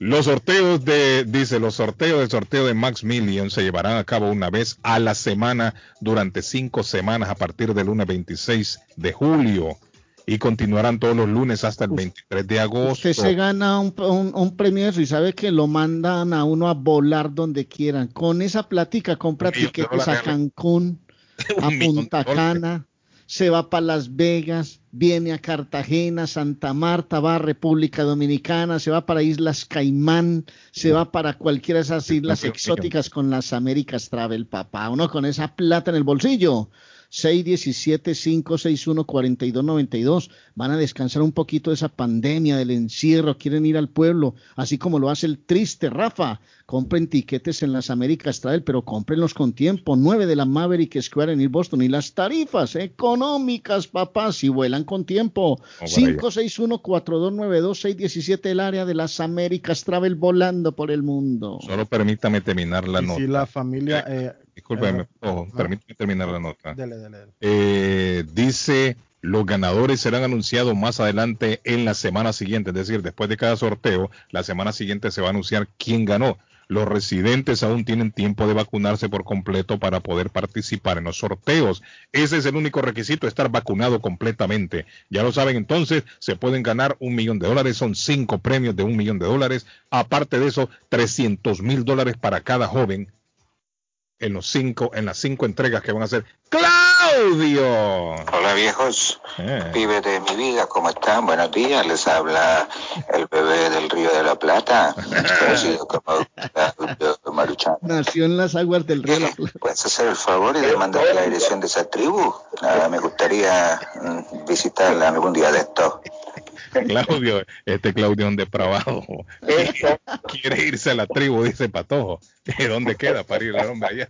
Los sorteos de, dice, los sorteos del sorteo de Max Million se llevarán a cabo una vez a la semana durante cinco semanas a partir del lunes 26 de julio y continuarán todos los lunes hasta el 23 de agosto. Usted se gana un, un- un premio de eso y sabe que lo mandan a uno a volar donde quieran. Con esa platica compra tiquetes a. Cancún, a Punta. Cana, se va para Las Vegas, viene a Cartagena, Santa Marta, va a República Dominicana, se va para Islas Caimán, se va para cualquiera de esas islas exóticas con las Américas Travel, papá. Uno con esa plata en el bolsillo. 617-561-4292. Van a descansar un poquito de esa pandemia, del encierro, quieren ir al pueblo, así como lo hace el triste Rafa. Compren tiquetes en las Américas Travel, pero cómprenlos con tiempo. 9 de la Maverick Square en Boston. Y las tarifas económicas, papá, si vuelan con tiempo. Allá. 561-4292-617, el área de las Américas Travel volando por el mundo. Solo permítame terminar la Y nota. si la familia. Eh, Discúlpeme, eh, ojo, permítame terminar la nota. dele, dele, dele. Eh, dice, los ganadores serán anunciados más adelante en la semana siguiente, es decir, después de cada sorteo, la semana siguiente se va a anunciar quién ganó. Los residentes aún tienen tiempo de vacunarse por completo para poder participar en los sorteos. Ese es el único requisito, estar vacunado completamente. Ya lo saben, entonces se pueden ganar un millón de dólares, son cinco premios de un millón de dólares. Aparte de eso, 300 mil dólares para cada joven en los cinco, en las cinco entregas que van a hacer. ¡Claudio! Hola viejos, Eh, vive de mi vida, ¿cómo están? Buenos días, les habla el bebé del Río de la Plata, conocido como Claudio Maruchan. Nació en las aguas del río. de la Plata. ¿Puedes hacer el favor y de mandarme la dirección de esa tribu? Ah, me gustaría mm, visitarla algún día de esto. Claudio, este Claudio es un depravado. Quiere irse a la tribu, dice Patojo. ¿De dónde queda para ir al hombre allá?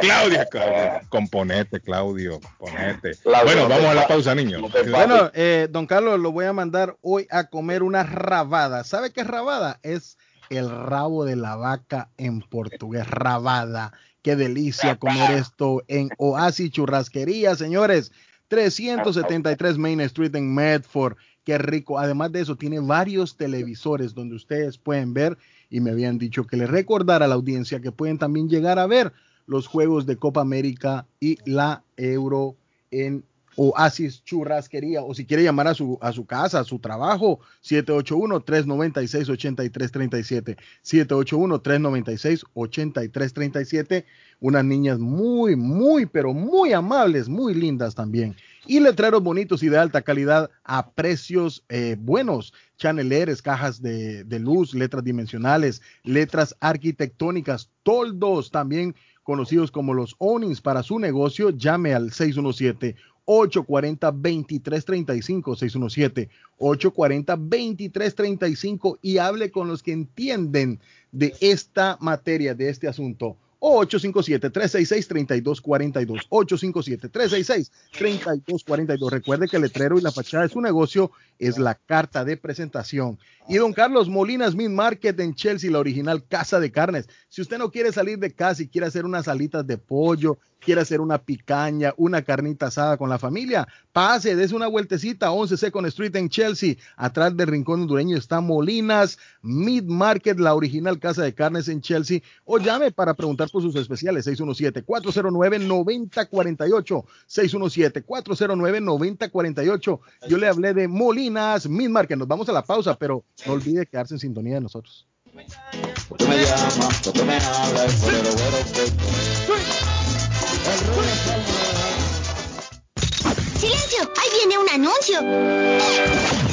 Claudio, Claudio, componete, Claudio, componete. Claudio, bueno, no vamos a la pa- pausa, niños. Bueno, eh, don Carlos, lo voy a mandar hoy a comer una rabada. ¿Sabe qué es rabada? Es el rabo de la vaca en portugués. Rabada. Qué delicia comer esto en Oasis Churrasquería, señores. 373 Main Street en Medford. Qué rico. Además de eso, tiene varios televisores donde ustedes pueden ver. Y me habían dicho que les recordara a la audiencia que pueden también llegar a ver los juegos de Copa América y la Euro en Oasis Churrasquería o si quiere llamar a su, a su casa, a su trabajo, 781-396-8337. 781-396-8337. Unas niñas muy, muy, pero muy amables, muy lindas también. Y letreros bonitos y de alta calidad a precios eh, buenos. Chaneleres, cajas de, luz, letras dimensionales, letras arquitectónicas, toldos también conocidos como los ownings para su negocio, llame al 617 840-2335, 617-840-2335 y hable con los que entienden de esta materia, de este asunto. 857-366-3242. 857-366-3242. Recuerde que el letrero y la fachada de su negocio es la carta de presentación. Y don Carlos Molinas Meat Market en Chelsea, la original casa de carnes. Si usted no quiere salir de casa y quiere hacer unas alitas de pollo, quiere hacer una picaña, una carnita asada con la familia, pase, des una vueltecita, 11 Second Street en Chelsea, atrás del Rincón Hondureño está Molinas Meat Market, la original casa de carnes en Chelsea, o llame para preguntar por sus especiales, 617-409-9048, 617-409-9048. Yo le hablé de Molinas Meat Market, nos vamos a la pausa, pero no olvide quedarse en sintonía de nosotros. Tú me llamas, tú me hablas, el que- ¡Silencio! ¡Ahí viene un anuncio!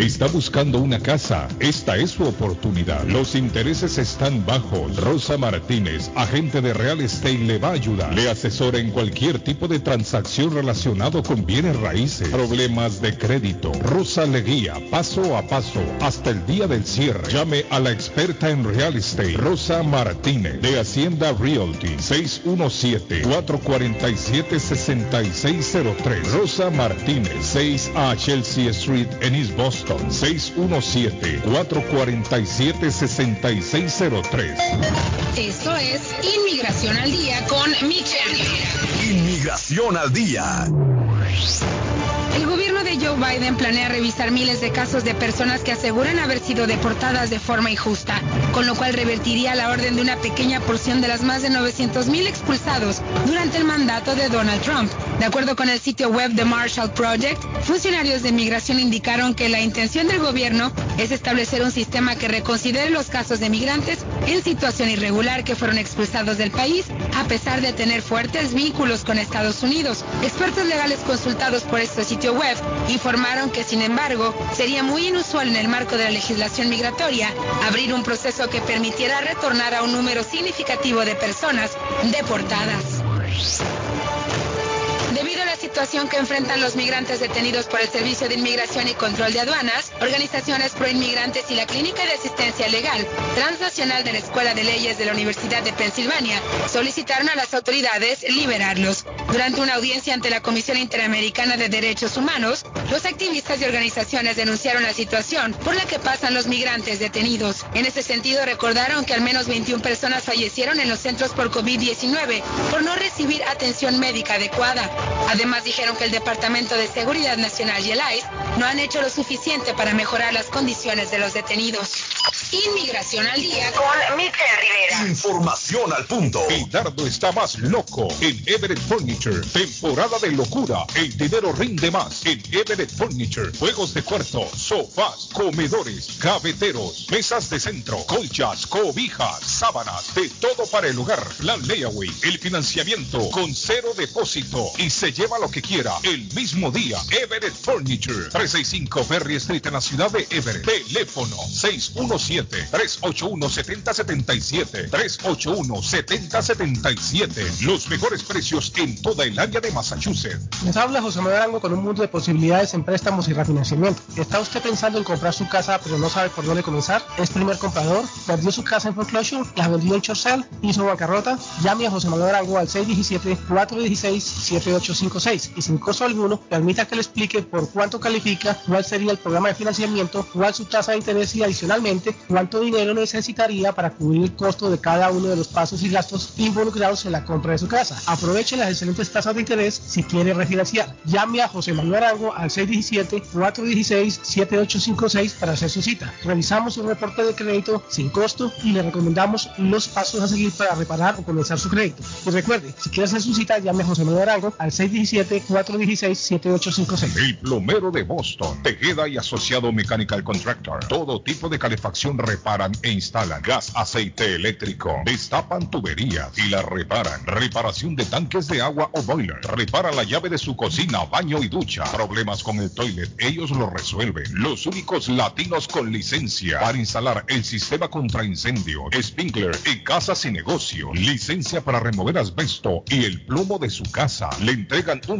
Está buscando una casa. Esta es su oportunidad. Los intereses están bajos. Rosa Martínez, agente de Real Estate, le va a ayudar. Le asesora en cualquier tipo de transacción relacionado con bienes raíces, problemas de crédito. Rosa le guía paso a paso hasta el día del cierre. Llame a la experta en Real Estate, Rosa Martínez, de Hacienda Realty, 617-447-6603. Rosa Martínez, 6 a Chelsea Street en East Boston, 617-447-6603. Esto es Inmigración al Día con Michelle. Inmigración al día. El gobierno de Joe Biden planea revisar miles de casos de personas que aseguran haber sido deportadas de forma injusta, con lo cual revertiría la orden de una pequeña porción de las más de 900 mil expulsados durante el mandato de Donald Trump. De acuerdo con el sitio web de Marshall Project, funcionarios de migración indicaron que la intención del gobierno es establecer un sistema que reconsidere los casos de migrantes en situación irregular que fueron expulsados del país, a pesar de tener fuertes vínculos con Estados Unidos. Expertos legales consultados por este sitio web informaron que, sin embargo, sería muy inusual en el marco de la legislación migratoria abrir un proceso que permitiera retornar a un número significativo de personas deportadas. Situación que enfrentan los migrantes detenidos por el Servicio de Inmigración y Control de Aduanas, organizaciones proinmigrantes y la Clínica de Asistencia Legal Transnacional de la Escuela de Leyes de la Universidad de Pensilvania solicitaron a las autoridades liberarlos. Durante una audiencia ante la Comisión Interamericana de Derechos Humanos, los activistas y organizaciones denunciaron la situación por la que pasan los migrantes detenidos. En ese sentido, recordaron que al menos 21 personas fallecieron en los centros por COVID-19 por no recibir atención médica adecuada. Además, dijeron que el Departamento de Seguridad Nacional y el ICE no han hecho lo suficiente para mejorar las condiciones de los detenidos. Inmigración al día con Michelle Rivera. Información al punto. El está más loco en Everett Furniture. Temporada de locura. El dinero rinde más en Everett Furniture. Juegos de cuarto, sofás, comedores, gaveteros, mesas de centro, colchas, cobijas, sábanas, de todo para el hogar. Plan layaway, el financiamiento con cero depósito y se lleva que quiera el mismo día. Everett Furniture. 365 Ferry Street en la ciudad de Everett. Teléfono 617-381-7077. 381-7077. Los mejores precios en toda el área de Massachusetts. Les habla José Manuel Arango con un mundo de posibilidades en préstamos y refinanciamiento. ¿Está usted pensando en comprar su casa pero no sabe por dónde comenzar? ¿Es primer comprador? ¿Perdió su casa en foreclosure? ¿La vendió en Chorcel? ¿Hizo bancarrota? Llame a José Manuel Arango al 617-416-7856 y sin costo alguno permita que le explique por cuánto califica, cuál sería el programa de financiamiento, cuál su tasa de interés y adicionalmente cuánto dinero necesitaría para cubrir el costo de cada uno de los pasos y gastos involucrados en la compra de su casa. Aproveche las excelentes tasas de interés si quiere refinanciar. Llame a José Manuel Arango al 617-416-7856 para hacer su cita. Revisamos un reporte de crédito sin costo y le recomendamos los pasos a seguir para reparar o comenzar su crédito. Y recuerde, si quiere hacer su cita, llame a José Manuel Arango al 617-416-7856. El plomero de Boston, Tejeda y Asociado Mechanical Contractor. Todo tipo de calefacción reparan e instalan. Gas, aceite eléctrico. Destapan tuberías y la reparan. Reparación de tanques de agua o boiler. Repara la llave de su cocina, baño y ducha. Problemas con el toilet, ellos lo resuelven. Los únicos latinos con licencia para instalar el sistema contra incendio, sprinkler y casas y negocio. Licencia para remover asbesto y el plomo de su casa. Le entregan un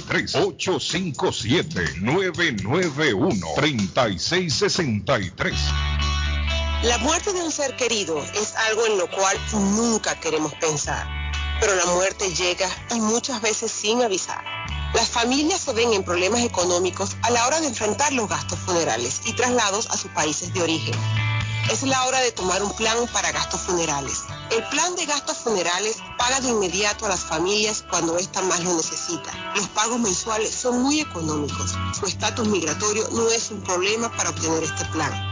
857-991-3663. La muerte de un ser querido es algo en lo cual nunca queremos pensar, pero la muerte llega y muchas veces sin avisar. Las familias se ven en problemas económicos a la hora de enfrentar los gastos funerales y traslados a sus países de origen. Es la hora de tomar un plan para gastos funerales. El plan de gastos funerales paga de inmediato a las familias cuando ésta más lo necesita. Los pagos mensuales son muy económicos. Su estatus migratorio no es un problema para obtener este plan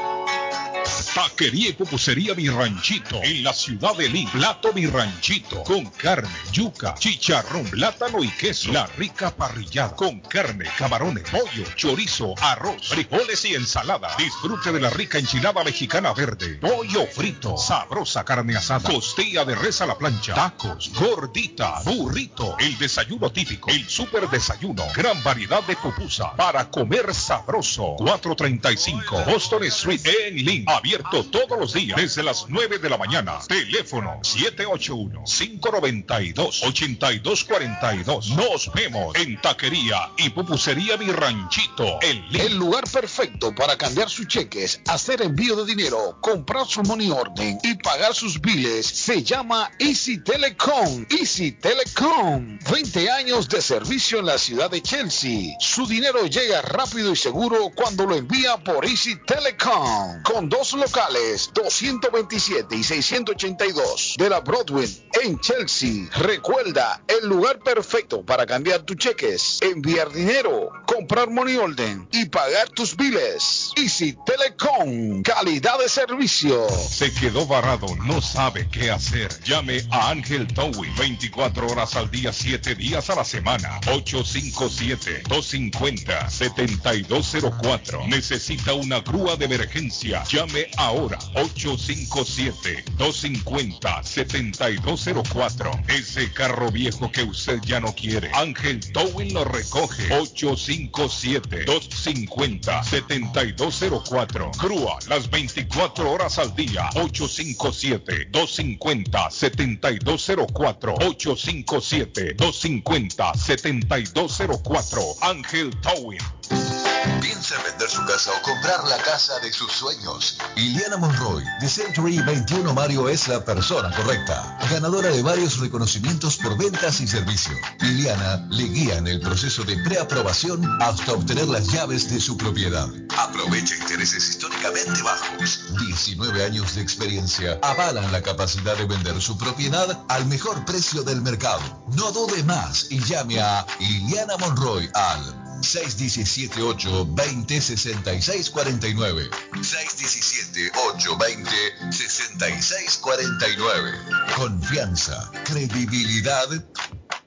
Taquería y pupusería Mi Ranchito en la ciudad de Lima. Plato Mi Ranchito con carne, yuca, chicharrón, plátano y queso. La rica parrillada con carne, camarones, pollo, chorizo, arroz, frijoles y ensalada. Disfrute de la rica enchilada mexicana verde, pollo frito, sabrosa carne asada, costilla de res a la plancha, tacos, gordita, burrito, el desayuno típico, el super desayuno, gran variedad de pupusa para comer sabroso. 435 Boston Street en Lima. Abierto todos los días desde las 9 de la mañana. Teléfono 781-592-8242. Nos vemos en Taquería y Pupusería Mi Ranchito. El, el lugar perfecto para cambiar sus cheques, hacer envío de dinero, comprar su money orden y pagar sus biles se llama Easy Telecom. Easy Telecom. 20 años de servicio en la ciudad de Chelsea. Su dinero llega rápido y seguro cuando lo envía por Easy Telecom. Con dos locales, 227 y 682 de la Broadway en Chelsea. Recuerda, el lugar perfecto para cambiar tus cheques, enviar dinero, comprar money order y pagar tus biles. Easy Telecom, calidad de servicio. Se quedó varado, no sabe qué hacer. Llame a Ángel Towing 24 horas al día, 7 días a la semana. 857-250-7204. Necesita una grúa de emergencia. Llame ahora 857-250-7204. Ese carro viejo que usted ya no quiere. Ángel Towing lo recoge. 857-250-7204. Grúa las 24 horas al día. 857-250-7204. 857-250-7204. Ángel Towing. ¿Piensa vender su casa o comprar la casa de sus sueños? Iliana Monroy, de Century 21 Mario, es la persona correcta. Ganadora de varios reconocimientos por ventas y servicio. Iliana le guía en el proceso de preaprobación hasta obtener las llaves de su propiedad. Aprovecha intereses históricamente bajos. 19 años de experiencia avalan la capacidad de vender su propiedad al mejor precio del mercado. No dude más y llame a Iliana Monroy al 617-820-6649. 617-820-6649. Confianza, credibilidad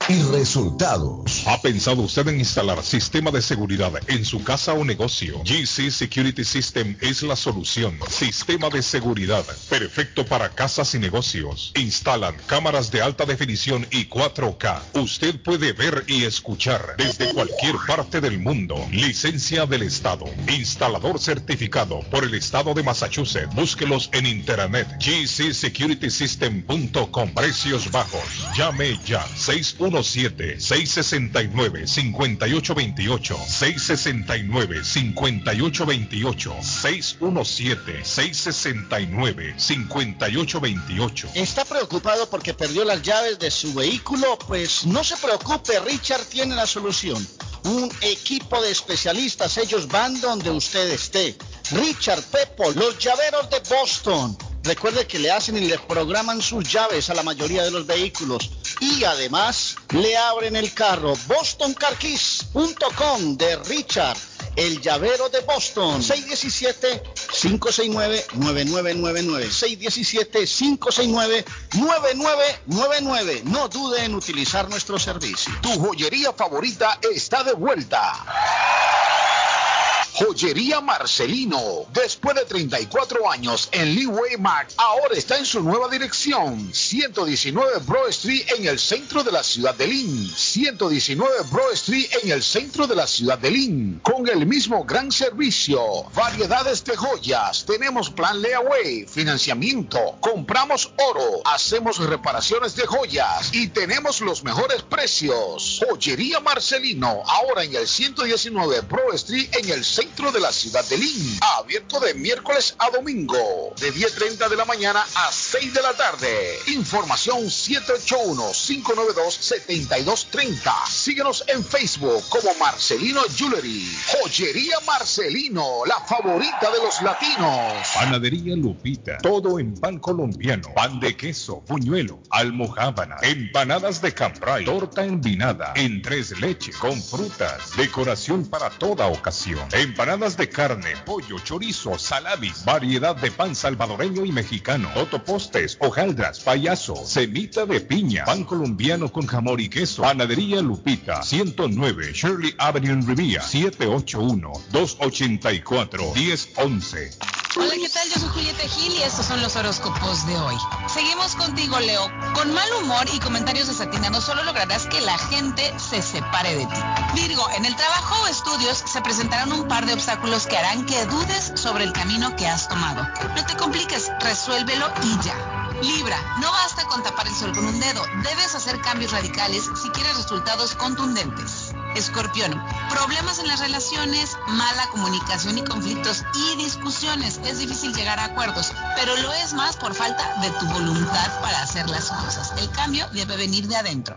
y resultados. ¿Ha pensado usted en instalar sistema de seguridad en su casa o negocio? GC Security System es la solución. Sistema de seguridad perfecto para casas y negocios. Instalan cámaras de alta definición y 4K. Usted puede ver y escuchar desde cualquier parte del mundo. Licencia del Estado. Instalador certificado por el Estado de Massachusetts. Búsquelos en internet. gcsecuritysystem.com. Precios bajos. Llame ya. 61 617-669-5828, 669-5828, 617-669-5828. ¿Está preocupado porque perdió las llaves de su vehículo? Pues no se preocupe, Richard tiene la solución. Un equipo de especialistas, ellos van donde usted esté. Richard Pepo, los llaveros de Boston. Recuerde que le hacen y le programan sus llaves a la mayoría de los vehículos. Y además le abren el carro. BostonCarKeys.com de Richard, el llavero de Boston. 617-569-9999. 617-569-9999. No dude en utilizar nuestro servicio. Tu joyería favorita está de vuelta. Joyería Marcelino, después de 34 años en Leeway Mart, ahora está en su nueva dirección, 119 Broad Street en el centro de la ciudad de Lynn, 119 Broad Street en el centro de la ciudad de Lynn, con el mismo gran servicio, variedades de joyas, tenemos plan layaway, financiamiento, compramos oro, hacemos reparaciones de joyas. Y tenemos los mejores precios. Joyería Marcelino, ahora en el 119 Broad Street en el centro centro de la ciudad de Lynn. Abierto de miércoles a domingo, de 10.30 de la mañana a 6 de la tarde. Información 781-592-7230. Síguenos en Facebook como Marcelino Jewelry. Joyería Marcelino, la favorita de los latinos. Panadería Lupita, todo en pan colombiano, pan de queso, puñuelo, almohábana, empanadas de cambray, torta envinada, en tres leches, con frutas, decoración para toda ocasión. Empanadas de carne, pollo, chorizo, salamis, variedad de pan salvadoreño y mexicano, totopostes, hojaldras, payaso, semita de piña, pan colombiano con jamón y queso, panadería Lupita, 109 Shirley Avenue en Rivia, 781-284-1011. Hola, ¿qué tal? Yo soy Julieta Gil y estos son los horóscopos de hoy. Seguimos contigo, Leo. Con mal humor y comentarios desatinados solo lograrás que la gente se separe de ti. Virgo, en el trabajo o estudios se presentarán un par de obstáculos que harán que dudes sobre el camino que has tomado. No te compliques, resuélvelo y ya. Libra, no basta con tapar el sol con un dedo, debes hacer cambios radicales si quieres resultados contundentes. Escorpión, problemas en las relaciones, mala comunicación y conflictos y discusiones. Es difícil llegar a acuerdos, pero lo es más por falta de tu voluntad para hacer las cosas. El cambio debe venir de adentro.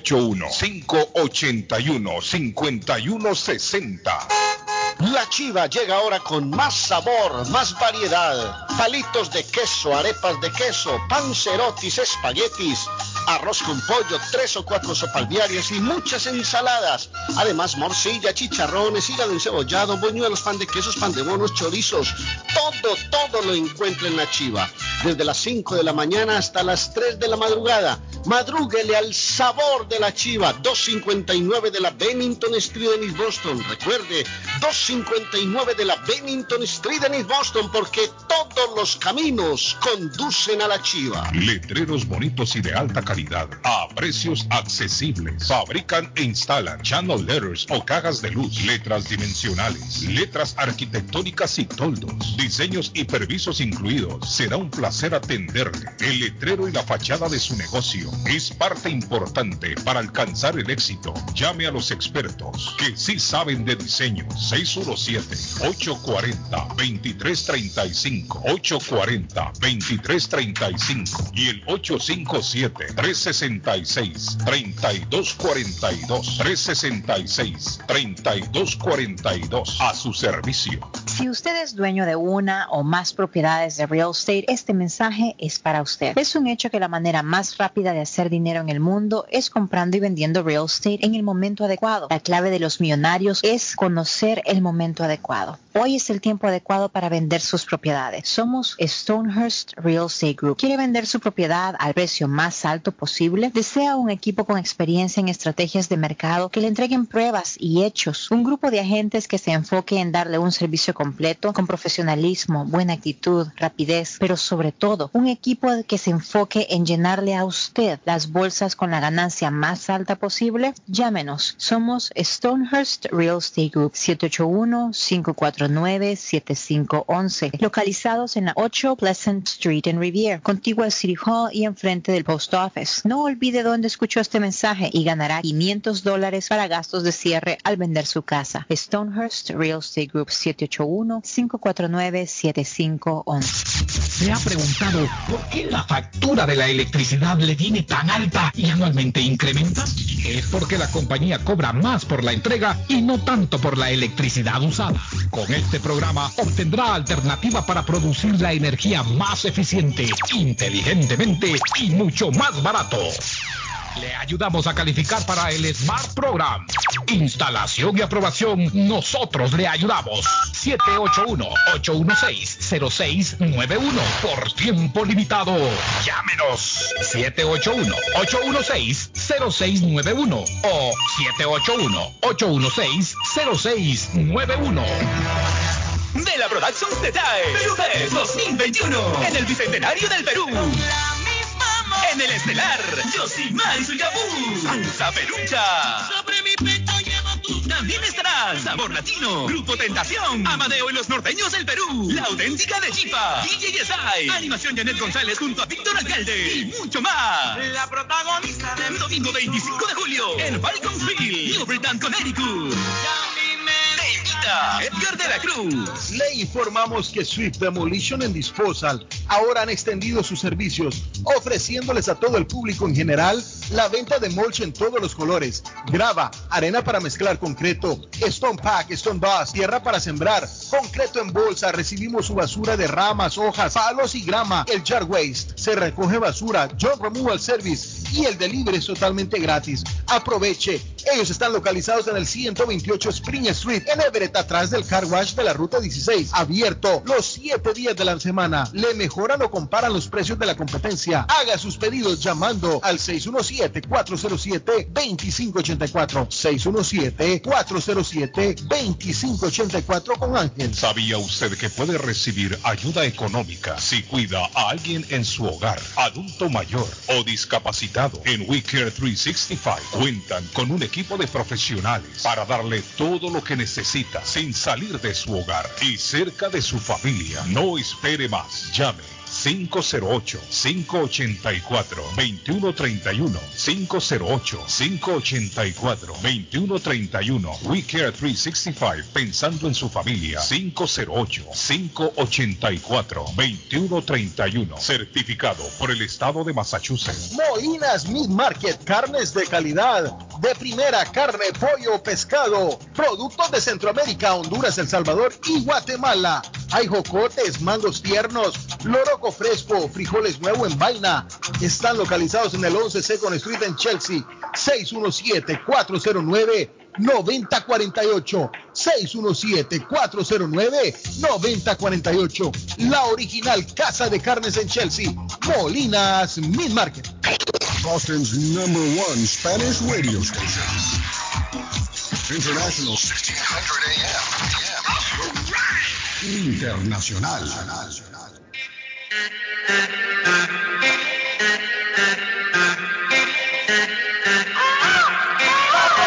781-581-5160. La chiva llega ahora con más sabor, más variedad. Palitos de queso, arepas de queso, pancerotis, espaguetis, arroz con pollo, tres o cuatro sopalviarios y muchas ensaladas. Además, morcilla, chicharrones, hígado encebollado, buñuelos, pan de quesos, pan de bonos, chorizos. Todo, todo lo encuentra en la chiva. desde las 5 de la mañana hasta las 3 de la madrugada. Madrúguele al sabor de la chiva, 259 de la Bennington Street en Boston. Recuerde, 259 de la Bennington Street en East Boston, porque todos los caminos conducen a la chiva. Letreros bonitos y de alta calidad a precios accesibles. Fabrican e instalan channel letters o cajas de luz, letras dimensionales, letras arquitectónicas y toldos, diseños y permisos incluidos. Será un placer atenderle. El letrero y la fachada de su negocio es parte importante para alcanzar el éxito. Llame a los expertos que sí saben de diseño. 617-840-2335. 840-2335 y el 857-366-3242. 366-3242. A su servicio. Si usted es dueño de una o más propiedades de real estate, este mensaje es para usted. Es un hecho que la manera más rápida de hacer dinero en el mundo es comprando y vendiendo real estate en el momento adecuado. La clave de los millonarios es conocer el momento adecuado. Hoy es el tiempo adecuado para vender sus propiedades. Somos Stonehurst Real Estate Group. ¿Quiere vender su propiedad al precio más alto posible? ¿Desea un equipo con experiencia en estrategias de mercado que le entreguen pruebas y hechos? Un grupo de agentes que se enfoque en darle un servicio completo con profesionalismo, buena actitud, rapidez, pero sobre todo un equipo que se enfoque en llenarle a usted las bolsas con la ganancia más alta posible? Llámenos. Somos Stonehurst Real Estate Group 781-549-7511, localizados en la 8 Pleasant Street en Riviera, contigua al City Hall y enfrente del Post Office. No olvide dónde escuchó este mensaje y ganará 500 dólares para gastos de cierre al vender su casa. Stonehurst Real Estate Group 781-549-7511. ¿Se ha preguntado por qué la factura de la electricidad le viene tan alta y anualmente incrementa? Es porque la compañía cobra más por la entrega y no tanto por la electricidad usada. Con este programa obtendrá alternativa para producir la energía más eficiente, inteligentemente y mucho más barato. Le ayudamos a calificar para el Smart Program. Instalación y aprobación, nosotros le ayudamos. 781-816-0691 por tiempo limitado. Llámenos 781-816-0691 o 781-816-0691. De la Productions te trae Perú Fest 2021 en el Bicentenario del Perú. En el estelar, Yosimar y su Yabú. Salsa Perucha. Sobre mi pecho llevo tu... También estará Sabor Latino, Grupo Tentación, Amadeo y los Norteños del Perú, La Auténtica de Chipa, DJ Yesai, Animación Janet González junto a Víctor Alcalde. Y mucho más. La protagonista del domingo 25 de julio en Falconsville, New Britain, Connecticut. Edgar de la Cruz. Le informamos que Swift Demolition and Disposal ahora han extendido sus servicios, ofreciéndoles a todo el público en general la venta de mulch en todos los colores, grava, arena para mezclar concreto, stone pack, stone bus, tierra para sembrar, concreto en bolsa, recibimos su basura de ramas, hojas, palos y grama, el jar waste, se recoge basura, job removal service y el delivery es totalmente gratis. Aproveche, ellos están localizados en el 128 Spring Street, en Everett, atrás del car wash de la ruta 16, abierto los 7 días de la semana. Le mejoran o comparan los precios de la competencia. Haga sus pedidos llamando al 617-407-2584. 617-407-2584 con Ángel. ¿Sabía usted que puede recibir ayuda económica si cuida a alguien en su hogar, adulto mayor o discapacitado? En WeCare 365 cuentan con un equipo de profesionales para darle todo lo que necesita sin salir de su hogar y cerca de su familia. No espere más. Llame 508-584-2131. 508-584-2131. We Care 365, pensando en su familia. 508-584-2131. Certificado por el Estado de Massachusetts. Moinas Meat Market, carnes de calidad, de primera carne, pollo, pescado, productos de Centroamérica, Honduras, El Salvador y Guatemala. Hay jocotes, mangos tiernos, loroco fresco, frijoles nuevo en vaina. Están localizados en el 11 Second Street en Chelsea. 617-409-9048. 617-409-9048. La original Casa de Carnes en Chelsea. Molinas Meat Market. Boston's number one Spanish radio station. International 1600 AM. Internacional.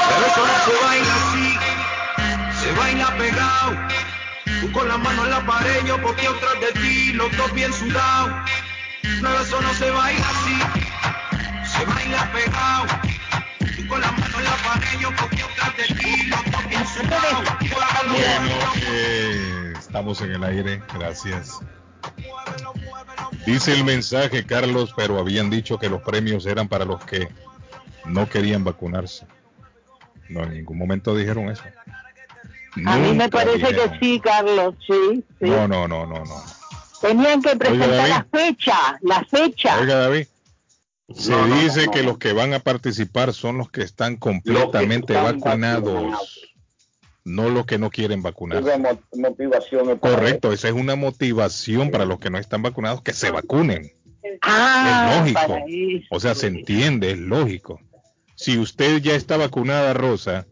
Pero eso no se baila así, se baila pegado. Tú con la mano en la pared, yo porque atrás de ti, los dos bien sudados. No, eso no se baila así, baila pegado. Tú con la mano en la pared, yo porque atrás de ti, los dos bien sudados. Bueno, eh, estamos en el aire, gracias. Dice el mensaje, Carlos, pero habían dicho que los premios eran para los que no querían vacunarse. No, en ningún momento dijeron eso. A mí me parece dijeron. que sí, Carlos, sí. sí. No, no, no, no, no. Tenían que presentar David. la fecha, la fecha. Oiga, David. Se No, no, dice no, que los que van a participar son los que están completamente están vacunados, vacunados. no los que no quieren mo- motivación Correcto, esa es una motivación para los que no están vacunados que se vacunen. Ah, es lógico. O sea, se entiende, es lógico. Si usted ya está vacunada, Rosa,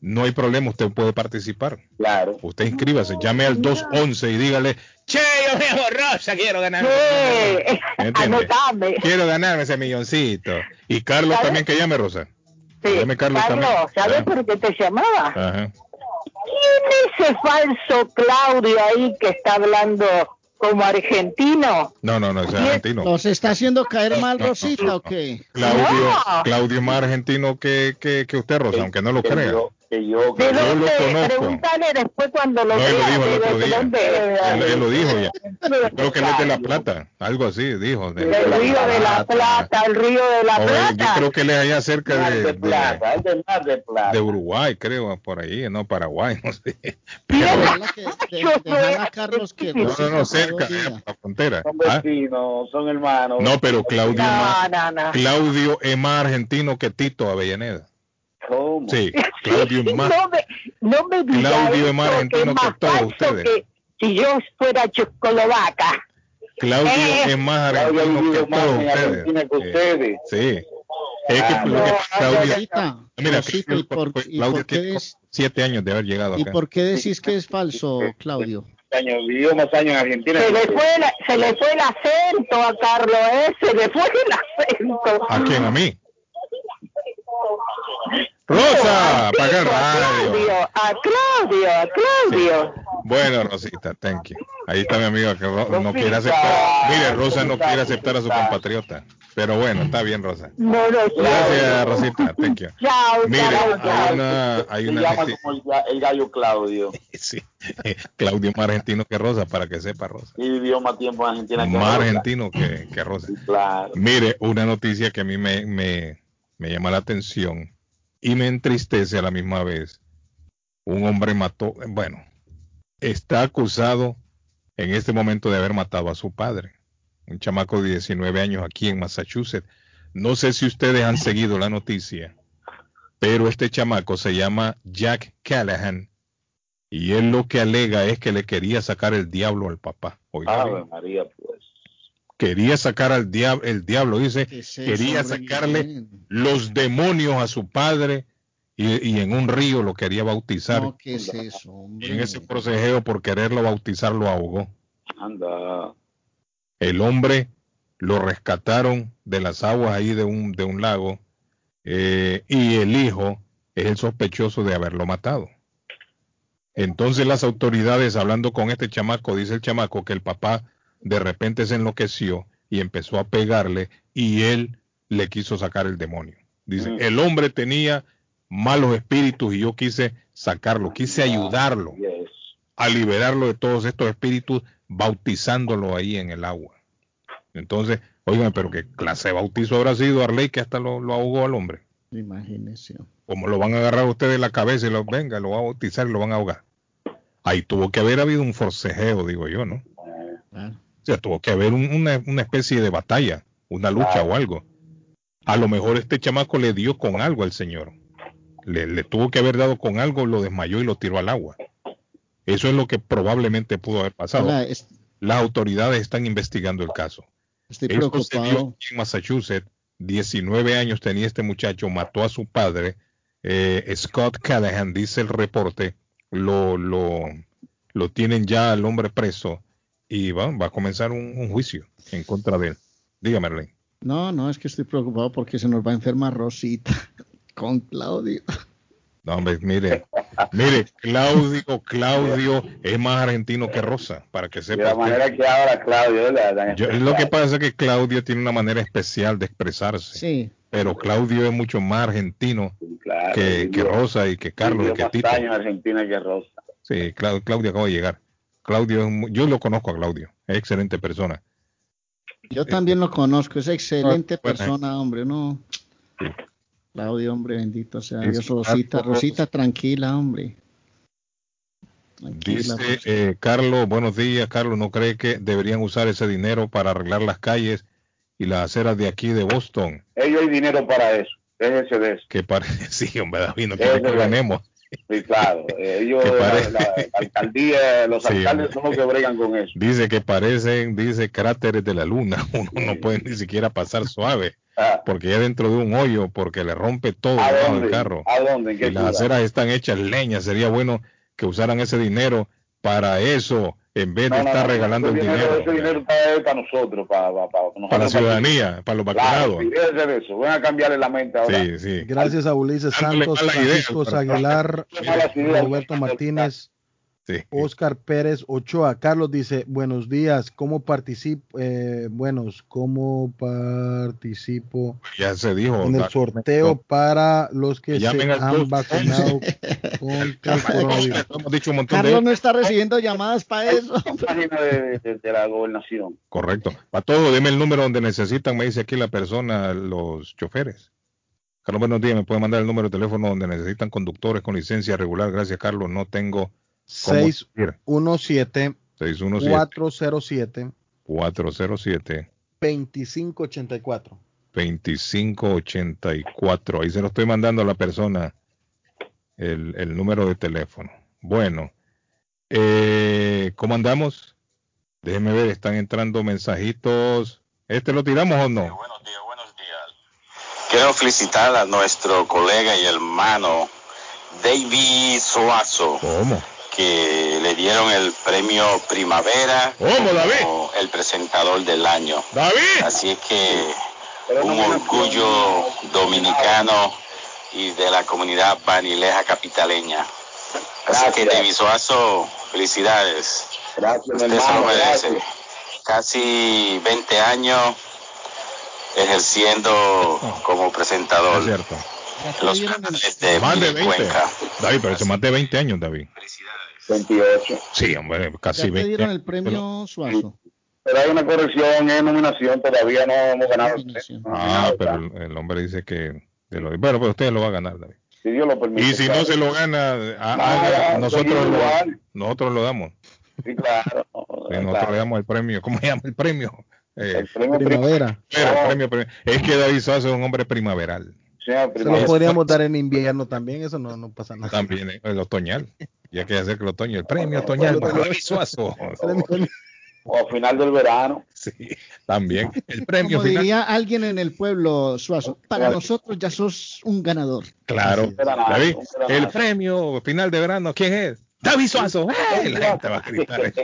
no hay problema, usted puede participar. Claro. Usted inscríbase, llame al 211 y dígale, che, yo me llamo Rosa, quiero ganar. Sí, ¿Entiende? anotame. Quiero ganarme ese milloncito. Y Carlos ¿Sabe? también que llame, Rosa. Sí. Llame Carlos, Carlos, también. ¿sabes Ah, por qué te llamaba? Ajá. ¿Quién es ese falso Claudio ahí que está hablando como argentino? No, no, no, es argentino. ¿Los está haciendo caer mal, Rosita, o qué? Claudio, No. Claudio es más argentino que, que, que usted, Rosa, aunque no lo crea. Que yo, ¿De yo lo conozco. Pregúntale después cuando lo No, él lo dijo el de- otro de día. Él, él lo dijo ya. Creo que él es de La Plata, algo así, dijo. De, Del río de la Plata, el río de la eh, yo Plata. creo que él es allá cerca de, de de, Plata, de Mar de Plata. de Uruguay, creo, por ahí, no, Paraguay, no sé. Que- de- déjala, Carlos, que No, no, no, cerca, por la frontera. Son Ah, vecinos, son hermanos. No, pero Claudio, es más- No, no, no. Claudio es más argentino que Tito Avellaneda. ¿Cómo? Sí, Claudio más, No me, no me diga Claudio es más eso, argentino que todos falso ustedes. que si yo fuera chocolovaca. Claudio Eh. es más argentino que más todos ustedes. Eh. Sí. Es que Ah, lo que no, Claudio, Rosita, mira, Rosita, ¿y por, y Claudio por qué tiene des- siete años de haber llegado ¿y por qué decís que es falso, Claudio? Años, vivió más años en Argentina. Se que le, fue la- se le fue el acento a Carlos, ¿eh? Se le fue el acento. ¿A quién? ¿A mí? Rosa, apaga el A radio. Claudio, a Claudio, a Claudio. Bueno, Rosita, thank you. Ahí está mi amiga que Ro- no quiere aceptar. Mire, Rosa no quiere aceptar a su compatriota. Pero bueno, está bien, Rosa. No, no, Gracias, Rosita, thank you. Chao, Mire, hay una, hay Se una llama como el, ga- el gallo Claudio. sí. Claudio más argentino que Rosa, para que sepa Rosa. Y vivió más tiempo en Argentina que Más Rosa. argentino que, que Rosa. Claro. Mire, una noticia que a mí me, me, me llama la atención y me entristece a la misma vez. Un hombre mató, bueno, está acusado en este momento de haber matado a su padre. Un chamaco de 19 años aquí en Massachusetts. No sé si ustedes han seguido la noticia, pero este chamaco se llama Jack Callahan y él lo que alega es que le quería sacar el diablo al papá. Oiga María. Quería sacar al diablo, el diablo dice, ¿Qué es eso, quería sacarle los demonios a su padre y, y en un río lo quería bautizar. No, ¿qué es eso, hombre? y en ese procejeo por quererlo bautizar lo ahogó. Anda. El hombre lo rescataron de las aguas ahí de un, de un lago eh, y el hijo es el sospechoso de haberlo matado. Entonces las autoridades hablando con este chamaco, dice el chamaco que el papá de repente se enloqueció y empezó a pegarle y él le quiso sacar el demonio. Dice, Mm. el hombre tenía malos espíritus y yo quise sacarlo, quise ayudarlo Yes. a liberarlo de todos estos espíritus bautizándolo ahí en el agua. Entonces, oigan, pero qué clase de bautizo habrá sido Arley que hasta lo, lo ahogó al hombre. Imagínese. Como lo van a agarrar ustedes la cabeza y lo venga, lo va a bautizar y lo van a ahogar. ahí tuvo que haber habido un forcejeo, digo yo, ¿no? Claro. O sea, tuvo que haber un- una, una especie de batalla, una lucha Claro. o algo. A lo mejor este chamaco le dio con algo al señor. Le, le tuvo que haber dado con algo, lo desmayó y lo tiró al agua. Eso es lo que probablemente pudo haber pasado. Hola, es- Las autoridades están investigando el caso. estoy Eso se dio preocupado. en Massachusetts. 19 años tenía este muchacho, mató a su padre. Eh, Scott Callahan, dice el reporte, lo, lo, lo tienen ya al hombre preso y va, va a comenzar un, un juicio en contra de él. Dígame, Arlene. No, no, es que estoy preocupado porque se nos va a enfermar Rosita con Claudio. No, hombre, mire, mire, Claudio, Claudio es más argentino que Rosa, para que De la sepa. manera que habla Claudio, lo que pasa es que Claudio tiene una manera especial de expresarse, Sí, pero Claudio es mucho más argentino Claro, que, Rosa y que Carlos y que más Tito. años en Argentina que Rosa. Sí, Clau- Claudio acaba de llegar. Claudio, yo lo conozco a Claudio, es excelente persona. yo también lo conozco, es excelente Ah, bueno. persona, hombre, no. Claudio, hombre, bendito sea Dios, Rosita. Rosita, tranquila, hombre. Tranquila, Dice eh, Carlos, buenos días, Carlos, ¿no cree que deberían usar ese dinero para arreglar las calles y las aceras de aquí de Boston? Ellos hay dinero para eso. Déjese de eso. Que parece, sí, hombre, David, no quiere que Eso es. ganemos. Sí, claro. Eh, Ellos, la, pare- la- la alcaldía, los Sí, alcaldes son los que bregan con eso. Dice que parecen, dice, cráteres de la luna. Uno no puede ni siquiera pasar suave, Ah, porque ya dentro de un hoyo, porque le rompe todo ¿A debajo del dónde? carro. ¿A dónde? ¿En qué Y las aceras están hechas leña. Sería bueno que usaran ese dinero para eso, en vez de No, no, estar no, regalando el dinero. Ese dinero está ahí para nosotros, para, para, para nosotros. Para la ciudadanía, para los Claro, vacunados. eso. Voy a cambiarle la mente ahora. Sí, sí. Gracias a Ulises Santos, Francisco Aguilar. Roberto Martínez, Sí. Oscar Pérez Ochoa. Carlos dice, buenos días, ¿cómo participo? Eh, buenos, ¿cómo participo Ya se dijo. en el sorteo para los que se han vacunado contra el coronavirus? Hemos dicho un montón de Carlos no está recibiendo llamadas para eso. Página de, de- de la gobernación. Correcto. Para todo, deme el número donde necesitan, me dice aquí la persona, los choferes. Carlos, buenos días, me puede mandar el número de teléfono donde necesitan conductores con licencia regular. Gracias, Carlos. No tengo. 617 617 407 407 2584. 2584. Ahí se lo estoy mandando a la persona el, el número de teléfono. Bueno, eh, ¿cómo andamos? Déjeme ver, están entrando mensajitos. ¿Este lo tiramos o no? Quiero felicitar a nuestro colega y hermano David Suazo, ¿Cómo? Que le dieron el premio Primavera ¿Cómo, David? como el presentador del año. David. Así es que un orgullo dominicano y de la comunidad vanileja capitaleña. Así que. David Suazo, felicidades. Gracias, Usted se hermano. lo merece. Gracias. Casi 20 años ejerciendo como Es presentador cierto. en los canales de Más de 20. Cuenca. David, pero eso más de 20 años, David. 28. Sí, hombre, casi Ya te 20. dieron el premio Suazo. Pero hay una corrección en nominación, todavía no hemos ganado. Ah, pero el, el hombre dice que... de lo- bueno, pues usted lo va a ganar, David. Si Dios lo permite. Y si no claro. se lo gana, a- No, haga- no, nosotros, seguimos lo, nosotros lo damos. Sí, claro. Sí, nosotros claro. le damos el premio. ¿Cómo se llama el premio? Eh, El premio Primavera. pero el No. premio, premio. Es que David Suazo es un hombre primaveral. Sí, Se lo primavera. podríamos dar en invierno también, eso no, no pasa nada. También el otoñal. Ya que hacer que el otoño, el premio otoñal para David Suazo. O final del verano. Sí, también. El premio Como final. diría alguien en el pueblo, Suazo, para Claro. nosotros ya sos un ganador. Claro. David, el premio final de verano, ¿quién es? David Suazo. ¡Ey! La gente va a gritar.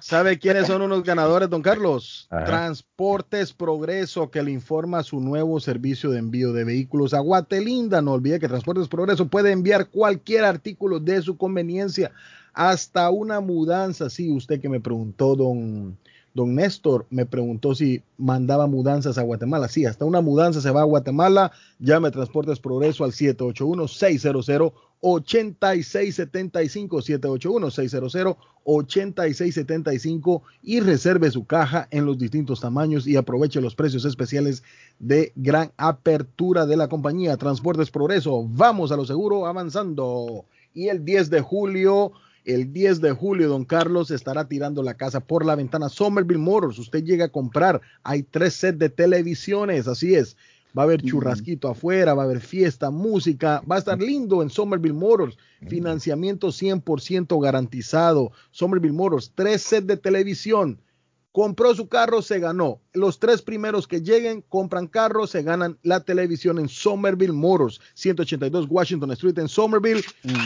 ¿Sabe quiénes son unos ganadores, don Carlos? Ajá. Transportes Progreso, que le informa su nuevo servicio de envío de vehículos a Guatelinda. No olvide que Transportes Progreso puede enviar cualquier artículo de su conveniencia, hasta una mudanza. Sí, usted que me preguntó, don, don Néstor, me preguntó si mandaba mudanzas a Guatemala. Sí, hasta una mudanza se va a Guatemala. Llame Transportes Progreso al 781-600. 8675 781 600 8675 y reserve su caja en los distintos tamaños y aproveche los precios especiales de gran apertura de la compañía Transportes Progreso. Vamos a lo seguro avanzando. Y el 10 de julio, el 10 de julio, don Carlos estará tirando la casa por la ventana. Somerville Motors, usted llega a comprar, hay tres sets de televisiones, así es. Va a haber churrasquito afuera, va a haber fiesta, música, va a estar lindo en Somerville Motors. Financiamiento 100% garantizado. Somerville Motors, tres sets de televisión. Compró su carro, se ganó. Los tres primeros que lleguen, compran carro, se ganan la televisión en Somerville Motors, 182 Washington Street en Somerville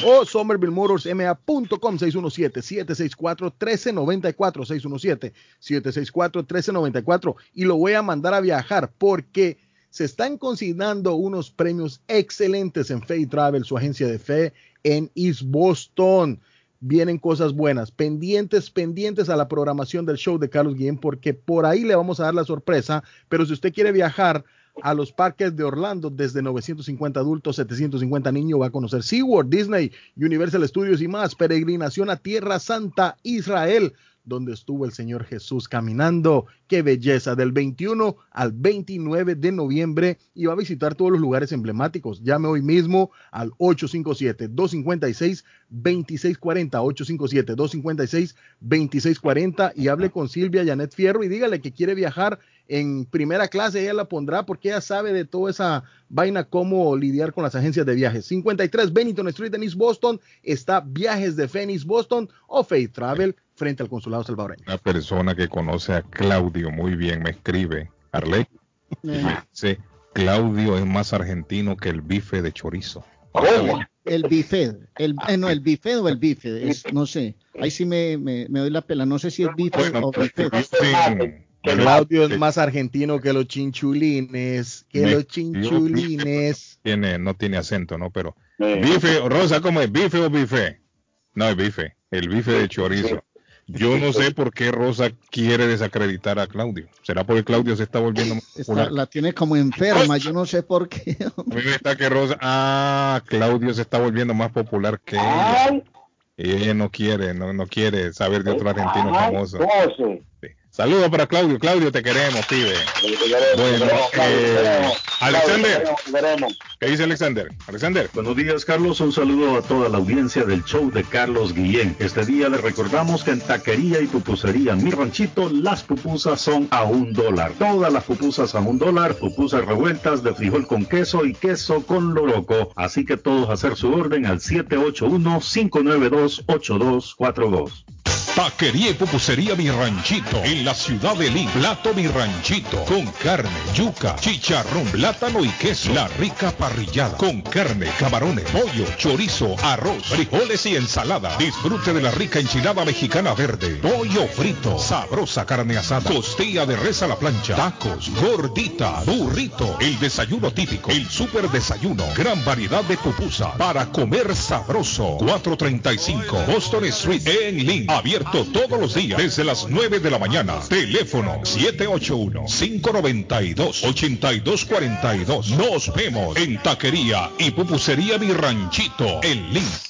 o somervillemotorsma.com 617-764-1394, 617-764-1394 y lo voy a mandar a viajar porque se están consignando unos premios excelentes en Faith Travel, su agencia de fe en East Boston vienen cosas buenas. Pendientes, pendientes a la programación del show de Carlos Guillén, porque por ahí le vamos a dar la sorpresa. Pero si usted quiere viajar a los parques de Orlando desde 950 adultos, 750 niños, va a conocer SeaWorld, Disney, Universal Studios y más. Peregrinación a Tierra Santa, Israel donde estuvo el Señor Jesús caminando. Qué belleza, del 21 al 29 de noviembre y va a visitar todos los lugares emblemáticos. Llame hoy mismo al 857-256-2640, 857-256-2640 y hable con Silvia Janet Fierro y dígale que quiere viajar en primera clase, ella la pondrá porque ella sabe de toda esa vaina cómo lidiar con las agencias de viajes. 53 Bennington Street en East Boston está Viajes de Phoenix Boston o Faith Travel frente al consulado salvadoreño. Una persona que conoce a Claudio muy bien me escribe, Arley. Sí, Claudio es más argentino que el bife de chorizo. El bife, el, eh, no, el bife o el bife, es, no sé. Ahí sí me, me, me doy la pela, no sé si es bife o bife. Claudio es más argentino que los chinchulines, que los chinchulines. Tiene, no tiene acento, ¿no? Pero bife, Rosa, ¿cómo es? ¿Bife o bife? No, es bife, el bife de chorizo. Yo no sé por qué Rosa quiere desacreditar a Claudio. ¿Será porque Claudio se está volviendo más está, La tiene como enferma, yo no sé por qué. A mí me está que Rosa. Ah, Claudio se está volviendo más popular que ella. Y ella no quiere, no, no quiere saber de otro argentino famoso. Sí. Saludos para Claudio. Claudio, te queremos, pibe. Bueno, eh, Alexander. ¿Qué dice Alexander? Alexander. Buenos días, Carlos. Un saludo a toda la audiencia del show de Carlos Guillén. Este día les recordamos que en taquería y pupusería Mi Ranchito las pupusas son a un dólar. Todas las pupusas a un dólar. Pupusas revueltas de frijol con queso y queso con loroco. Así que todos hacer su orden al 781-592-8242. Taquería y pupusería Mi Ranchito en la ciudad de Lima. Plato Mi Ranchito con carne, yuca, chicharrón, plátano y queso. La rica parrillada con carne, camarones, pollo, chorizo, arroz, frijoles y ensalada. Disfrute de la rica enchilada mexicana verde, pollo frito, sabrosa carne asada, costilla de res a la plancha, tacos, gordita, burrito, el desayuno típico, el super desayuno, gran variedad de pupusa para comer sabroso. 435 Boston Street en Lima. Abierto todos los días desde las 9 de la mañana. Teléfono 781-592-8242. Nos vemos en Taquería y Pupusería Mi Ranchito en Link.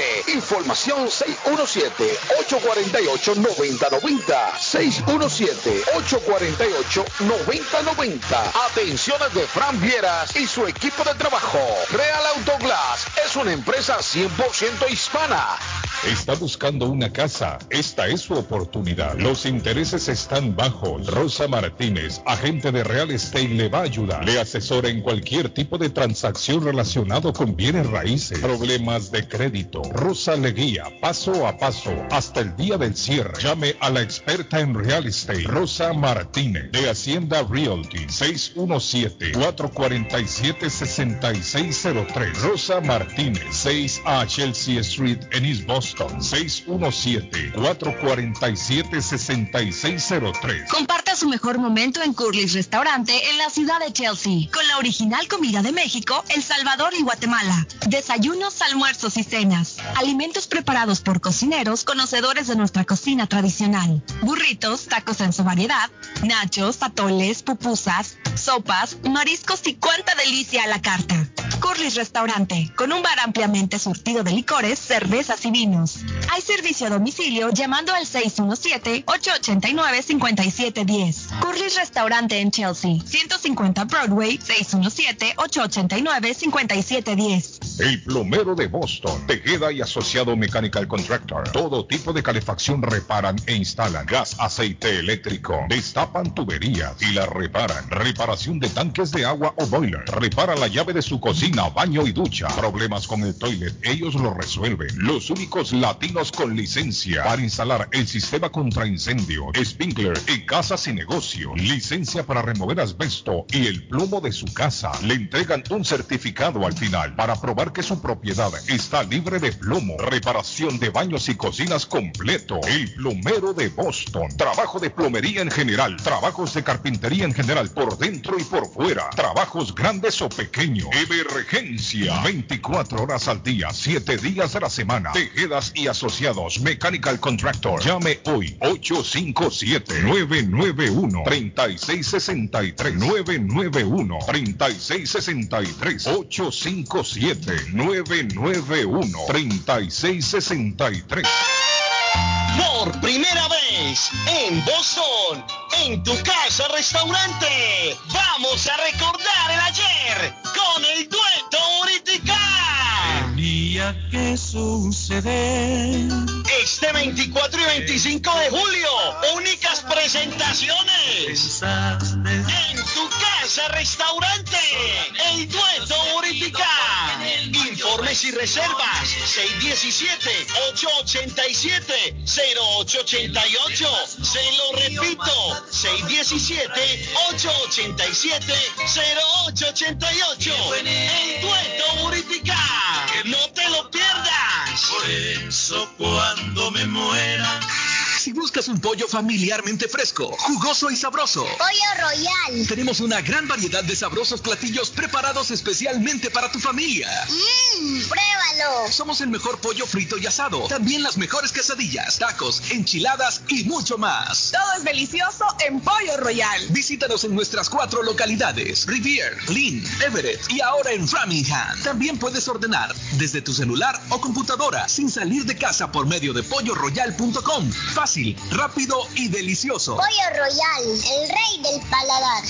Información 617-848-9090. 617-848-9090. Atenciones de Fran Vieras y su equipo de trabajo. Real Autoglass es una empresa 100% hispana. Está buscando una casa. Esta es su oportunidad. Los intereses están bajos. Rosa Martínez, agente de Real Estate, le va a ayudar. Le asesora en cualquier tipo de transacción relacionado con bienes raíces, problemas de crédito. Rosa le guía paso a paso hasta el día del cierre. Llame a la experta en Real Estate, Rosa Martínez, de Hacienda Realty, 617-447-6603. Rosa Martínez, 6 a Chelsea Street en East Boston. Boston. 617-447-6603. Comparta su mejor momento en Curly's Restaurante en la ciudad de Chelsea, con la original comida de México, El Salvador y Guatemala. Desayunos, almuerzos y cenas. Alimentos preparados por cocineros conocedores de nuestra cocina tradicional. Burritos, tacos en su variedad, nachos, atoles, pupusas, sopas, mariscos y cuánta delicia a la carta. Curly's Restaurante, con un bar ampliamente surtido de licores, cervezas y vinos. Hay servicio a domicilio llamando al 617-889-5710. Curly's Restaurante en Chelsea, 150 Broadway, 617-889-5710. El plomero de Boston, Tejeda y Asociado Mechanical Contractor. Todo tipo de calefacción reparan e instalan. Gas, aceite eléctrico. Destapan tuberías y la reparan. Reparación de tanques de agua o boiler. Repara la llave de su cocina, baño y ducha. Problemas con el toilet, ellos lo resuelven. Los únicos latinos con licencia para instalar el sistema contra incendio, sprinkler en casas y negocio. Licencia para remover asbesto y el plomo de su casa. Le entregan un certificado al final para probar que su propiedad está libre de plomo. Reparación de baños y cocinas completo. El plomero de Boston. Trabajo de plomería en general. Trabajos de carpintería en general por dentro y por fuera. Trabajos grandes o pequeños. Emergencia. 24 horas al día, 7 días a la semana. Tejedas y asociados. Mechanical Contractor. Llame hoy. 857-991-3663. 991-3663. 857-991-3663. Por primera vez en Boston, en tu casa restaurante, vamos a recordar el ayer con el dueto Uritica. Que suceder. Este 24 y 25 de julio, únicas presentaciones. En tu casa restaurante, el dueto Uritica. Informes y reservas 617-887-0888. Se lo repito, 617-887-0888. El dueto Uritica. No te Por eso cuando me muera. Si buscas un pollo familiarmente fresco, jugoso y sabroso, Pollo Royal. tenemos una gran variedad de sabrosos platillos preparados especialmente para tu familia. Mmm, pruébalo. Somos el mejor pollo frito y asado. También las mejores quesadillas, tacos, enchiladas y mucho más. Todo es delicioso en Pollo Royal. Visítanos en nuestras cuatro localidades: Rivier, Lynn, Everett y ahora en Framingham. También puedes ordenar desde tu celular o computadora sin salir de casa por medio de polloroyal.com. Fácil, rápido y delicioso. Pollo Royal, el rey del paladar.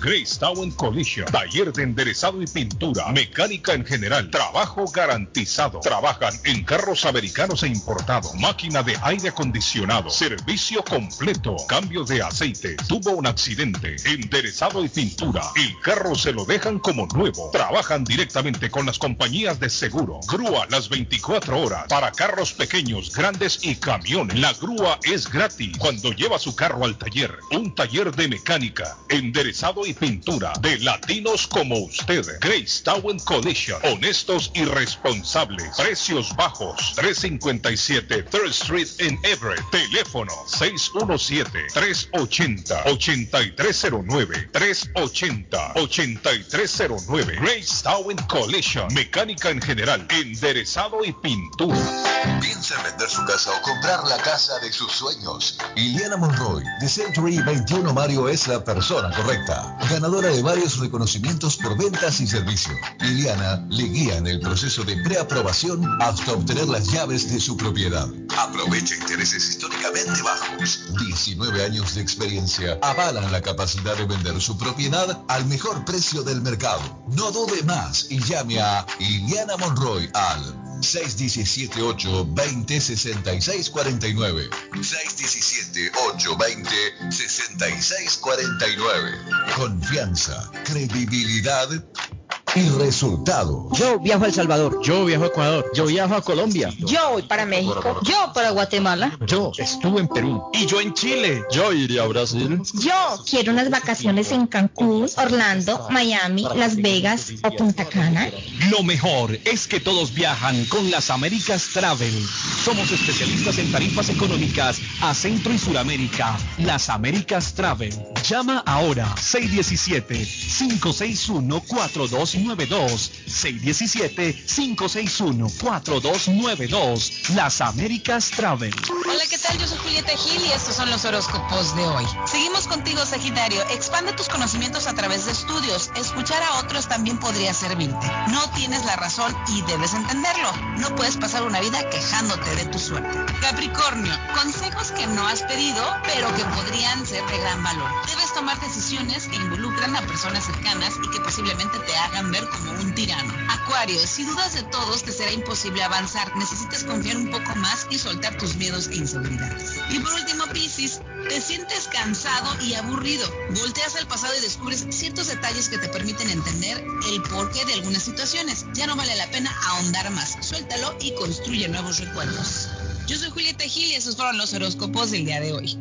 Grace Town Collision, taller de enderezado y pintura, mecánica en general, trabajo garantizado. Trabajan en carros americanos e importados, máquina de aire acondicionado, servicio completo, cambio de aceite, tuvo un accidente, enderezado y pintura. El carro se lo dejan como nuevo. Trabajan directamente con las compañías de seguro. Grúa las 24 horas para carros pequeños, grandes y camiones. La grúa es gratis cuando lleva su carro al taller. Un taller de mecánica, enderezado y pintura de latinos como usted. Grace Town Collision. Honestos y responsables. Precios bajos. 357 Third Street en Everett. Teléfono 617-380-8309. 380-8309. Grace Town Collision. Mecánica en general. Enderezado y pintura. Piensa en vender su casa o comprar la casa de sus sueños. Iliana Monroy, de Century 21 Mario, es la persona correcta. Ganadora de varios reconocimientos por ventas y servicio. Liliana le guía en el proceso de preaprobación hasta obtener las llaves de su propiedad. Aprovecha intereses históricamente bajos. 19 años de experiencia avalan la capacidad de vender su propiedad al mejor precio del mercado. No dude más y llame a Iliana Monroy al 617-820-6649. 617-820-6649. Confianza, credibilidad y resultado. Yo viajo a El Salvador. Yo viajo a Ecuador. Yo viajo a Colombia. Yo voy para México. Yo para Guatemala. Yo estuve en Perú. Y yo en Chile. Yo iría a Brasil. Yo quiero unas vacaciones en Cancún, Orlando, Miami, Las Vegas o Punta Cana. Lo mejor es que todos viajan con las Américas Travel. Somos especialistas en tarifas económicas a Centro y Suramérica. Las Américas Travel. Llama ahora 617-561-4292. 617-561-4292. Las Américas Travel. Hola, ¿qué tal? Yo soy Julieta Gil y estos son los horóscopos de hoy. Seguimos contigo, Sagitario. Expande tus conocimientos a través de estudios. Escuchar a otros también podría servirte. No tienes la razón y debes entenderlo. No puedes pasar una vida quejándote de tu suerte. Capricornio, consejos que no has pedido, pero que podrían ser de gran valor. Debes tomar decisiones que involucran a personas cercanas y que posiblemente te hagan ver como un tirano. Acuario, si dudas de todos, te será imposible avanzar. Necesitas confiar un poco más y soltar tus miedos e inseguridades. Y por último, Piscis, te sientes cansado y aburrido. Volteas al pasado y descubres ciertos detalles que te permiten entender el porqué de algunas situaciones. Ya no vale la pena ahondar más. Suéltalo y construye nuevos recuerdos. Yo soy Julieta Gil y esos fueron los horóscopos del día de hoy.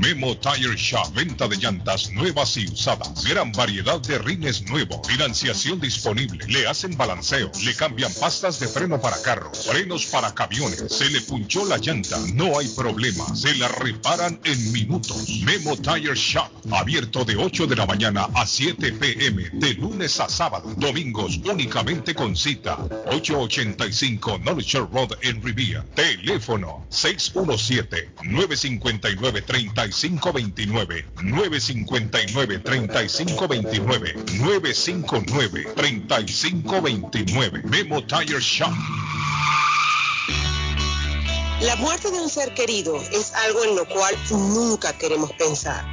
Memo Tire Shop, venta de llantas nuevas y usadas. Gran variedad de rines nuevos. Financiación disponible. Le hacen balanceo. Le cambian pastas de freno para carros. Frenos para camiones. Se le punchó la llanta. No hay problema. Se la reparan en minutos. Memo Tire Shop. Abierto de 8 de la mañana a 7 pm. De lunes a sábado. Domingos únicamente con cita. 885 Knowledge Road en Rivia. Teléfono 617 959 35 3529 959 3529 959 3529 Memo Tire Shop. La muerte de un ser querido es algo en lo cual nunca queremos pensar,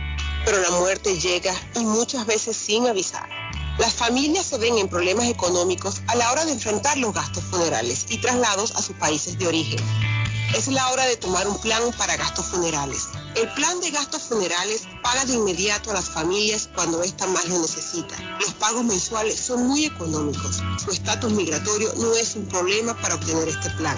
pero la muerte llega y muchas veces sin avisar. Las familias se ven en problemas económicos a la hora de enfrentar los gastos funerales y traslados a sus países de origen. Es la hora de tomar un plan para gastos funerales. El plan de gastos funerales paga de inmediato a las familias cuando ésta más lo necesita. Los pagos mensuales son muy económicos. Su estatus migratorio no es un problema para obtener este plan.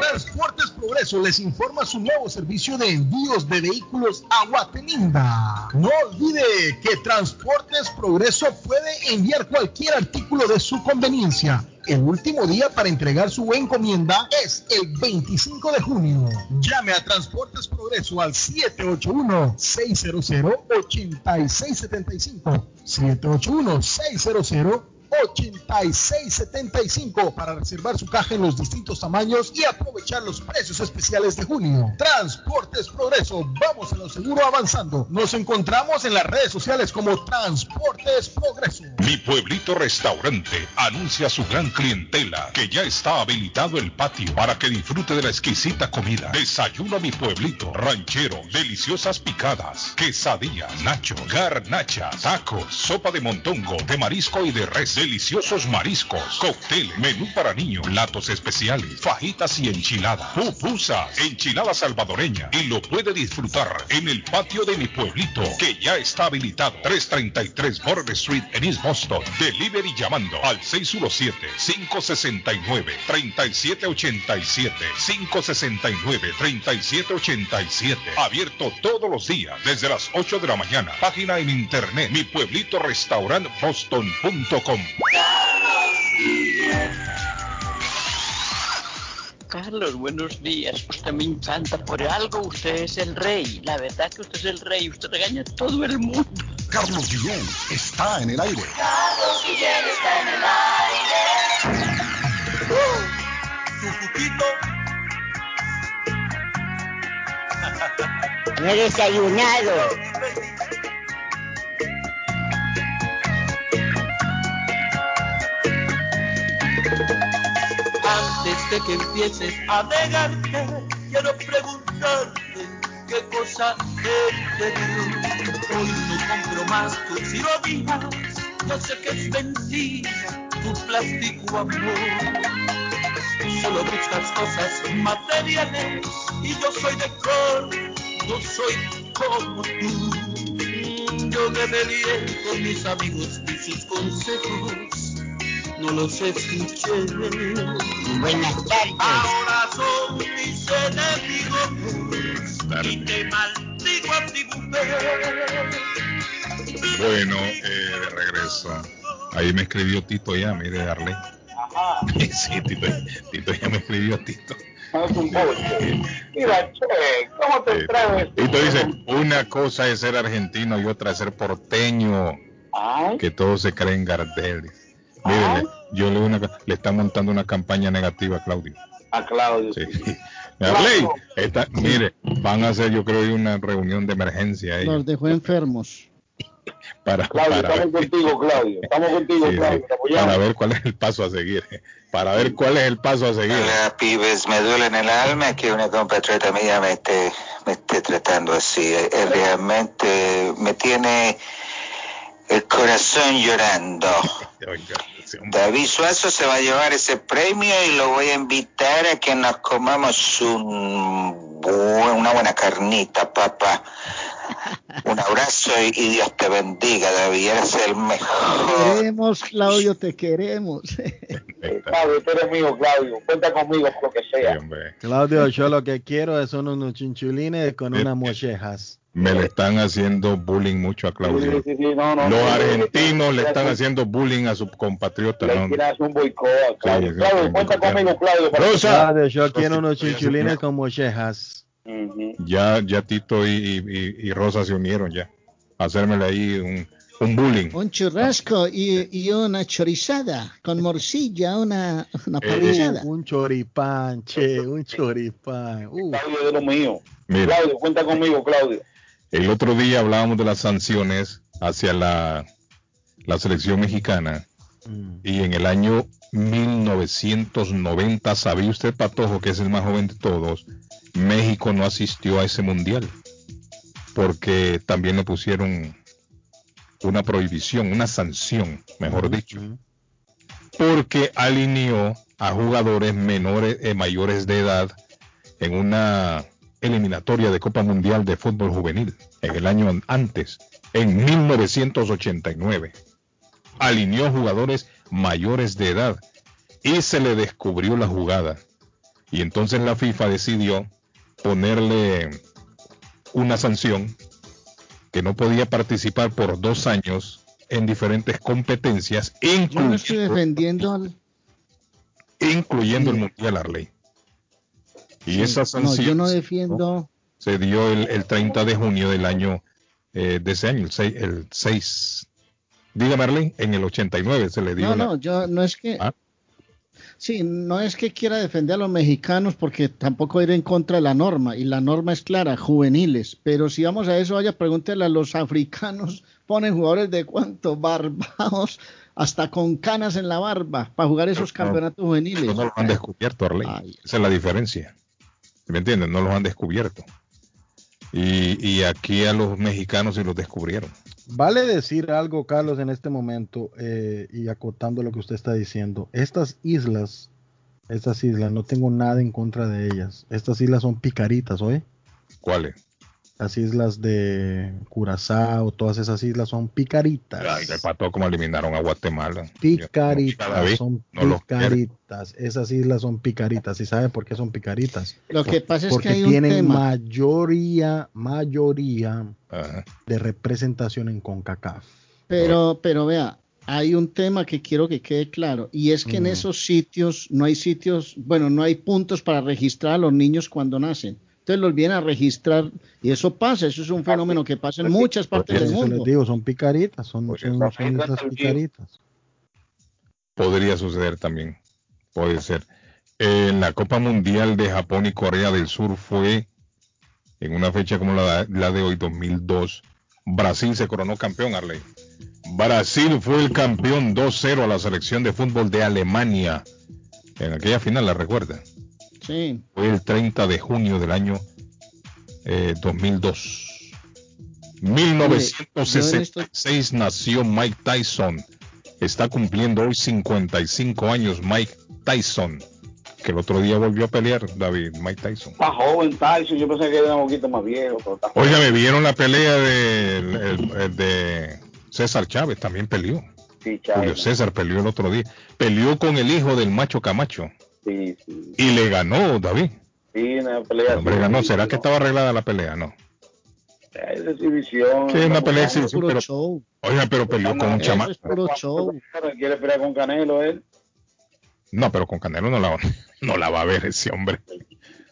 Transportes Progreso les informa su nuevo servicio de envíos de vehículos a Guatemala. No olvide que Transportes Progreso puede enviar cualquier artículo de su conveniencia. El último día para entregar su encomienda es el 25 de junio. Llame a Transportes Progreso al 781-600-8675. 781-600 8675 para reservar su caja en los distintos tamaños y aprovechar los precios especiales de junio. Transportes Progreso, vamos a lo seguro avanzando. Nos encontramos en las redes sociales como Transportes Progreso. Mi pueblito restaurante anuncia a su gran clientela que ya está habilitado el patio para que disfrute de la exquisita comida. Desayuno a mi pueblito ranchero, deliciosas picadas, quesadillas, nacho, garnachas, tacos, sopa de montongo, de marisco y de res deliciosos mariscos, cóctel, menú para niños, platos especiales, fajitas y enchiladas, pupusa, enchilada salvadoreña y lo puede disfrutar en el patio de mi pueblito que ya está habilitado 333 Border Street en East Boston. Delivery llamando al 617-569-3787 569-3787 abierto todos los días desde las 8 de la mañana. Página en internet mi pueblito Carlos, buenos días. Usted me encanta. Por algo usted es el rey. La verdad que usted es el rey. Usted regaña a todo el mundo. Carlos Guillén está en el aire. Carlos Guillén está en el aire. Cuquito. No he desayunado. Que empieces a negarte, quiero preguntarte qué cosa él te. Hoy no compro más tus ironías, yo sé que es mentira tu plástico amor. Solo buscas cosas materiales y yo soy de cor, no soy como tú. Yo me con mis amigos y sus consejos no los escuché. Buenas tardes. Ahora son mis enemigos y te maldigo a ti, mujer. Bueno, eh, de regreso. Ahí me escribió Tito ya, mire, Arley. Sí, Tito, Tito ya me escribió Tito. Mira, che, ¿cómo te Eh, traes? Tito dice, una cosa es ser argentino y otra es ser porteño. Que todos se creen Gardel. Mire, le- yo le, una, le está montando una campaña negativa a Claudio. A Claudio. Sí. Arley, esta- mire, van a hacer yo creo una reunión de emergencia ahí Los dejó enfermos. para, Claudio, para, ver, estamos contigo, Claudio. Estamos contigo, sí, sí, Claudio. Apoyamos. para ver cuál es el paso a seguir. Para ver cuál es el paso a seguir. Hola, pibes, me duele en el alma que una compatriota mía me esté, me esté tratando así. Realmente me tiene el corazón llorando. David Suazo se va a llevar ese premio y lo voy a invitar a que nos comamos un bu- una buena carnita, papá. Un abrazo y, y Dios te bendiga, David. Eres el mejor. Queremos, Claudio, te queremos. Claudio, tú eres mío, Claudio. Cuenta conmigo por lo que sea. Claudio, yo lo que quiero es unos chinchulines con unas mochejas. Me le están haciendo bullying mucho a Claudio. Sí, sí, sí, no, no, Los no, argentinos le no, están no, haciendo bullying a su compatriota. Le un boicot a Claudio. Sí, sí, Claudio, cuenta conmigo, Claudio. para- Claudio, yo quiero unos chinchulines con mochejas. Ya, ya Tito y, y- y Rosa se unieron ya. A hacérmele ahí un, un bullying. Un churrasco y, y una chorizada con morcilla, una, una Eh, parrillada. Un choripán, che, un choripán. Uh. Claudio de lo mío. Mira. Claudio, cuenta conmigo, Claudio. El otro día hablábamos de las sanciones hacia la, la selección mexicana y en el año 1990, ¿sabía usted, Patojo, que es el más joven de todos? México no asistió a ese mundial porque también le pusieron una prohibición, una sanción, mejor dicho, porque alineó a jugadores menores, eh, mayores de edad en una eliminatoria de Copa Mundial de Fútbol Juvenil en el año antes, en 1989. Alineó jugadores mayores de edad y se le descubrió la jugada. Y entonces la FIFA decidió ponerle una sanción que no podía participar por dos años en diferentes competencias, no incluyendo, estoy defendiendo al... incluyendo el Mundial Arley. Y esa No, sanción yo no defiendo... se dio el, el 30 de junio del año eh, de ese año, el 6. El 6. Dígame, Arley, en el 89 se le dio. No, la- no, yo no es que... Ah. Sí, no es que quiera defender a los mexicanos porque tampoco ir en contra de la norma y la norma es clara, juveniles, pero si vamos a eso, vaya, pregúntele a los africanos, ponen jugadores de cuánto, barbados, hasta con canas en la barba para jugar esos campeonatos juveniles. No los han descubierto, Arley. Esa es la diferencia. ¿Me entienden? No los han descubierto. Y, y aquí a los mexicanos sí los descubrieron. Vale decir algo, Carlos, en este momento, eh, y acotando lo que usted está diciendo. Estas islas, estas islas, no tengo nada en contra de ellas. Estas islas son picaritas, ¿oye? ¿Cuáles? Las islas de Curazao, todas esas islas son picaritas. Ay, el pato como eliminaron a Guatemala. Picaritas, son no picaritas. Esas islas son picaritas. ¿Y sabe por qué son picaritas? Lo que pasa es que Porque hay un tienen tema. mayoría, mayoría Ajá. de representación en CONCACAF. Pero, pero vea, hay un tema que quiero que quede claro, y es que en Mm. esos sitios no hay sitios, bueno, no hay puntos para registrar a los niños cuando nacen. Entonces los vienen a registrar y eso pasa, eso es un fenómeno que pasa en muchas partes del eso les mundo. digo, son picaritas, son, son, son islas picaritas. Podría suceder también. Puede ser. En la Copa Mundial de Japón y Corea del Sur fue en una fecha como la, la de hoy, 2002. Brasil se coronó campeón, Arley. Brasil fue el campeón 2-0 a la selección de fútbol de Alemania. En aquella final, ¿la recuerda? Sí. Fue el 30 de junio del año eh, 2002. 1966 nació Mike Tyson. Está cumpliendo hoy 55 años Mike Tyson. Que el otro día volvió a pelear, David, Mike Tyson. Está joven Tyson, yo pensé que era un poquito más viejo. Pero está Oiga, me vieron la pelea de, el- el de César Chávez, también peleó. Sí, Julio Chávez. César peleó el otro día. Peleó con el hijo del macho Camacho. Sí, sí. Y le ganó, David. Sí, una pelea. El hombre ganó. ¿Será que estaba arreglada la pelea? No. Es de exhibición. Sí, una pelea exhibición, pero- Oiga, pero peleó con un chamaco. es puro show. Quiere pelear con Canelo él. No, pero con Canelo no la, va- no la va a ver ese hombre.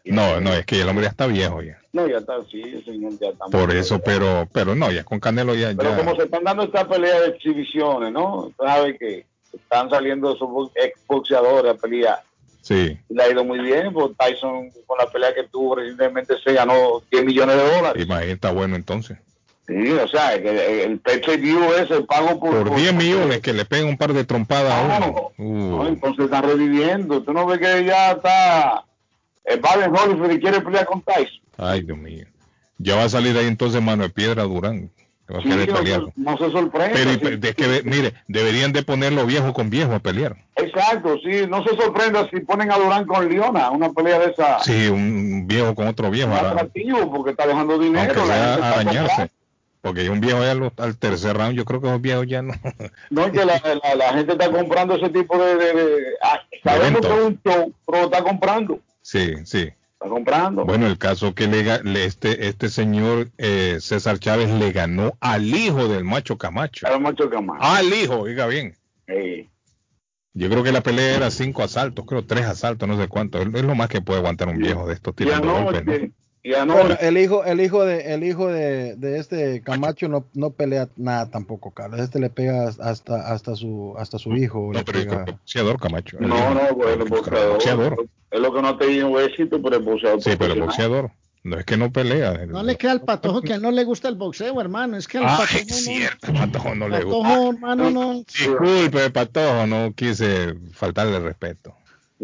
No, no, es que el hombre ya está viejo ya. No, ya está, sí, el señor ya está. Por eso, pero, pero no, ya con Canelo ya, Pero ya- como se están dando esta pelea de exhibiciones, ¿no? Sabe que están saliendo esos bo- exboxeadores a pelear. Sí. Le ha ido muy bien, porque Tyson con la pelea que tuvo recientemente se ganó 10 millones de dólares. Imagínate, está bueno entonces. Sí, o sea, que el pay per view es el pago por... Por 10 millones que le peguen un par de trompadas a uno. No, Uh, entonces están reviviendo. Tú no ves que ya está... El Baden Holyfield y quiere pelear con Tyson. ay, Dios mío. Ya va a salir ahí entonces Manuel Piedra Durán. A Sí, no, se- sorprende. Pero de que, de- mire, deberían de ponerlo viejo con viejo a pelear. Exacto, sí. No se sorprenda si ponen a Durán con Leona, una pelea de esa... Sí, un viejo con otro viejo. Es atractivo porque está dejando dinero. la gente comprando. Porque un viejo ya lo- al tercer round, yo creo que los viejos ya no. No, es que la, la- la gente está comprando ese tipo de... de, de- ah, sabemos que es un show, pero lo está comprando. Sí, sí. Está comprando. Bueno, el caso que le, este, este señor eh, César Chávez le ganó al hijo del macho Camacho. Al macho Camacho. Al hijo, oiga bien. Sí. Yo creo que la pelea era cinco asaltos, creo tres asaltos, no sé cuánto. Es lo más que puede aguantar un viejo de estos tirando golpes, ¿no? Bueno, el hijo, el hijo de, el hijo de, de este Camacho no, no pelea nada tampoco, Carlos. Este le pega hasta, hasta su, hasta su hijo. le No, es boxeador Camacho. no, hijo. no, pues el boxeador. boxeador. Es lo que no ha tenido éxito, pero el boxeador. Sí, pero el boxeador. No es que no pelea. No le queda al patojo que a él no le gusta el boxeo, hermano. Es que al Ah, patojo es no. cierto, Patojo no le Patojo, gusta. hermano, no. Disculpe, Patojo, no quise faltarle respeto.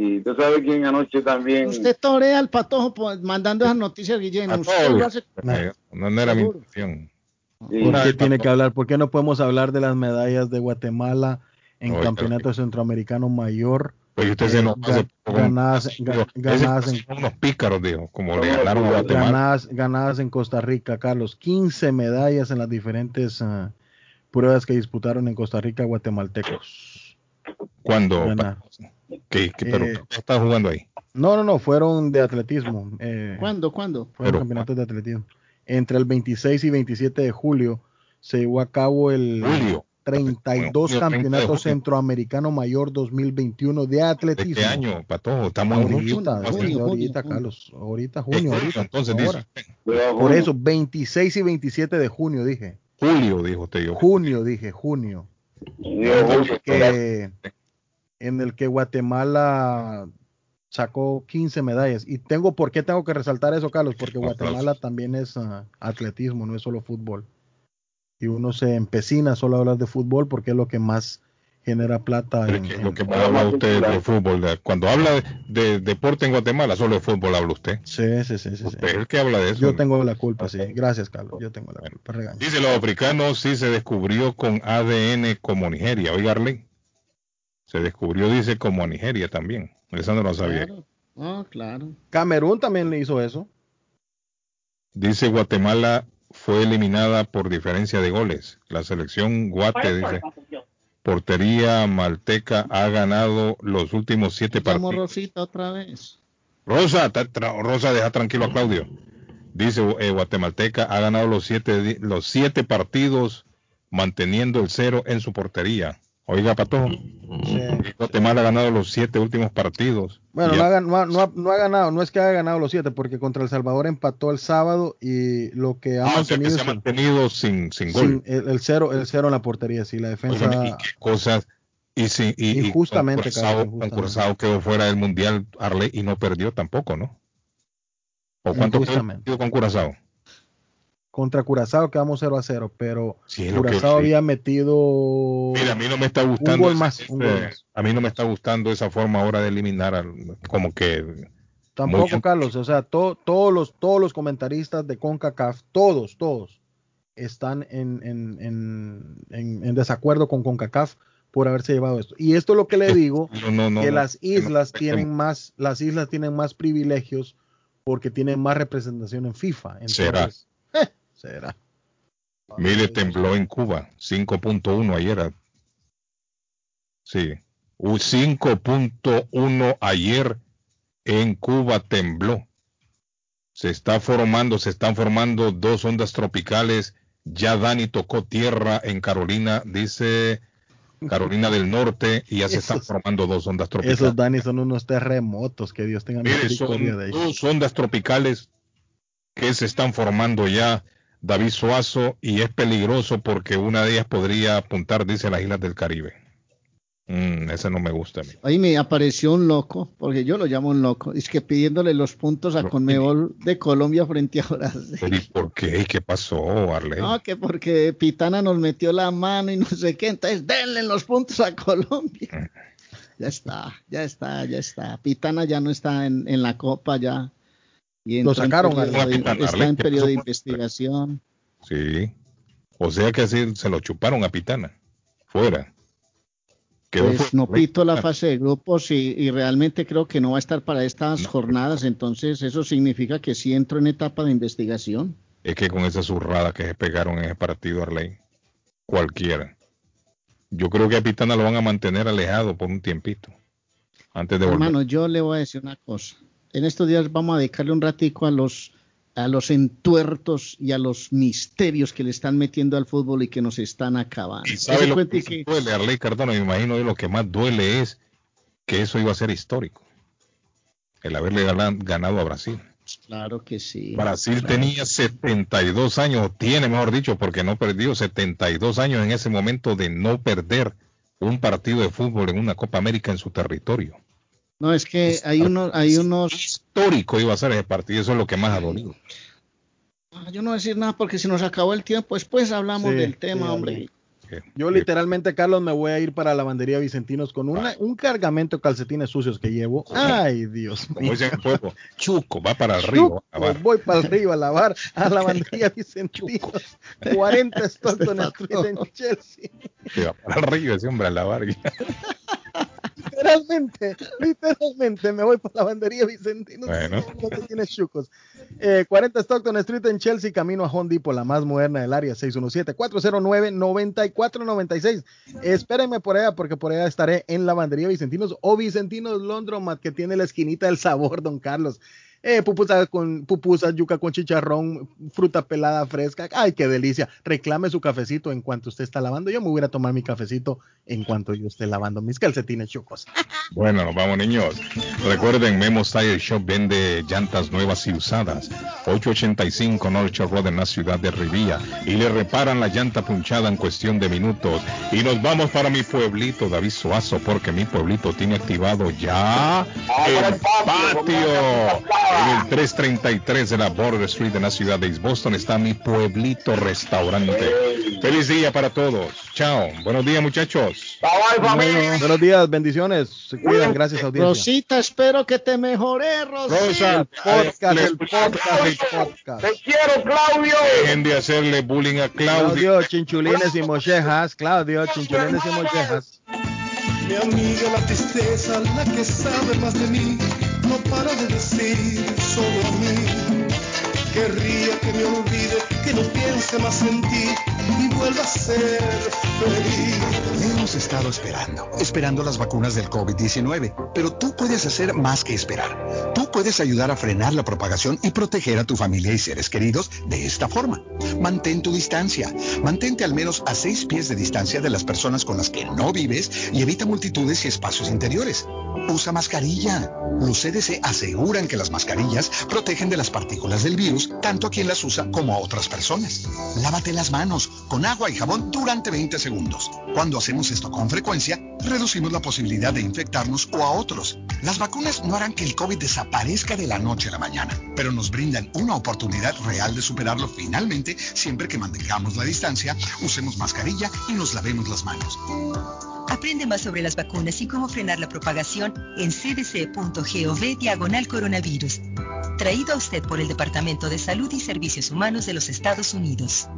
Y tú sabes quién anoche también. Usted torea al patojo pues, mandando esas noticias, Guillermo. Usted Patojo. lo hace- Eh, No, no era mi intención. ¿Por qué tiene que hablar? ¿Por qué no podemos hablar de las medallas de Guatemala en Oiga, Campeonato Centroamericano Mayor? Oye, usted se Eh, hace poco. ganadas, ganadas, en, son unos pícaros, dijo, como le ganaron a Guatemala. ganadas, ganadas en Costa Rica, Carlos. 15 medallas en las diferentes ah, pruebas que disputaron en Costa Rica guatemaltecos. Cuando Ganaron. ¿Qué, qué- pero Eh, ¿qué está jugando ahí? No, no, no, fueron de atletismo. eh, ¿Cuándo? ¿Cuándo? fueron Pero- campeonatos de atletismo. Entre el 26 y 27 de julio se llevó a cabo el Julio. 32 Julio, 30 de Campeonato julio. Centroamericano Mayor 2021 de ¿De atletismo. qué año, Patojo? Estamos en. Ahorita, ahorita, junio, ahorita, junio. Carlos. Ahorita, Este junio, año, ahorita. Entonces ahora. dice Por eso, 26 y 27 de junio, dije. julio, dijo usted. Yo. Junio, dije, junio. Que- en el que Guatemala sacó 15 medallas. Y tengo, ¿por qué tengo que resaltar eso, Carlos? Porque. Guatemala también es ah, atletismo, no es solo fútbol. Y uno se empecina solo a hablar de fútbol porque es lo que más genera plata. En- en- lo que más habla usted de fútbol. de- cuando habla de, de deporte en Guatemala, solo de fútbol habla usted. Sí, sí, sí, sí, sí. Usted es el que habla de eso. Yo tengo la culpa, sí. Gracias, Carlos. Yo tengo la culpa. Regaño. Dice, los africanos sí se descubrió con ADN como Nigeria. Oiga, Arley. Se descubrió, dice, como a Nigeria también. Eso no lo sabía. Claro. Ah, claro. Camerún también le hizo eso. Dice, Guatemala fue eliminada por diferencia de goles. La selección Guate, dice, portería malteca ha ganado los últimos siete partidos. Rosita otra vez. Rosa, Rosa, deja tranquilo a Claudio. Dice eh, Guatemalteca ha ganado los siete, di- los siete partidos manteniendo el cero en su portería. Oiga, Patojo. Guatemala ha ganado los siete últimos partidos. Bueno, no ha- ha, gan- no ha- no ha- no ha ganado, no es que haya ganado los siete, porque contra El Salvador empató el sábado y lo que ha Ah, o sea, que mantenido se ha mantenido sin, sin gol. sin- el, el cero, el cero en la portería, sí, la defensa. Y qué cosas. Y, sin, y, y Injustamente, con Curazao- Carlos, con injustamente. Curazao quedó fuera del Mundial Arley y no perdió tampoco, ¿no? ¿O cuánto perdido con Curazao? Contra Curazao quedamos 0 a 0, pero Sí, que- Curazao sí. había metido Mira, a mí no me está un gustando. ese- un gol ese- más. a mí no me está gustando esa forma ahora de eliminar al- como que Tampoco, Carlos, o sea, to- todos los todos los comentaristas de CONCACAF, todos, todos están en, en, en, en- desacuerdo con CONCACAF por haberse llevado esto. Y esto es lo que le digo, No, no, no, que las islas tienen más, las islas tienen más privilegios porque tienen más representación en FIFA. Será. Entonces, eh, será. Mire, tembló en Cuba, 5.1 ayer. Sí, un 5.1 ayer en Cuba tembló. Se está formando, se están formando dos ondas tropicales. Ya Dani tocó tierra en Carolina, dice Carolina del Norte, y ya se están formando dos ondas tropicales. Esos Dani son unos terremotos, que Dios tenga misericordia de ellos. dos ondas tropicales que se están formando ya, David Suazo, y es peligroso porque una de ellas podría apuntar, dice, las islas del Caribe. Mm, ese no me gusta a mí. Ahí me apareció un loco, porque yo lo llamo un loco, es que pidiéndole los puntos a Conmebol de Colombia frente a Brasil. ¿Y por qué? ¿Y ¿Qué pasó, Arley? No, que porque Pitana nos metió la mano y no sé qué, entonces denle los puntos a Colombia. Ya está, ya está, ya está. Pitana ya no está en, en la copa ya. Y Lo en sacaron, periodo de- Pitana, está en ¿qué periodo de investigación. Sí. O sea que así se lo chuparon a Pitana. Fuera. Quedó Pues fuera, no pito la fase de grupos y, y realmente creo que no va a estar para estas jornadas, entonces eso significa que sí entro en etapa de investigación. Es que con esa zurrada que se pegaron en ese partido, Arley, cualquiera. Yo creo que a Pitana lo van a mantener alejado por un tiempito. Antes de volver. Hermano, yo le voy a decir una cosa. En estos días vamos a dedicarle un ratico a los a los entuertos y a los misterios que le están metiendo al fútbol y que nos están acabando. Y sabe lo que que- duele, Arley Cardona, me imagino que lo que más duele es que eso iba a ser histórico. El haberle ganado a Brasil. Claro que sí. Brasil Claro. tenía 72 años, tiene mejor dicho, porque no perdió 72 años en ese momento de no perder un partido de fútbol en una Copa América en su territorio. No, es que hay unos, hay unos, Histórico iba a ser ese partido, eso es lo que más ha dolido. Ah, yo no voy a decir nada porque si nos acabó el tiempo, después hablamos Sí, del tema, sí, hombre. Yo literalmente, Carlos, me voy a ir para la lavandería Vicentinos con una- un cargamento de calcetines sucios que llevo. Ay, Dios Como mío. pueblo, Chuco, va para el río. a lavar. Voy para el río a lavar a la lavandería Vicentinos. 40 Stockton Street en Chelsea. Va para el río ese hombre a lavar. Literalmente, literalmente me voy para la lavandería Vicentinos. Bueno. Calcetines chucos. Eh, 40 Stockton Street en Chelsea, camino a Home Depot, la más moderna del área, 617-409-9496. Espérenme por allá, porque por allá estaré en Lavandería Vicentinos o Vicentinos Londromat, que tiene la esquinita del sabor, don Carlos. Eh, pupusas con pupusas, yuca con chicharrón, fruta pelada fresca. Ay, qué delicia. Reclame su cafecito en cuanto usted está lavando. Yo me voy a tomar mi cafecito en cuanto yo esté lavando mis calcetines chucos. Bueno, nos vamos niños. Recuerden, Memo Tire Shop vende llantas nuevas y usadas. 885 North Road en la ciudad de Rivilla. Y le reparan la llanta punchada en cuestión de minutos. Y nos vamos para mi pueblito, David Suazo, porque mi pueblito tiene activado ya el patio. En el 333 de la Border Street en la ciudad de East Boston está mi pueblito restaurante. Feliz día para todos. Chao. Buenos días, muchachos. Bueno, buenos días, bendiciones. Se cuidan, gracias audiencia. Rosita, espero que te mejore, Rosita. Rosa, Podcast, el podcast, el podcast. Te quiero, Claudio. Dejen de hacerle bullying a Claudio. Claudio, chinchulines y mochejas. Claudio, chinchulines y mochejas. Mi amiga la tristeza, la que sabe más de mí, no para de decir solo a mí. Querría que me olvide, que no piense más en ti y vuelva a ser feliz. Hemos estado esperando, esperando las vacunas del COVID-19, pero tú puedes hacer más que esperar. Tú puedes ayudar a frenar la propagación y proteger a tu familia y seres queridos de esta forma. Mantén tu distancia. Mantente al menos a seis pies de distancia de las personas con las que no vives y evita multitudes y espacios interiores. Usa mascarilla. Los CDC aseguran que las mascarillas protegen de las partículas del virus tanto a quien las usa como a otras personas. Lávate las manos con agua y jabón durante 20 segundos. Cuando hacemos esto con frecuencia, reducimos la posibilidad de infectarnos o a otros. Las vacunas no harán que el COVID desaparezca parezca de la noche a la mañana, pero nos brindan una oportunidad real de superarlo finalmente siempre que mantengamos la distancia, usemos mascarilla y nos lavemos las manos. Aprende más sobre las vacunas y cómo frenar la propagación en cdc.gov diagonal coronavirus. Traído a usted por el Departamento de Salud y Servicios Humanos de los Estados Unidos.